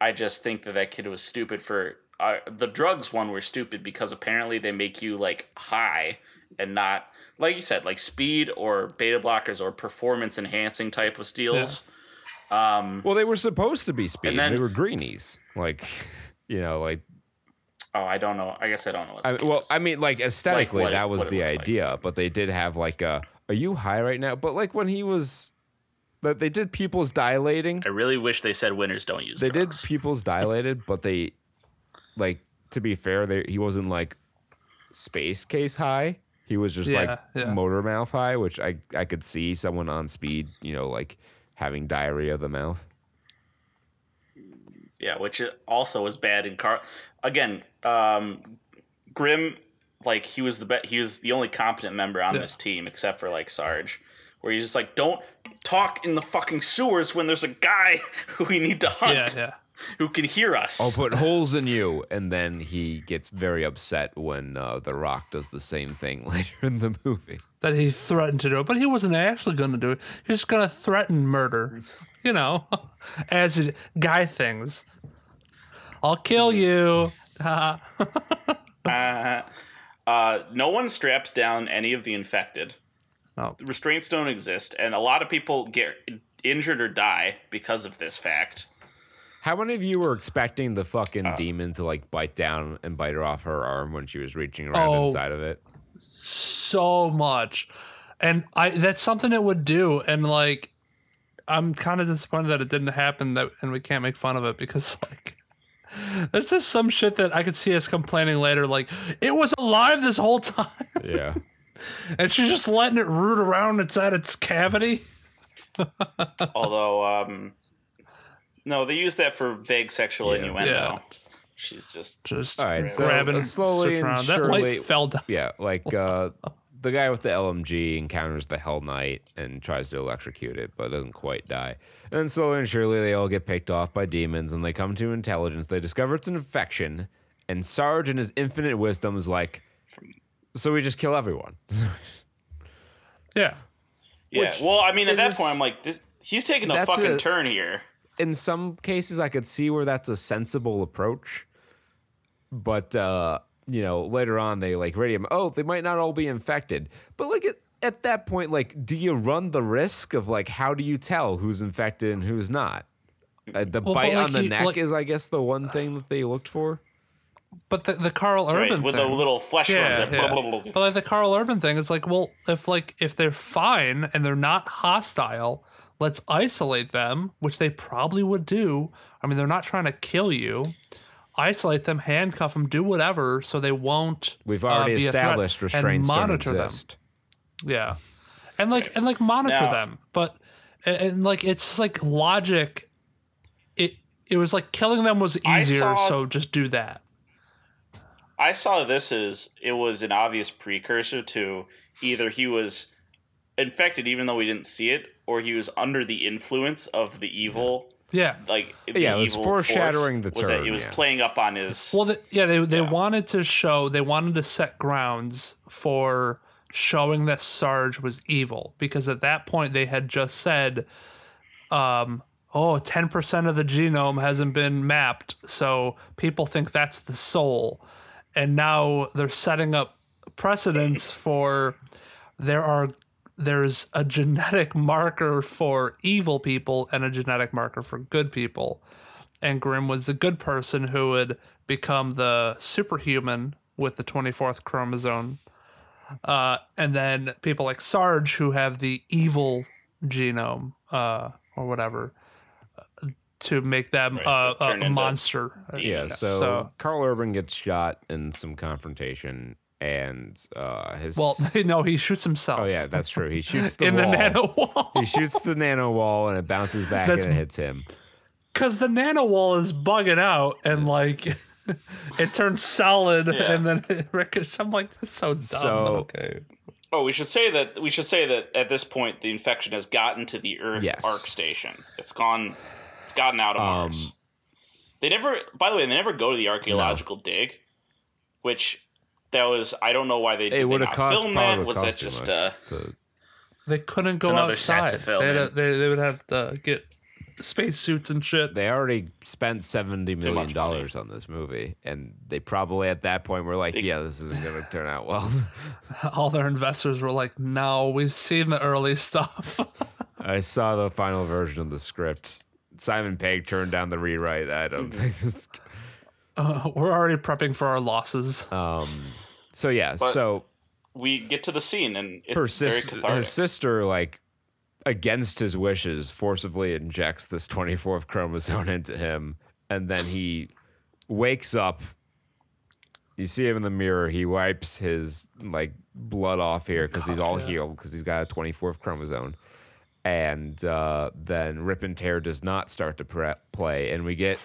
I just think that that kid was stupid for uh, the drugs. One were stupid because apparently they make you like high and not like you said, like speed or beta blockers or performance enhancing type of steals. Um, Well, they were supposed to be speed. then- they were greenies, like [LAUGHS] you know, like oh, I don't know. I guess I don't know. What I, well, is. I mean, like aesthetically, what that was it the looks like. idea. But they did have like a, "Are you high right now?" But like when he was, that they did pupils dilating. I really wish they said winners don't use. They drugs. did pupils dilated, but they, like to be fair, they, he wasn't like space case high. He was just Yeah, like yeah. motor mouth high, which I I could see someone on speed, you know, like having diarrhea of the mouth. Yeah, which also was bad in car. Again, um, Grimm, like he was the be- he was the only competent member on Yeah. this team except for like Sarge, where he's just like, don't talk in the fucking sewers when there's a guy [LAUGHS] who we need to yeah, hunt yeah. Who can hear us. I'll put holes in you. And then he gets very upset when uh, The Rock does the same thing [LAUGHS] later in the movie. That he threatened to do it, but he wasn't actually going to do it. He's was going to threaten murder, you know, [LAUGHS] as it, guy things. I'll kill you. [LAUGHS] uh, no one straps down any of the infected. Oh. Restraints don't exist, and a lot of people get injured or die because of this fact. How many of you were expecting the fucking Uh. demon to like bite down and bite her off her arm when she was reaching around Oh. inside of it? so much and i that's something it would do and like I'm kind of disappointed that it didn't happen that and we can't make fun of it because [LAUGHS] like there's just some shit that I could see us complaining later like it was alive this whole time [LAUGHS] Yeah. and she's just letting it root around inside its cavity. [LAUGHS] Although, um, no, they use that for vague sexual Yeah. innuendo. Yeah. She's just Just All right. So grabbing uh, slowly and. That surely, light fell down. yeah, like uh, the guy with the LMG encounters the Hell Knight and tries to electrocute it, but doesn't quite die. And then slowly and surely, they all get picked off by demons, and they come to intelligence. They discover it's an infection, and Sarge, in his infinite wisdom, is like, "So we just kill everyone." [LAUGHS] Yeah. yeah. Which well, I mean, at that point, I'm like, this. He's taking a fucking a- turn here. In some cases I could see where that's a sensible approach. But uh, you know, later on they like radium, oh, they might not all be infected. But like at, at that point, like, do you run the risk of like how do you tell who's infected and who's not? Uh, the Well, bite like, on the you- neck like- is, I guess, the one thing that they looked for. But the, the Karl Right, Urban with thing. the little flesh yeah, runs. yeah. Blah, blah, blah, blah. But like the Karl Urban thing is like, well, if like if they're fine and they're not hostile, let's isolate them, which they probably would do. I mean, they're not trying to kill you. Isolate them, handcuff them, do whatever, so they won't. We've uh, already be a threat, established and restraints don't monitor them. Yeah, and like and like monitor Now- them, but and, and like it's like logic. It it was like killing them was easier, saw- so just do that. I saw this as it was an obvious precursor to either he was infected even though we didn't see it, or he was under the influence of the evil. Yeah. Like the Yeah, it was evil foreshadowing force the was that turn, it was yeah. playing up on his. Well, the, yeah, they they wanted to show they wanted to set grounds for showing that Sarge was evil because at that point they had just said, um, "Oh, 10 percent of the genome hasn't been mapped, so people think that's the soul," and now they're setting up precedents for there are there's a genetic marker for evil people and a genetic marker for good people and Grimm was the good person who would become the superhuman with the 24th chromosome. Uh, and then people like Sarge who have the evil genome uh, or whatever to make them Right, uh, a, turn a into monster. Yeah, so, So- Karl Urban gets shot in some confrontation, and uh, his Well, [LAUGHS] no, he shoots himself. oh yeah, that's true. He shoots [LAUGHS] the in wall. the nano wall. he shoots the nano wall and it bounces back That's- and it hits him. because the nano wall is bugging out and like [LAUGHS] it turns solid and then it ricochets. I'm like, that's so dumb. So- okay. Oh, we should say that we should say that at this point the infection has gotten to the Earth Yes. arc station. It's gone. It's gotten out of Um, Mars. They never. By the way, they never go to the archaeological dig, which that was. I don't know why they It did would they have not cost film probably that. Was that just much uh, to- They couldn't go outside. to film they, had in. they, they would have to get spacesuits and shit. they already spent seventy million dollars on this movie, and they probably at that point were like, "Yeah, this isn't going to turn out well." [LAUGHS] All their investors were like, "No, we've seen the early stuff." [LAUGHS] I saw the final version of the script. Simon Pegg turned down the rewrite. I don't Mm-hmm. think this. Uh, [LAUGHS] we're already prepping for our losses. Um. So yeah. But so we get to the scene and it's her very sis- cathartic. his sister, like against his wishes, forcibly injects this 24th chromosome [LAUGHS] into him, and then he wakes up. You see him in the mirror. He wipes his like blood off here because he's all healed because he's got a 24th chromosome. And uh, then Rip and Tear does not start to pre- play, and we get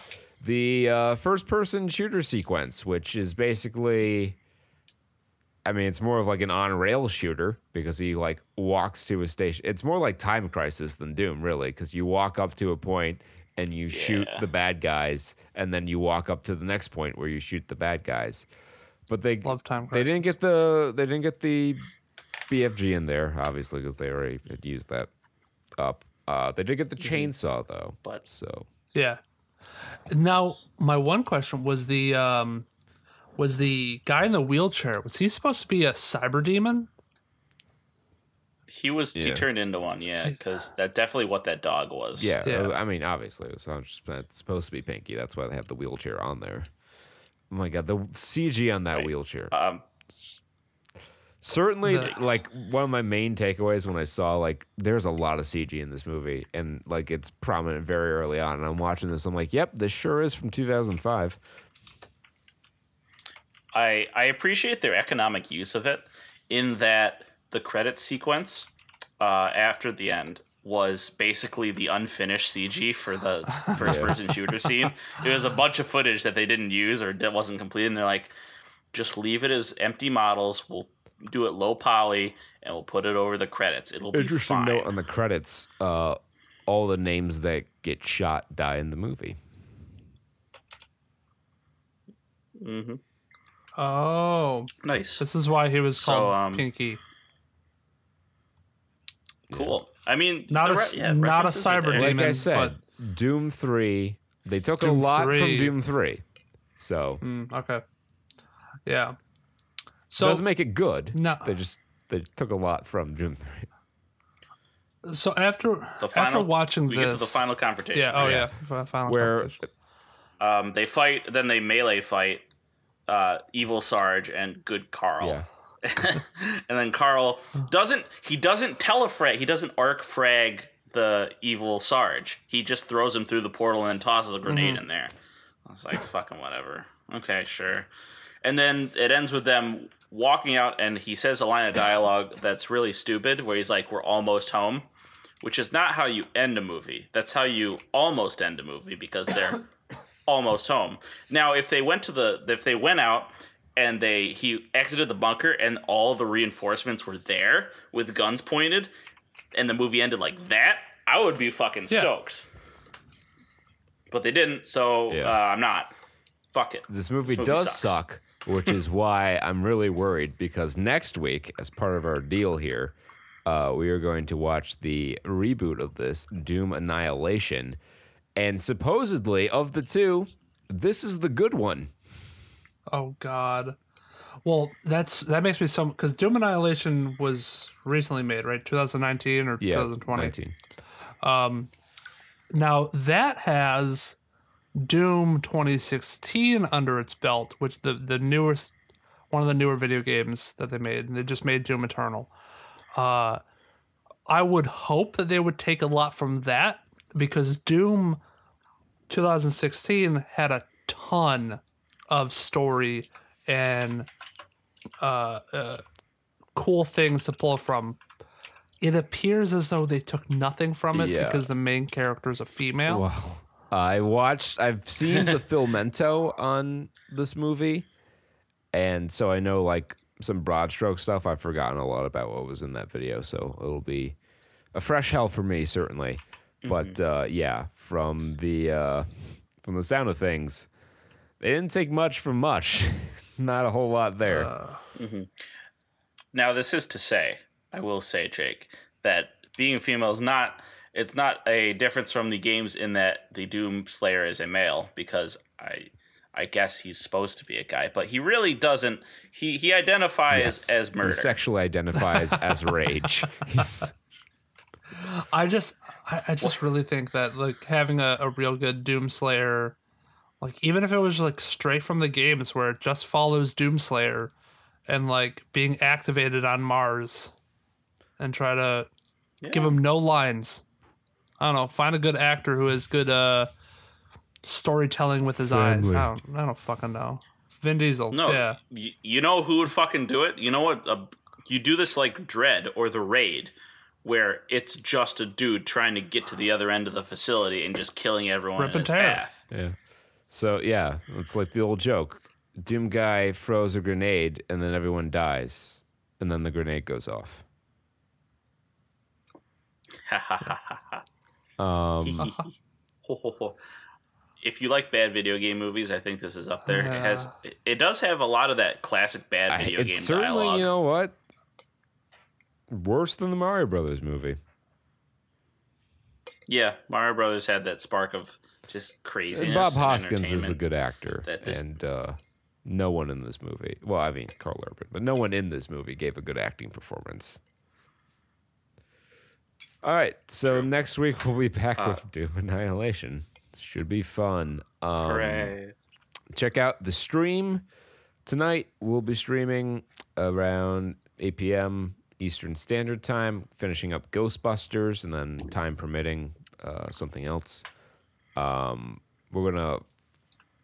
the uh, first-person shooter sequence, which is basically I mean, it's more of like an on rail shooter because he like walks to a station. It's more like Time Crisis than Doom, really, because you walk up to a point and you shoot the bad guys, and then you walk up to the next point where you shoot the bad guys. But they Love Time they didn't get the they didn't get the BFG in there, obviously, because they already had used that up. Uh, they did get the chainsaw though, But- so Yeah. Now, my one question was the um, was the guy in the wheelchair. Was he supposed to be a cyber demon? he was he turned into one, yeah, because that's definitely what that dog was. yeah. Yeah. I mean, obviously, it was supposed to be Pinky. That's why they have the wheelchair on there. Oh my god, the CG on that Right. wheelchair. Um, Certainly, That's- like one of my main takeaways when I saw like there's a lot of CG in this movie, and like it's prominent very early on. And I'm watching this, I'm like, yep, this sure is from 2005. I I appreciate their economic use of it in that the credit sequence uh, after the end was basically the unfinished CG for the [LAUGHS] first person shooter scene. It was a bunch of footage that they didn't use or that wasn't complete, and they're like, just leave it as empty models. We'll do it low poly and we'll put it over the credits. It'll be Interesting fine. note on the credits: uh, all the names that get shot die in the movie. Mm-hmm. Oh, nice. this is why he was So, called um, Pinky. Cool. I mean, Not a re- s- yeah, not a cyber demon. Like I said, but- Doom Three. They took a lot 3. from Doom Three, so Mm, okay. Yeah. It So doesn't make it good. No. they just they took a lot from Doom Three. so after The final, after watching we this, get to the final confrontation. yeah. Oh right? yeah. Final Where confrontation. Um, they fight, then they melee fight uh, Evil Sarge and Good Karl. yeah, [LAUGHS] and then Karl doesn't he doesn't telefrag he doesn't arc frag the evil Sarge. He just throws him through the portal and tosses a grenade in there. I was like, fucking whatever. Okay, sure. And then it ends with them walking out and he says a line of dialogue that's really stupid where he's like, We're almost home. Which is not how you end a movie. That's how you almost end a movie because they're [COUGHS] almost home. Now, if they went to the if they went out and they he exited the bunker and all the reinforcements were there with guns pointed and the movie ended like that, I would be fucking Yeah. stoked. But they didn't, so Yeah. uh, I'm not. Fuck it. this movie, movie does sucks. suck, which is why I'm really worried because next week, as part of our deal here, uh, we are going to watch the reboot of this Doom Annihilation, and supposedly of the two, this is the good one. Oh God. Well, that's that makes me so because Doom Annihilation was recently made, right? 2019 or Yeah, 2020. 19. Now that has Doom 2016 under its belt, which the the newest one of the newer video games that they made. And they just made Doom Eternal. Uh, I would hope that they would take a lot from that because Doom 2016 had a ton of story and uh, uh, cool things to pull from. It appears as though they took nothing from it Yeah. because the main character is a female. Well, I watched. I've seen the [LAUGHS] Filmento on this movie, and so I know like some broad stroke stuff. I've forgotten a lot about what was in that video, so it'll be a fresh hell for me certainly. But uh, yeah, from the uh, from the sound of things, they didn't take much from much. [LAUGHS] Not a whole lot there. Now, this is to say, I will say, Jake, that being female is not. It's not a difference from the games in that the Doom Slayer is a male because I, I guess he's supposed to be a guy, but he really doesn't. He he identifies as murder. He sexually identifies [LAUGHS] as rage. He's, I just, I, I just really think that like having a, a real good Doomslayer, like even if it was like straight from the games where it just follows Doomslayer, and like being activated on Mars, and try to give him no lines. I don't know. Find a good actor who has good uh storytelling with his eyes. I don't, I don't fucking know. Vin Diesel. No, Yeah. you, you know who would fucking do it? You know what? Uh, you do this like Dredd or The Raid, where it's just a dude trying to get to the other end of the facility and just killing everyone Rip in and his tear. path. Yeah. So yeah, it's like the old joke. Doom guy throws a grenade and then everyone dies. And then the grenade goes off. Um if you like bad video game movies, I think this is up there. It has it, it does have a lot of that classic bad I- video game it's certainly, dialogue. you know what? Worse than the Mario Brothers movie. yeah, Mario Brothers had that spark of just And craziness. Bob and Hoskins is a good actor. that this- and uh, no one in this movie. Well, I mean Karl Urban, but no one in this movie gave a good acting performance. All right, so next week we'll be back Uh, with Doom Annihilation. Should be fun. Um, Hooray. check out the stream tonight. We'll be streaming around 8 p.m. Eastern Standard Time, finishing up Ghostbusters, and then time permitting, uh, something else. Um, we're gonna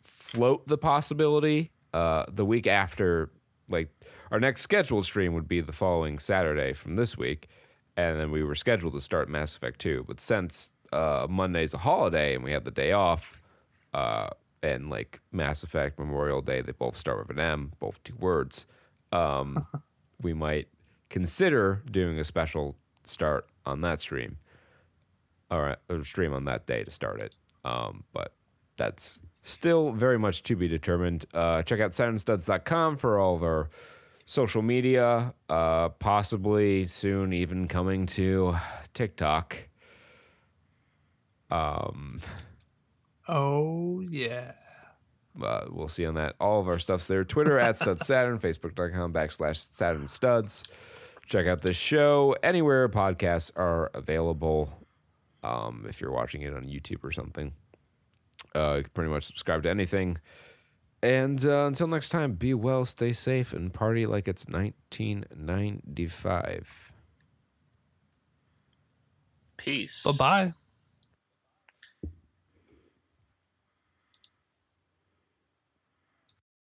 float the possibility uh, the week after, like our next scheduled stream would be the following Saturday from this week, and then we were scheduled to start Mass Effect 2. But since uh, Monday's a holiday and we have the day off, uh, and like Mass Effect Memorial Day, they both start with an M, both two words. Um, [LAUGHS] we might consider doing a special start on that stream, or a stream on that day to start it. Um, but that's still very much to be determined. Uh, check out SaturnStuds.com for all of our social media, uh, possibly soon even coming to TikTok. Um, Oh yeah. uh, we'll see on that. All of our stuff's there. Twitter at [LAUGHS] Stud Saturn, Facebook.com backslash Saturn Studs. Check out this show anywhere podcasts are available. Um, if you're watching it on YouTube or something, uh, you can pretty much subscribe to anything. And uh, until next time, be well, stay safe, and party like it's 1995. Peace. Bye bye.